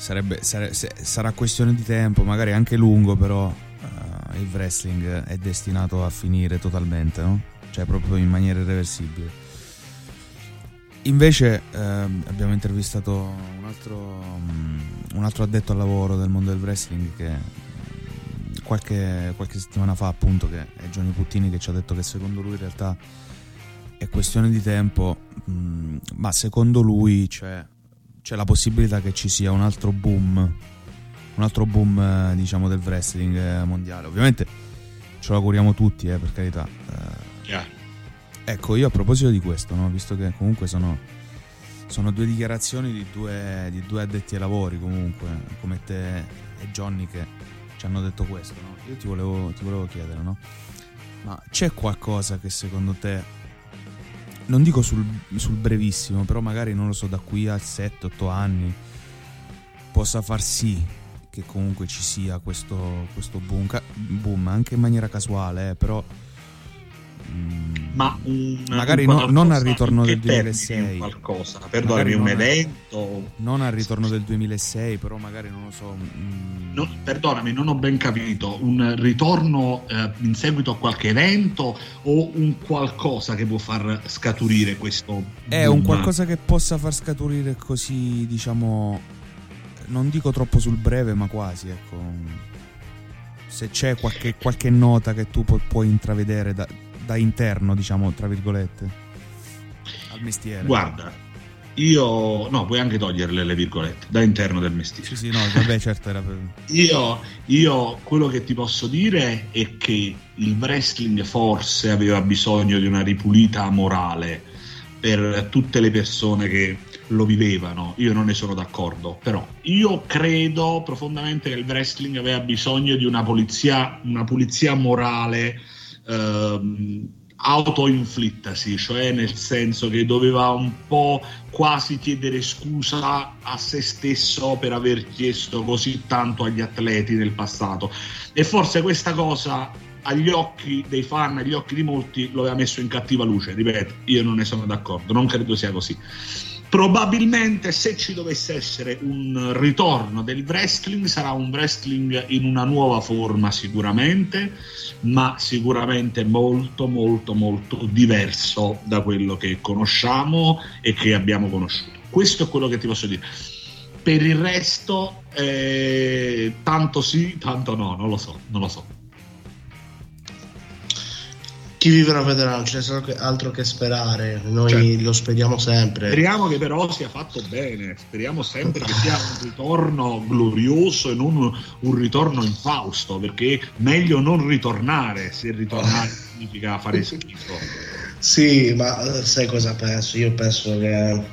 D: sarebbe, sare, sarà questione di tempo, magari anche lungo, però uh, il wrestling è destinato a finire totalmente, no? cioè proprio in maniera irreversibile. Invece eh, abbiamo intervistato un altro, um, un altro, addetto al lavoro del mondo del wrestling che mm, qualche, qualche settimana fa appunto che è Johnny Puttini che ci ha detto che secondo lui in realtà è questione di tempo, mh, mm, ma secondo lui c'è, c'è, la possibilità che ci sia un altro boom, un altro boom eh, diciamo del wrestling eh, mondiale. Ovviamente ce lo auguriamo tutti, eh, per carità. Yeah. Ecco, io a proposito di questo, no? visto che comunque sono sono due dichiarazioni di due, di due addetti ai lavori comunque, come te e Johnny che ci hanno detto questo, no? Io ti volevo, ti volevo chiedere, no? Ma c'è qualcosa che secondo te, non dico sul, sul brevissimo, però magari non lo so, da qui a 7-8 anni, possa far sì che comunque ci sia questo, questo boom, boom, anche in maniera casuale, eh, però
B: Mm. Ma un,
D: magari un no, non al ritorno del 2006,
B: qualcosa, perdonami, un evento.
D: Non al ritorno del 2006, però magari non lo so.
B: Mm. No, perdonami, non ho ben capito. Un ritorno eh, in seguito a qualche evento o un qualcosa che può far scaturire questo?
D: È boom? un qualcosa che possa far scaturire così, diciamo. Non dico troppo sul breve, ma quasi, ecco. Se c'è qualche, qualche nota che tu pu- puoi intravedere da, da interno, diciamo, tra virgolette, al mestiere?
B: Guarda, io no, puoi anche toglierle le virgolette da interno del mestiere.
D: Sì, sì, no, vabbè, certo era per...
B: io, io quello che ti posso dire è che il wrestling forse aveva bisogno di una ripulita morale per tutte le persone che lo vivevano. Io non ne sono d'accordo, però io credo profondamente che il wrestling aveva bisogno di una polizia, una pulizia morale ehm, autoinflittasi, cioè nel senso che doveva un po' quasi chiedere scusa a se stesso per aver chiesto così tanto agli atleti nel passato. E forse questa cosa agli occhi dei fan, agli occhi di molti, lo aveva messo in cattiva luce. Ripeto, io non ne sono d'accordo, non credo sia così. Probabilmente se ci dovesse essere un ritorno del wrestling sarà un wrestling in una nuova forma sicuramente, ma sicuramente molto molto molto diverso da quello che conosciamo e che abbiamo conosciuto. Questo è quello che ti posso dire. Per il resto, eh, tanto sì, tanto no, non lo so, non lo so
H: chi vivrà vedrà, non c'è altro che sperare, noi certo. lo speriamo sempre.
B: Speriamo che però sia fatto bene, speriamo sempre che sia un ritorno glorioso e non un ritorno infausto, perché meglio non ritornare se ritornare significa fare schifo.
H: Sì, ma eh, sai cosa penso? Io penso che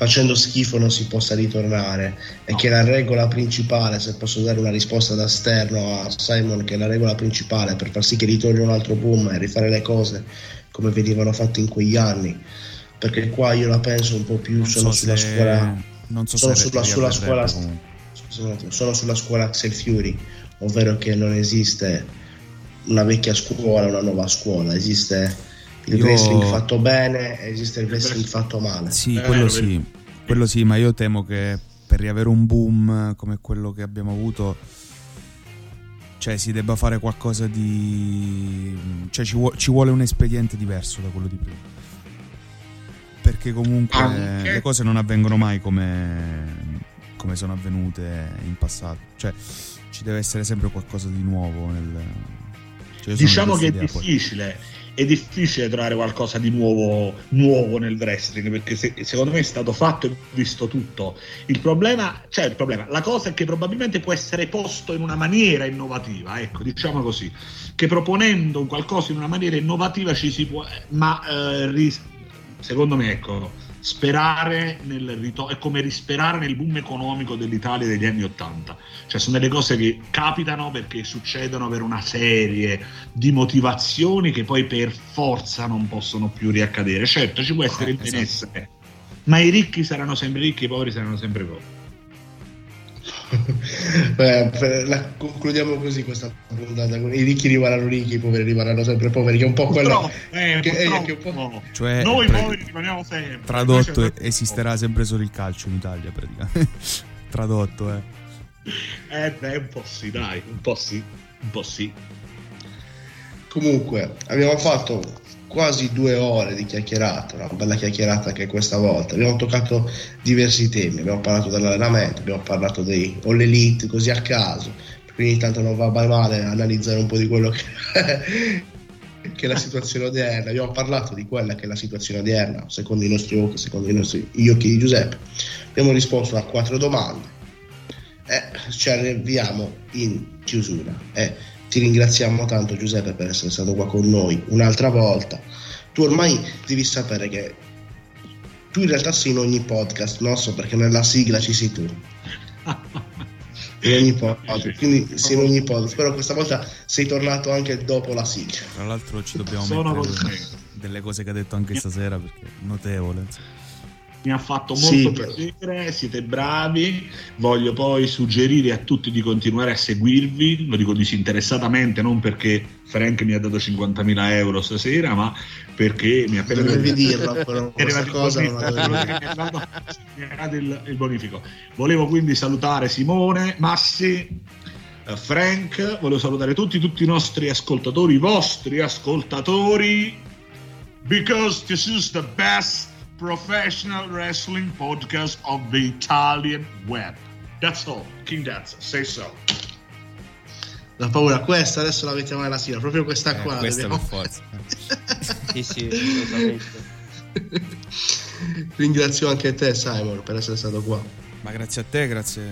H: facendo schifo non si possa ritornare. E che la regola principale, se posso dare una risposta da esterno a Simon, che la regola principale per far sì che ritorni un altro boom è rifare le cose come venivano fatte in quegli anni, perché qua io la penso un po' più, non sono so sulla se... scuola,
D: non so
H: sono sulla, sulla scuola, scusate, sono sulla scuola Axel Fury, ovvero che non esiste una vecchia scuola e una nuova scuola, esiste il io... wrestling fatto bene, esiste il wrestling fatto male.
D: Sì, eh, quello sì, quello sì, ma io temo che per riavere un boom come quello che abbiamo avuto, cioè si debba fare qualcosa di... cioè ci, vuole, ci vuole un espediente diverso da quello di prima. Perché comunque Anche... le cose non avvengono mai come, come sono avvenute in passato. Cioè ci deve essere sempre qualcosa di nuovo nel...
B: Cioè, diciamo che è difficile è difficile trovare qualcosa di nuovo, nuovo nel wrestling perché se, secondo me è stato fatto e visto tutto. Il problema, cioè il problema, la cosa è che probabilmente può essere posto in una maniera innovativa, ecco, diciamo così, che proponendo qualcosa in una maniera innovativa ci si può, ma eh, secondo me, ecco sperare nel ritorno è come risperare nel boom economico dell'Italia degli anni Ottanta. Cioè sono delle cose che capitano perché succedono per una serie di motivazioni che poi per forza non possono più riaccadere. Certo, ci può essere il esatto. benessere, ma i ricchi saranno sempre ricchi, i poveri saranno sempre poveri.
H: Beh, la, concludiamo così questa puntata. I ricchi rimarranno ricchi, i poveri rimarranno sempre poveri. Che è un po' quello.
B: Eh, che, eh, che.
D: Cioè,
B: Noi pre- poveri rimaniamo sempre.
D: Tradotto, esisterà sempre solo il calcio in Italia, praticamente. tradotto, eh.
B: Eh, beh, un po' sì, dai, un po' sì, un po' sì.
H: Comunque, abbiamo fatto quasi due ore di chiacchierata, una bella chiacchierata che questa volta. Abbiamo toccato diversi temi, abbiamo parlato dell'allenamento, abbiamo parlato dei All Elite così a caso, quindi tanto non va mai male analizzare un po' di quello che, che è la situazione odierna. Abbiamo parlato di quella che è la situazione odierna, secondo i nostri occhi, secondo i nostri, gli occhi di Giuseppe. Abbiamo risposto a quattro domande e ci arriviamo in chiusura. Eh, ti ringraziamo tanto Giuseppe per essere stato qua con noi un'altra volta. Tu ormai devi sapere che tu in realtà sei in ogni podcast, non so perché nella sigla ci sei tu. In ogni podcast, quindi sei in ogni podcast, però questa volta sei tornato anche dopo la sigla.
D: Tra l'altro ci dobbiamo
B: Sono
D: mettere
B: contento.
D: delle cose che ha detto anche stasera perché è notevole. insomma.
B: Mi ha fatto molto
H: Sì,
B: piacere, siete bravi. Voglio poi suggerire a tutti di continuare a seguirvi, lo dico disinteressatamente, non perché Frank mi ha dato 50.000 euro stasera, ma perché mi ha appena
H: Dovevi dirlo, però questa cosa non la
B: mi è arrivato il, il bonifico. Volevo quindi salutare Simone, Massi, eh, Frank, volevo salutare tutti, tutti i nostri ascoltatori, i vostri ascoltatori, because this is the best professional wrestling podcast of the Italian web. That's all. King Dance, say so.
H: La paura, questa adesso la mettiamo nella sigla, proprio questa
D: Eh,
H: qua.
D: questa
H: dobbiamo-
D: per forza.
I: Sì, sì, assolutamente.
H: Ringrazio anche te, Simon, per essere stato qua.
D: Ma grazie a te, grazie,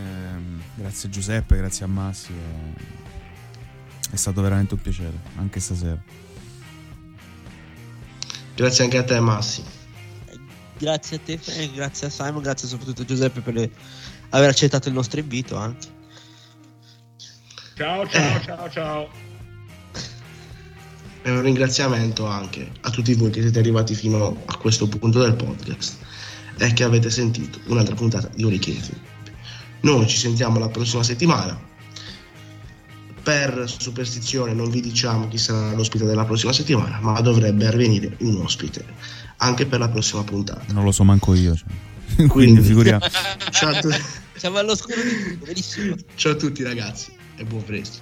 D: grazie a Giuseppe, grazie a Massi. È, è stato veramente un piacere, anche stasera.
H: Grazie anche a te, Massi.
I: Grazie a te, Frank, grazie a Simon, grazie soprattutto a Giuseppe per le- aver accettato il nostro invito anche.
B: Ciao, ciao, ciao, ciao.
H: E un ringraziamento anche a tutti voi che siete arrivati fino a questo punto del podcast e che avete sentito un'altra puntata di Orichetto. Noi ci sentiamo la prossima settimana. Per superstizione non vi diciamo chi sarà l'ospite della prossima settimana, ma dovrebbe avvenire un ospite anche per la prossima puntata.
D: Non lo so manco io. cioè. Quindi,
H: Quindi-
D: figuriamo.
H: Ciao a, tu-
I: Siamo all'oscuro di tutto, benissimo.
H: ciao a tutti ragazzi e buon presto.